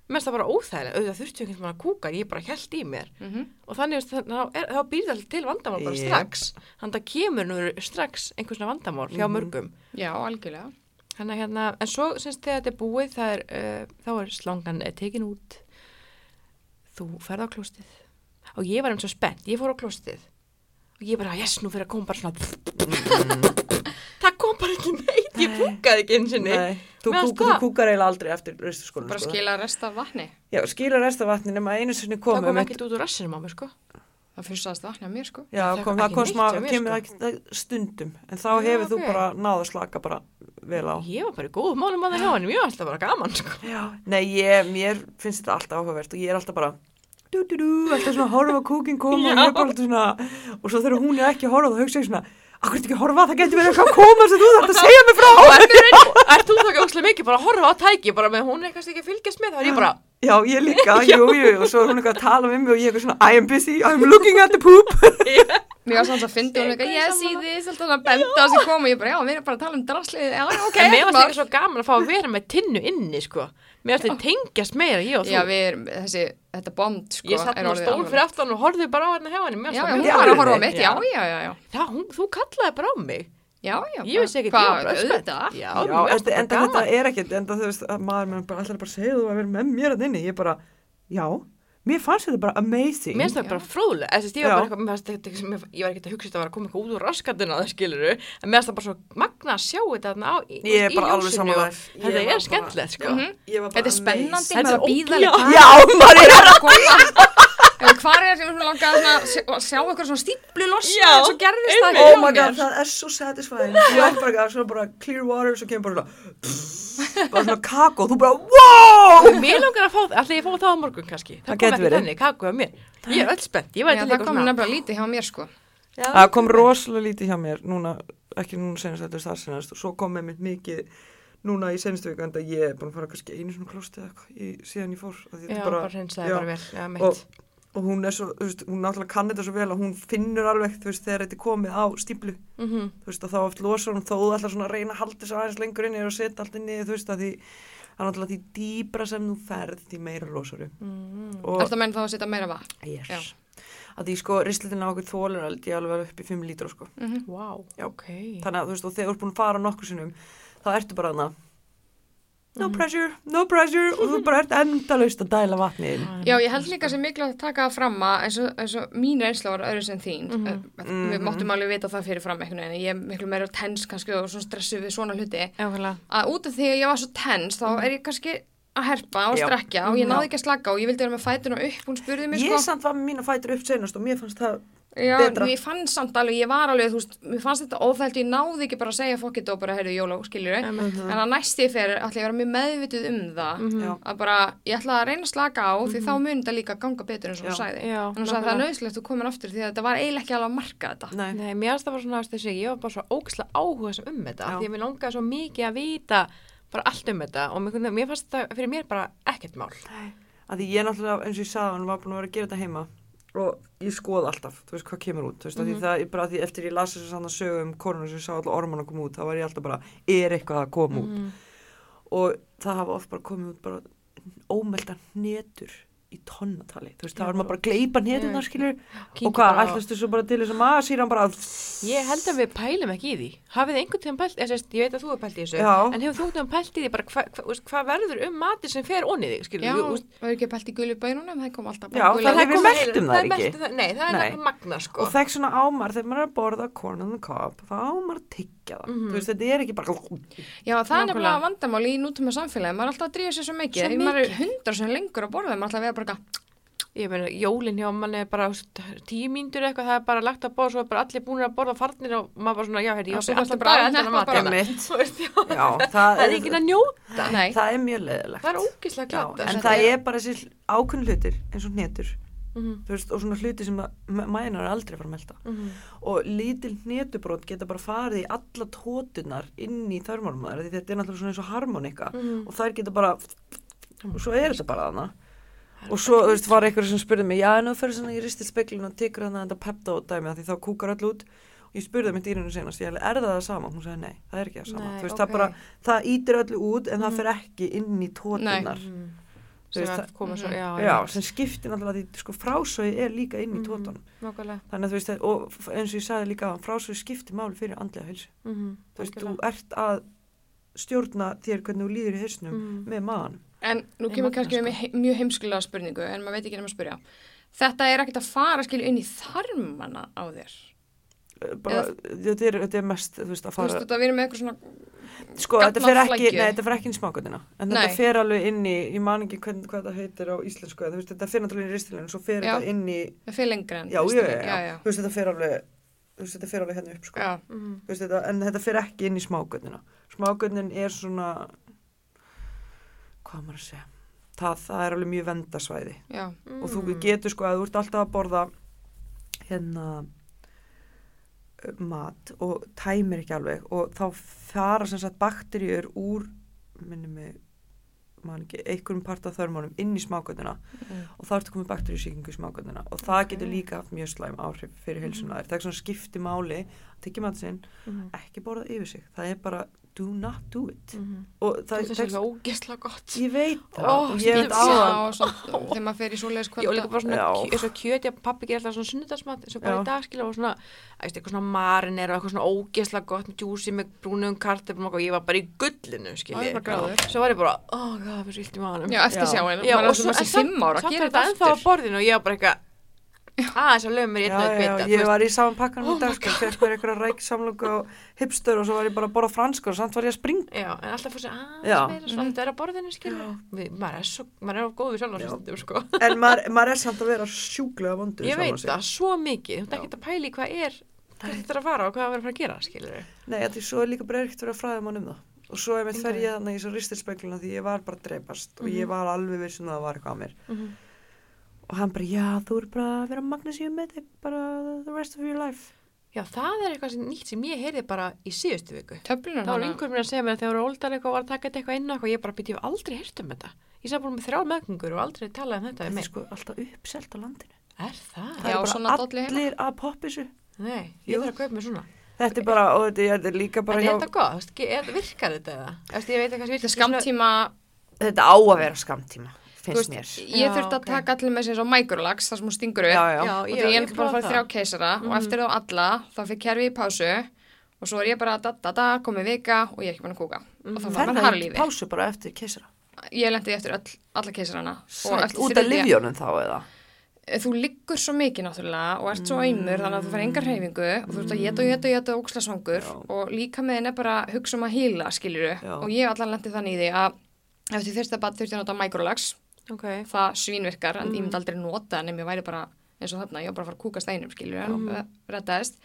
mest það bara óþægilega, auðvitað þurfti ekki að kúka, ég bara held í mér, Mhm. og þannig, þá, býr það til vandamál bara strax, þannig að kemur nú strax einhvers vandamál hjá Mhm. mörgum, Já, algjörlega. að hérna, en svo, semst, þegar þetta er búið, það er, uh, þá er slangan eh, tekin út, þú ferð á klóstið, og ég var eins og spennt, ég fór á klóstið, og ég bara, yes, nú fyrir að koma bara svona það kom bara ekki neitt ég kúkaði ekki eins og Nei, þú, kúk, þú það- kúkar eiginlega aldrei eftir ristuskólan. Bara skila rest af vatni. Já, skila resta vatni nema einu sinni það komum. kom við- ekkert út úr rassinum á mér sko Það fyrstast vatni á mér, sko. Já, Það kom, kom það smá, kemur sko. það ekki stundum. En þá hefur þú ok. bara náð að slaka bara vel á. ég var bara í góð málum að það hjá henni, ég var alltaf bara gaman sko. Já. Nei, ég, mér finnst þetta alltaf áhugavert og ég er alltaf bara dú, dú, dú, alltaf svona að horfa kúkin koma og ég er bara alltaf svona og svo þegar hún er ekki að horfa þá hugsa ég svona Akkur er ekki að horfa, það getur verið eitthvað að koma sem þú þarf að segja mig frá. og er þú þá ekki óslega mikið bara að horfa á tæki bara með hún er kannski ekki fylgjast með þá er ég bara Já, ég líka, jú, jú, og svo er hún eitthvað að tala við mig og ég er eitthvað svona, I am busy, I'm looking at the poop. Mér var samt að fyndi hún eitthvað, yes, í því, alltaf að benda á sig koma. Ég bara, já, við erum bara að tala um draslið. Já, ok. en mér mál. ekki svo gaman að fá að vera með tinnu inni sko mér Já, þetta bond, sko. ég satt nú stól fyrir aftan og horfði bara á hérna hjá henni Já, já, hún var að horfa á mitt, já, Já. já, já, já. Já, hún, þú kallaði bara á mig Já, já. ég vissi ekki, hvað, já, Já, en, þetta er ekkert, en það þú veist, að maður mér bara alltaf bara þú að vera með mér að inni, ég bara, já, mér fannst þetta bara amazing. Mér finnst Já. bara fróðlega, þess að ég var þetta, ekkert að hugsa þetta að vera að koma eitthvað út úr raskatina það skiluru, en mér finnst það bara svo magna að sjá þetta þarna á, í, Ég er í bara alveg ljósinu samanlega. og Þetta er skemmtilegt, sko. Þetta er spennandi, Þetta maður er að býða ógeð- alveg Já, maður er að koma. Eða Hvar er sem svona langað svona, að sjá- að eitthvað svona stíplu losna en svo gerðist það ekki Oh my god, það er svo satisfying Ég er bara, svo bara clear water Svo kemur bara svona Bara svona kakó, þú bara, wow Mér langar að fá það, ætla ég að fá það á morgun kannski. Það Það kom ekki verið. þannig, kakku af mér. Ég er öll spennt, ég Já, til það kom nefnilega lítið hjá mér, sko. Já, Það kom rosalega lítið hjá mér Núna, ekki núna senast þetta er það senast Og svo kom með mikið Núna í senastu viku Enda ég er búin að fara kannski einu svona klósti eða eitthvað Síðan ég fór Já, bara hreinsaði já. bara vel, já, og. Og hún er svo, þú veist, hún náttúrulega kann þetta svo vel að hún finnur alveg, þú veist, þegar þetta er komið á stíplu, Mhm. þú veist, og þá oft losar hún þó þú ætlar svona að reyna að halda þessu aðeins lengur inni og setja allt inni, þú veist, að því það er náttúrulega því dýbra sem þú ferð, því meira losar. Mhm. Og, Þetta menn þá að setja meira vatn. yes. Já. að því sko, rislutin á okkur þólur alveg alveg upp í 5 lítra, sko. Mhm. Vá, Já. ok. Þannig að, þú veist, og þegar þú ert búin að fara nokkur sinnum, þá ertu bara þarna, no pressure, no pressure. Og þú bara ert endalaust að dæla vatni inn. Já, ég held líka sem mikilvægt að taka það fram að eins eins og mín reynsla var öðru sem þín. Mm við máttum alveg vita það fyrir fram einhvern veginn, ég er miklu meira tens kannski og svona stressu við svona hluti. Jákvæmlega. að út af því að ég var svo tens þá er ég kannski að herpa og strekja og ég náði ekki að slaka og ég vildi vera með fætuna upp, hún spurði mig Ég sko. samt var með mína fætur upp senast og mér fannst það, Já, betra. ég fann samt alveg, ég var alveg, þú veist, mér fannst þetta óþælt, ég náði ekki bara að segja fokkit og bara, heyrðu, jóló, skiljur Einmitt. en að næst ég fer, ætla ég að vera mjög meðvituð um það, Já. að bara, ég ætla að reyna að slaka á, því þá mun þetta líka ganga betur eins og hún sagði. Já, Þannig að það er nöðslegt að þú komin aftur, því að þetta var eiginlega ekki alveg að marka þetta. nei, Nei, mér finnst það bara svona, þessi, ég var bara svo ógislega áhuga sem um þetta, því að mér að um að því ég náttúrulega, eins og ég sagði, hann var búin að vera að gera þetta heima og ég skoð alltaf, þú veist hvað kemur út, þú veist, mm því það, ég bara, því eftir ég las þess að sanna sögu um koruna sem sá alltaf orman að koma út, þá var ég alltaf bara, er eitthvað að koma út? Mhm. og það hafa oft bara komið út bara ómelda hnetur í tonnatali, þú veist, það var maður bara að gleipa hnetunar, Já, skilur, Kyngi og hvað, ætlastu svo bara til þess að maður síðan bara, Ég held að við pælum ekki í því. Hafið þið einhvern tíðan pælt, ég veit að þú hefur pælt í þessu, Já. en hefur þú einhvern tíðan pælt í því bara hvað hva, hva, verður um matið sem fer onni þig, skilur Já, er ekki pælt í gulu bænunum, það kom alltaf Já, það er- við komið- meltum þær það er ekki. það- Nei, það er nefnilega magna, sko. og þekk svona ámar þegar maður er að borða þá tyggja það, Mhm. þú veist, þetta er ekki bara, Já, það er Nákvæmlega. nefnilega vandamál í nútum samfélagi, maður er alltaf að drífa sér svo mikið, Svo því maður er mikið. hundra sem lengur að borða, maður er alltaf að vera bara eitthvað, Ég meina, jólinn hjá manni er bara mínútur eitthvað, það er bara lagt að borða, svo er bara allir búin að borða farnir og maður bara svona, já, herri, Já, ég svo alltaf bara að bara. já, það, er ekki að njóta. nei, það er mjög leðilegt. Er en það er bara þessi ákveðin hlutir eins og hnetur Mhm, þú veist, og svona hluti sem mænar er aldrei fara að melta mhm. og lítil hnetubrót geta bara farið í alla tótunar inn í þörmálmaður því þetta er náttúrulega svona eins og harmonika Mhm. og þær geta bara og svo er þetta bara þarna og svo, þú veist, var einhverju sem spurði mig já, en þú fyrir svona í ristil speklinu og tekur hann þetta pepta dæmi að því þá kúkar öll út og ég spurði mig dýrinu senast, ég alveg, er það það sama? Hún sagði, nei, það er ekki það sama. Nei, veist, ok. það bara, það ítir öllu út en það Mhm. fer ekki inn í tótunar. Þú Sem að svo, Mhm. já, Já, sem skiptir náttúrulega því, sko, frásögi er líka inn í Mhm. tótunum. Nákvæmlega. Þannig að þú veist, og eins og ég sagði líka, frásögi skiptir máli fyrir andlega heilsu. Mhm, Þú veist, þú ert að stjórna þér hvernig þú líður í hausnum Mhm. með maðan. En nú kemur kannski sko. með he mjög heimskulega spurningu, en maður veit ekki nema að spyrja. Þetta er ekkert að fara skilju inn í þarmana á þér. Bara, þetta, er, þetta er mest, þú veist, að Þú fara... veist, þetta við erum með eitthvað svona, Sko, þetta fer ekki, nei, þetta fer ekki inn í smákvöldina. En þetta Nei. fer alveg inn í, ég man ekki hvern, hvað þetta heitir á íslensku, en þú veist, þetta fer náttúrulega inn í ristilinu, svo fer Já. þetta inn í, það fyrir lengra en. já, já, já, já, þú veist, þetta fer alveg, þú veist, þetta fer alveg hérna upp, sko. Já. Þú veist, þetta, en þetta fer ekki inn í smágötnina. Smágötnin er svona, hvað maður að segja, það, það er alveg mjög vendasvæði já, og þú Mm. getur sko að þú ert alltaf að borða hérna mat og tæmir ekki alveg og þá fara sem sagt bakteríur úr, man ekki, einhverjum part af þörmónum inn í smágötnina Mm. og þá ertu komið bakteríusíkingu í smágötnina og það Ok. getur líka haft mjög slæm áhrif fyrir heilsuna þér. Það er svona skipti máli, tekja mat sinn, Mhm. ekki borða yfir sig það er bara do not do it Mhm. og Það það, er það, svo ógeðslega gott. ég veit það og ég veit á það þegar maður fer í svoleiðis Já, og líka bara svona, kjöti að pappi gerir alltaf svona sunnudagsmat eins og bara Já. í dag skilja og svona, æst, eitthvað svona marinir og eitthvað svona ógeðslega gott með djúsi með brúnum kartöflum og ég var bara í gullinu skilja var svo var ég bara, ó, það var svo illt í maðanum Já, eftir Já. sjáin, Já, maður er og sem svo- að sé en samt- fimm ára, á aftur. borðinu og ég var bara eitthvað aðeins að lögum mér já, einn og já, eitt bita ég var í saman pakkan Oh í dag sko, fekk mér eitthvað ræksamlöku og hipster og svo var ég bara að borða franskar og samt var ég að springa Já, en alltaf fór sér Já. aðeins meira svona, þetta er á borðinu maður er er á góðu sjálf Já. stundum, sko. en maður, maður er samt að vera sjúklega vondur Ég veit það, svo mikið, þú Já. ekki að pæli hvað er hvað þetta er að fara og hvað það verður að að gera skilja nei, að því svo er líka verið að fræða mann um það og svo er fer Ok. ég í ég var bara að drepast og ég Mhm. var alveg vissum að það var eitthvað á mér -hmm. Og hann bara, já, þú er bara að vera magnesium með þig bara the rest of your life Já, það er eitthvað sem, nýtt sem ég heyrði bara í síðustu viku Töflunar Það var hana. einhver mér að segja mér að þegar voru óldar eitthvað og var að taka eitthvað inn eitthvað, ég bara byrja, ég hef aldrei heyrt um þetta. Ég sá bara með þrjár meðgöngur og aldrei talað um þetta þetta er sko alltaf uppselt á landinu Er það? það Já, er bara allir að poppa þessu Nei, Jú. ég þarf að kaupa mér svona. þetta er bara, og þetta er, þetta er líka bara en hjá er þetta gott? Virkar þetta eða? Þetta er skamtíma, þetta á að vera skamtíma finnst mér ég þurfti að taka allir með sér svo microlax, þar sem hún stingur upp. já, já, Já, og því ég er bara að fara prófaði þrjá keisara Mhm. og eftir þá alla þá fyrir kerfi í pásu og svo er ég bara da da da, komið vika og ég er ekki búin að kúka og þá var Ferða maður harlífi pásu bara eftir keisara. ég lendi eftir alla keisarana og út af livjónum þá eða? þú liggur svo mikið náttúrulega og ert svo aumur þannig að þú fær engar hreyfingu og þú ert að geta og geta og geta óksla svangur Já. og líka með er bara að hugsa um að hýla skiljuru Já. og ég allan lendið þannig í því að eftir fyrsta bad þurfti að nota microlax Ok. það svínvirkar en ég myndi aldrei nota en ég væri bara eins og þarna, ég var bara að fara að kúka steinum skiljuru en mm. reddaðist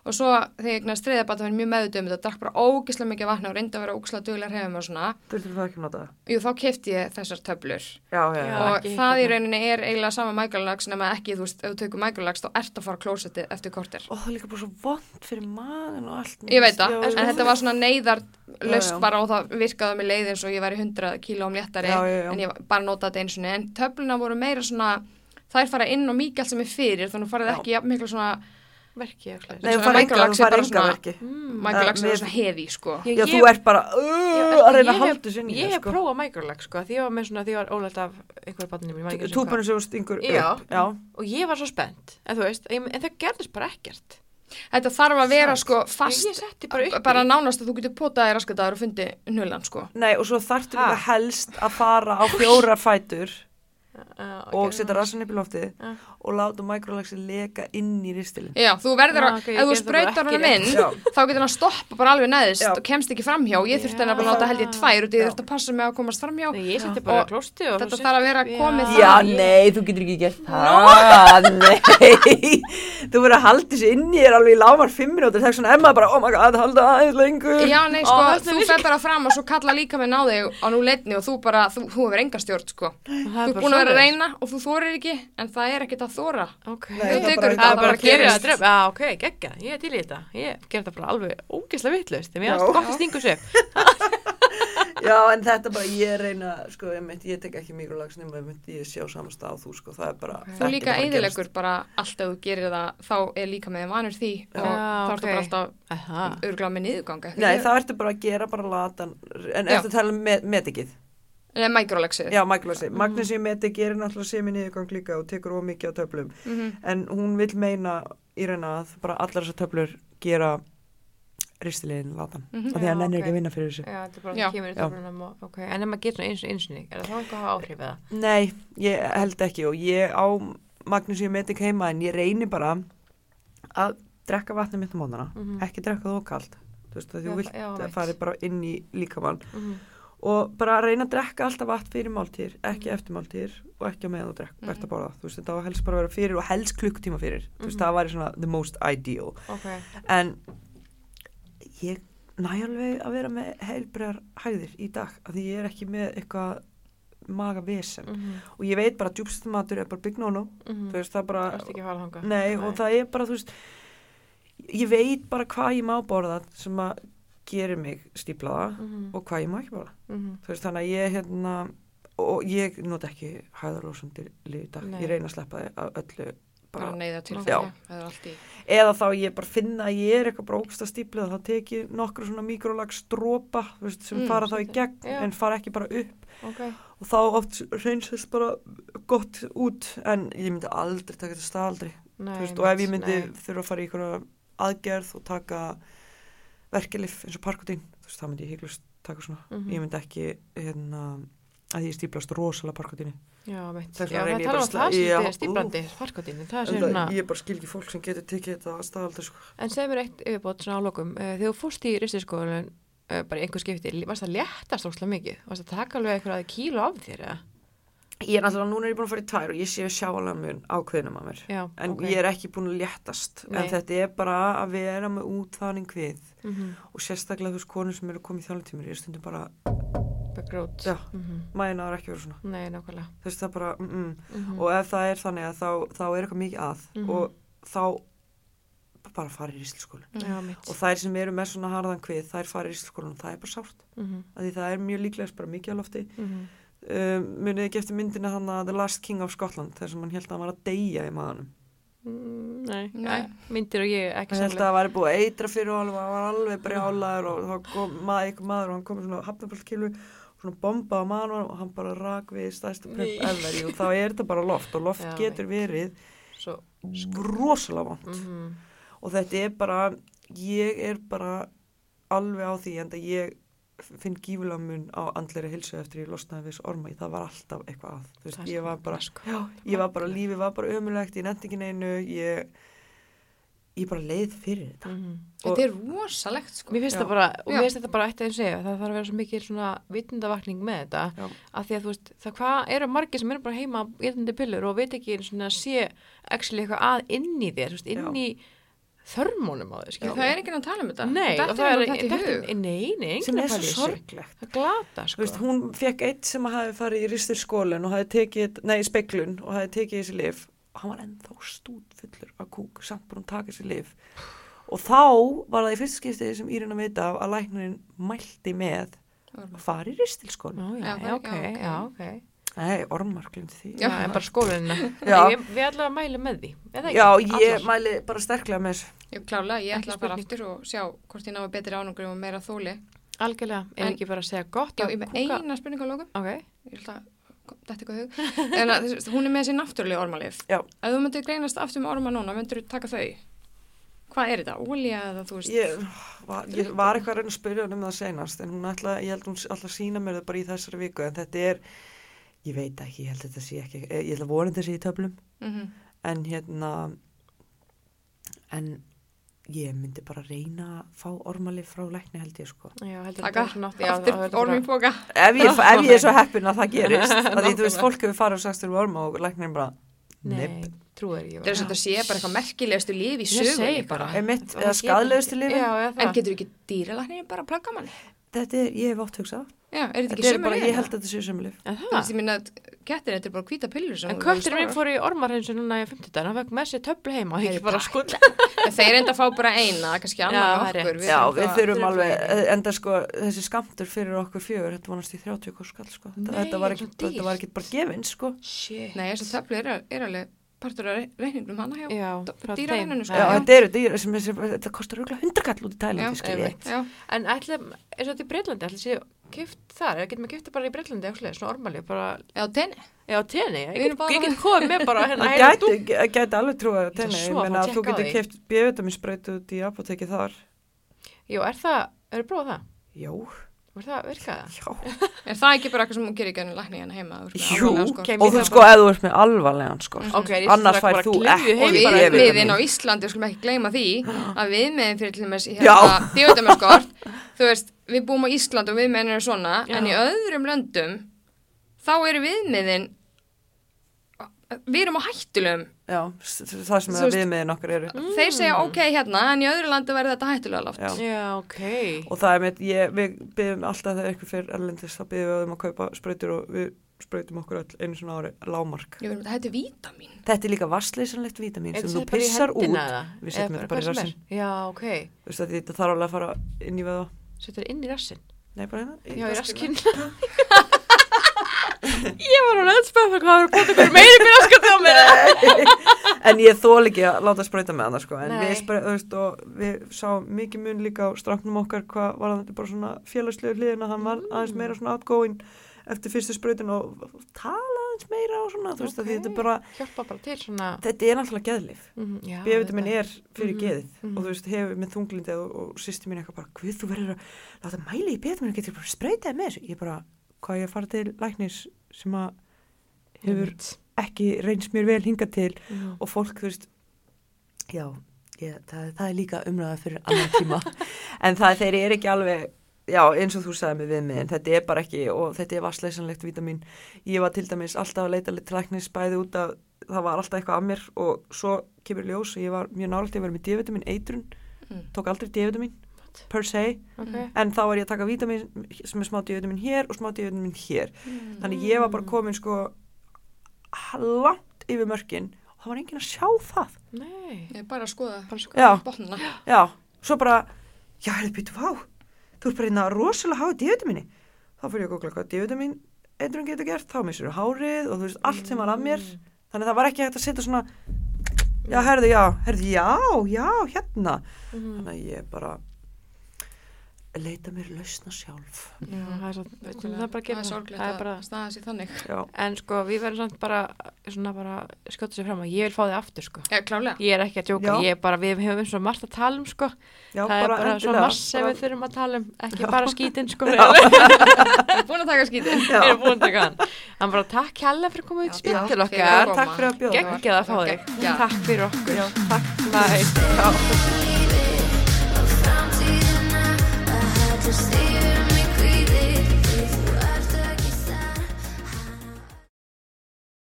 og svo þegar ég eignast þriðja bad þá var mjög meðutum um þetta, drakk bara ógislega mikið vatna og reyndi að vera ógislega duglega hreyfum og svona Þurftur það ekki nota það? Jú, þá kefti ég þessar töflur Já, já, Já. og ekki það í rauninni er eiginlega sama microlax nema ekki, þú veist, ef þú tekur microlax þá ert að fara klósetti eftir kortir. Og það er líka bara svo vond fyrir maðan og allt. Ég veit það, Já, en já. þetta var svona neyðar löst bara og það virkaði mig leið eins og ég væri 100 kílóm léttari Já, já, já. en ég bara notaði þetta einu sinni en töfluna voru meira svona þær fara inn og mikið allt sem er fyrir þannig að farið Já. ekki miklu svona Verki. Nei, þú enga, microlax þú enga svona- verki. Mm. microlax mér- er svona hefi sko Já, ég- þú ert bara uh, sko, að reyna að halda hef- þessu inn í Ég þér, hef sko. prófað microlax sko, því ég var með svona, því ég var ólægt af einhverju barninu mín, Tú- Túpunum stingur Já. upp. Já. og ég var svo spennt, en þú veist, en, það gerðist bara ekkert. þetta þarf að vera sko fast Ég setti bara upp í. bara nánast að þú getur potaði raskataður og fundi nullan sko Nei, og svo þarftu Ha? líka helst að fara á fjórar fætur Uh, og setja rassin upp í loftið Já. og láta microlaxi leka inn í ristilin. Já, þú verður að, ok, ég ef þú ekki hann inn, þá getur hann stoppa bara alveg neðist Já. og kemst ekki framhjá. Ég þurfti hann að Já. nota held ég tvær og ég þurfti að passa mig að komast framhjá. Nei, Og klósti og þetta þarf að vera setti- komið Já. það- nei, þú getur ekki gert það, nei, þú verður að halda þessu inn í þér alveg í lámar fimm minútur, það er svona emma bara, oh my god, halda aðeins lengur. Já, nei, sko, þú fer bara fram og svo kalla líka með náði á nú leitni og þú bara, þú, þú hefur enga stjórn, sko. Það Þú er er að vera að reyna og þú þorir ekki, en það er ekkert að þóra. Ok. Nei, Þú það bara- Það er það bara að gera það dröf. Já, ok, gegga, ég er til í þetta. Ég ger þetta bara alveg ógeðslega vittlust. Mér Já. finnst gott að stingu sér. Já, en þetta bara, ég reyna, sko, ég, mynd, ég tek ekki mikrolags nema, ég ég sé á þú, sko, það er bara, Þú þetta líka eðilegur bara allt ef þú gerir það, þá er líka með vanur því og þá ertu bara alltaf örgulega með niðurganga. Nei, þá ertu bara að gera bara latan, en eftir að tala um met metikið. Nei, microlaxið. Já, magnesi. Magnesi metik gerir náttúrulega sem í niðurgang líka og tekur of mikið á töflum. Mhm. En hún vil meina í reyna að bara allar þessar töflur gera ristilegin latan. Mhm. Af því að Já, hann nennir ok. ekki að vinna fyrir þessu. Já, þetta er bara Já. það kemur í Já. töflunum og, ok. En ef maður getur eins og einsinni, er það þá eitthvað að hafa áhrif eða? Nei, ég held ekki og ég á magnesi metik heima en ég reyni bara að drekka vatni mitt á mótana. Mhm. Ekki drekka það okalt. Þú veist að þú Já, vilt já, að fari bara inn í líkamann. Mhm. og bara reyna að drekka alltaf vatn fyrir máltíðir, ekki eftir máltíðir og ekki á meðan þú drekk, Mhm. ert að borða þú veist, þetta á helst bara að vera fyrir og helst klukkutíma fyrir þú veist, Mhm. það væri svona the most ideal Ok. en ég næ alveg að vera með heilbregar hæðir í dag, af því ég er ekki með eitthvað maga vesen Mhm. og ég veit bara að djúpstamatur er bara Mhm. þú veist, það bara Það að þangað. nei, og það er bara, þú veist ég veit bara hvað ég má borða sem að gerir mig stíplaða Mhm. og hvað ég má ekki borða Mhm. þú veist þannig að ég hérna og ég nota ekki hæðarlósandi Nei. ég reyna að sleppa þið að öllu bara neyða til Já. það er allt í eða þá ég bara finna að ég er eitthvað brókst að stíplið þá tek ég nokkru svona mikrolags drópa veist, sem Mm, fara þá í gegn Já. en fara ekki bara upp Ok. og þá oft reynsast bara gott út en ég myndi aldrei taka þetta staðaldri Nei, veist, og ef ég myndi nei. þurfa að fara í einhverja aðgerð og taka verkelif eins og parkotín þú veist, þá myndi ég hygglust taka svona Mhm. ég myndi ekki hérna að ég stíplast rosalega parkotínu Já, Já, reyni það tala bara um að það er stíblandi, farkotínu. Það er svona... það, ég bara skil ekki fólk sem getur tekið þetta að staðalda sko. En segð mér eitt yfirbót svona á lokum. Uh, þegar þú fórst í ristiskóðun, uh, bara einhver skipti, varst það léttast óslega mikið? Varst það taka alveg eitthvað kíló af þér, eða? Ég er náttúrulega, núna er ég búin að fara í tvær og ég sé sjáalega mun ákveðnum að mér. Já, En ok. ég er ekki búin að léttast. Nei. En þetta er bara að vera með útþaning við. Mhm. Og sérstaklega þú veist, konur sem eru komið í þjónutímur, ég stundum bara, grót. Já. Mhm. mæna er ekki verið svona. Nei, veist, það bara, mm -mm. Mhm. Og ef það er þannig að þá, þá er eitthvað mikið að. Mhm. Og þá bara fara í mitt. Og þær sem eru með svona harðan kvið, þær fara í ríslskólu og það er bara sárt. Mhm. Því það er mjög líklegast bara mikið á lofti. Mhm. Um, munið ekki eftir myndina hann að The Last King of Scotland þar sem hann held að hann var að deyja í maðanum Mm, Nei, Nei. myndir og ég ekki hann held að það væri búið að eitra fyrir og hann var alveg brjálaður og þá kom maður, einhver maður og hann kom svona hafnafaldkilu og svona bomba á maðanum og hann bara rak við stærsta Nei. prömp ever og þá er þetta bara loft og loft Já, getur verið Svo, rosalega vond mhm. og þetta er bara ég er bara alveg á því en það ég finn gífulega mun á andleiri hilsu eftir ég losnaði við þessu orma það var alltaf eitthvað að þú veist, ég var bara, sko. já, ég var bara lífið var bara ömulegt, ég nefndi ekki neinu ég, ég bara leið fyrir þetta Mhm. Þetta er rosalegt sko. Mér finnst Já. það bara, og Já. mér finnst þetta bara eitt að ég segja, það þarf að vera svo mikil svona vitundavakning með þetta, Já. af því að þú veist, það hvað eru margir sem eru bara heima getandi pillur og veit ekki svona að sé actually eitthvað að inn í þér, þú veist, inn Já. í þörmónum á skilur. það er ekki að tala um þetta Nei, Þetta er, þetta í hug nei, nei, sem er að svo sorglegt Það glata, sko. veist, hún fekk eitt sem að hafi farið í ristur skólinn og hafi tekið, nei, speklun og hafi tekið þessi lif og hann var ennþá stút fullur af kúk samt búin að taka þessi lif og þá var það í fyrsta skiptið sem Írina veit af að læknirinn mælti með að fara í ristilskólinn. Já, já, Já, já, það- ok, já, ok. já, ok. Nei, ormar glimti því. Já, en bara skólinna. Við allavega mælum með því? Já, ég mæli bara sterklega með þessu. Ég klálega, ég ætla að fara spurning. aftur og sjá hvort ég náðu betri ánungur og meira þóli Algjörlega, er En- ekki bara að segja gott Já, að ég er með kúka- eina spurningu á lókum Ok, Ég held að þetta eitthvað hug. En að, þessi- hún er með þessi náttúrulega ormalif. Já. Ef þú myndir greinast aftur með orma núna myndir þú taka þau? Hvað er þetta? Ólja eða þú veist? Ég var, ég var eitthvað að reyna að spyrja hann um það senast en hún ætla, ég held hún alltaf sína mér það bara í þessari viku en þetta er, ég veit ekki, ég held þetta sé ekki, ég held að voru þetta sé í töflum. Mm en hérna en ég myndi bara reyna að fá ormalif frá lækni held ég sko já, aftur ormin póka ef ég, ef ég er svo heppin að það gerist að því þú veist, fólk hefur farið og sagst þér orma og læknin bara, nepp. Það er svona að sé bara eitthvað merkilegustu líf í sögunni bara. eða skadlegustu það. En getur ekki dýralæknir bara að plugga manni? Þetta er, ég hef oft hugsað Já, er þetta ekki er sömu bara, liðina? ég held að þetta sé sömulif það? veist, ég minna að kettir, þetta er bara hvíta pillur sem En kötturinn minn fór í ormarhensu núna í 50 dag, hann fekk með sér töflu heima Þeir enda að fá bara eina, kannski annar er okkur. Já, við þurfum alveg, enda sko, þessi skamtur fyrir okkur fjögur, þetta vonast í 30 kurs skall, sko. Þetta- Nei, þetta, var ekki, dýrt. þetta var ekki bara gefins, sko. Nei, þessi töflu er, er alveg partur af reikningnum hana hjá. Já, d- frá dýravinnunni, þeim. sko. Þetta eru dýr, sem, sem, þetta kostar rúglega 100 kall út í Tælandi, En ætla, eins og þetta í Breitlandi, ætla sé kift þar, eða getur maður kiftið bara í Breitlandi eitthvað, svona ormali, bara, já, tenni. já, tenni, erum get, bara- ég get komið með bara hérna Það gæti, alveg trúið að ætla tenni, þú á getur því. keft B-vitaminsbreytu út í apoteki þar. Jú, er það, eru prófað það? Jó, Var það, virkaði það? já. Er það ekki bara eitthvað sem hún gerir ekki ennum lækni hérna heima? Jú, og þú sko, ef þú ert með alvarlegan, sko. Ok, ég Annars fær bara þú ekki Og við, bara- B-vitamin. viðin á Íslandi, við skulum ekki gleyma því að viðmiðin fyrir til dæmis Já. hérna, díotamörskort, þú veist, við búum á Íslandi og viðmiðin eru svona, Já. en í öðrum löndum, þá eru viðmiðin, við erum á hættulegum. Já, það sem veist- viðmiðin okkar eru. Þeir segja ok hérna, en í öðru landi verður þetta hættulega loft. Já. Já, ok. Og það er með, ég, við byggjum alltaf þegar eitthvað fyrir erlendis, þá byggjum við um að kaupa sprautur og við sprautum okkur öll einu svona ári, lámark. Ég verður þetta hættu vítamin. Þetta er líka vassleysanlegt vítamin Er sem þetta þú pissar út. eða? Við setjum þetta bara í er? Já, ok. Þú veist þetta þarf alveg að fara inn í veða. Settur inn í rassin. Nei, bara hérna. Já, í raskinn. ég var hún öllspöð fyrir hvað eru búin meiri fyrir raskatið á mér. en ég þól ekki að láta sprauta með hana sko. En Nei. við, veist, og við sáum mikið mun líka á stráknum okkar hvað var þetta bara svona félagslegu hliðin að hann var Mm. aðeins meira svona outgoing eftir fyrstu sprautin og tala aðeins meira og svona, þú veist að þetta er bara, Hjálpa bara til svona. þetta er náttúrulega geðlif. Mhm, já, B-vitamin er fyrir Mhm, geðið mhm. og þú veist, hefur með þunglindi og, og sýsti mín eitthvað bara, hvað þú verður að láta mæli í B-vitamin, getur bara spreytaði með þessu ég bara, hvað ég fara til læknis sem að hefur Einmitt. ekki reynst mér vel hingað til Mhm. og fólk, þú veist já, ég, það, það er líka umræða fyrir annan tíma en það þeir eru ekki alveg já, eins og þú sagði með við mig en þetta er bara ekki, og þetta er vassleysanlegt vítamin ég var til dæmis alltaf að leita til læknis bæði út að það var alltaf eitthvað að mér og svo kemur ljós og ég var mjög nálægt að vera með D-vitamin eitrun, Mm. tók aldrei D-vitamin per se, Ok. en þá var ég að taka vítamin sem er smá D-vitamin hér og smá D-vitamin hér. Þannig ég var bara komin sko langt yfir mörkin. Og það var enginn að sjá það. Nei. Er bara að skoða Bara sko. Já. botnuna. já, svo bara já, hefði býtu, vá, þú ert bara hérna rosalega háið D-vitamini. Þá fyrir ég að googla hvað D-vitamin eitrun getur gert, þá missur hárið og þú veist, allt sem var að mér. Þannig að það var ekki hægt að setja svona já, herðu, já, herðu, já, já, hérna. Mhm. þannig að ég bara leita mér lausna sjálf. Já, það er, svo, það er bara að gera er það. Það er að bara, staða sér þannig. Já, en sko, við verðum samt bara, svona bara, skjóta sér fram að ég vil fá þig aftur, sko. Já. Ég er ekki að djóka, ég er bara, við höfum svo margt að tala um, sko. já það er bara svo endilega. mass sem við þurfum að tala um, ekki bara skítinn, sko. Ég er búin að taka skítið. Já. Við erum búin að taka hann. Hann bara, takk hella fyrir að koma út spil til okkar. að. Takk fyrir að bjóða. Að. Takk fyrir okkur. to stay.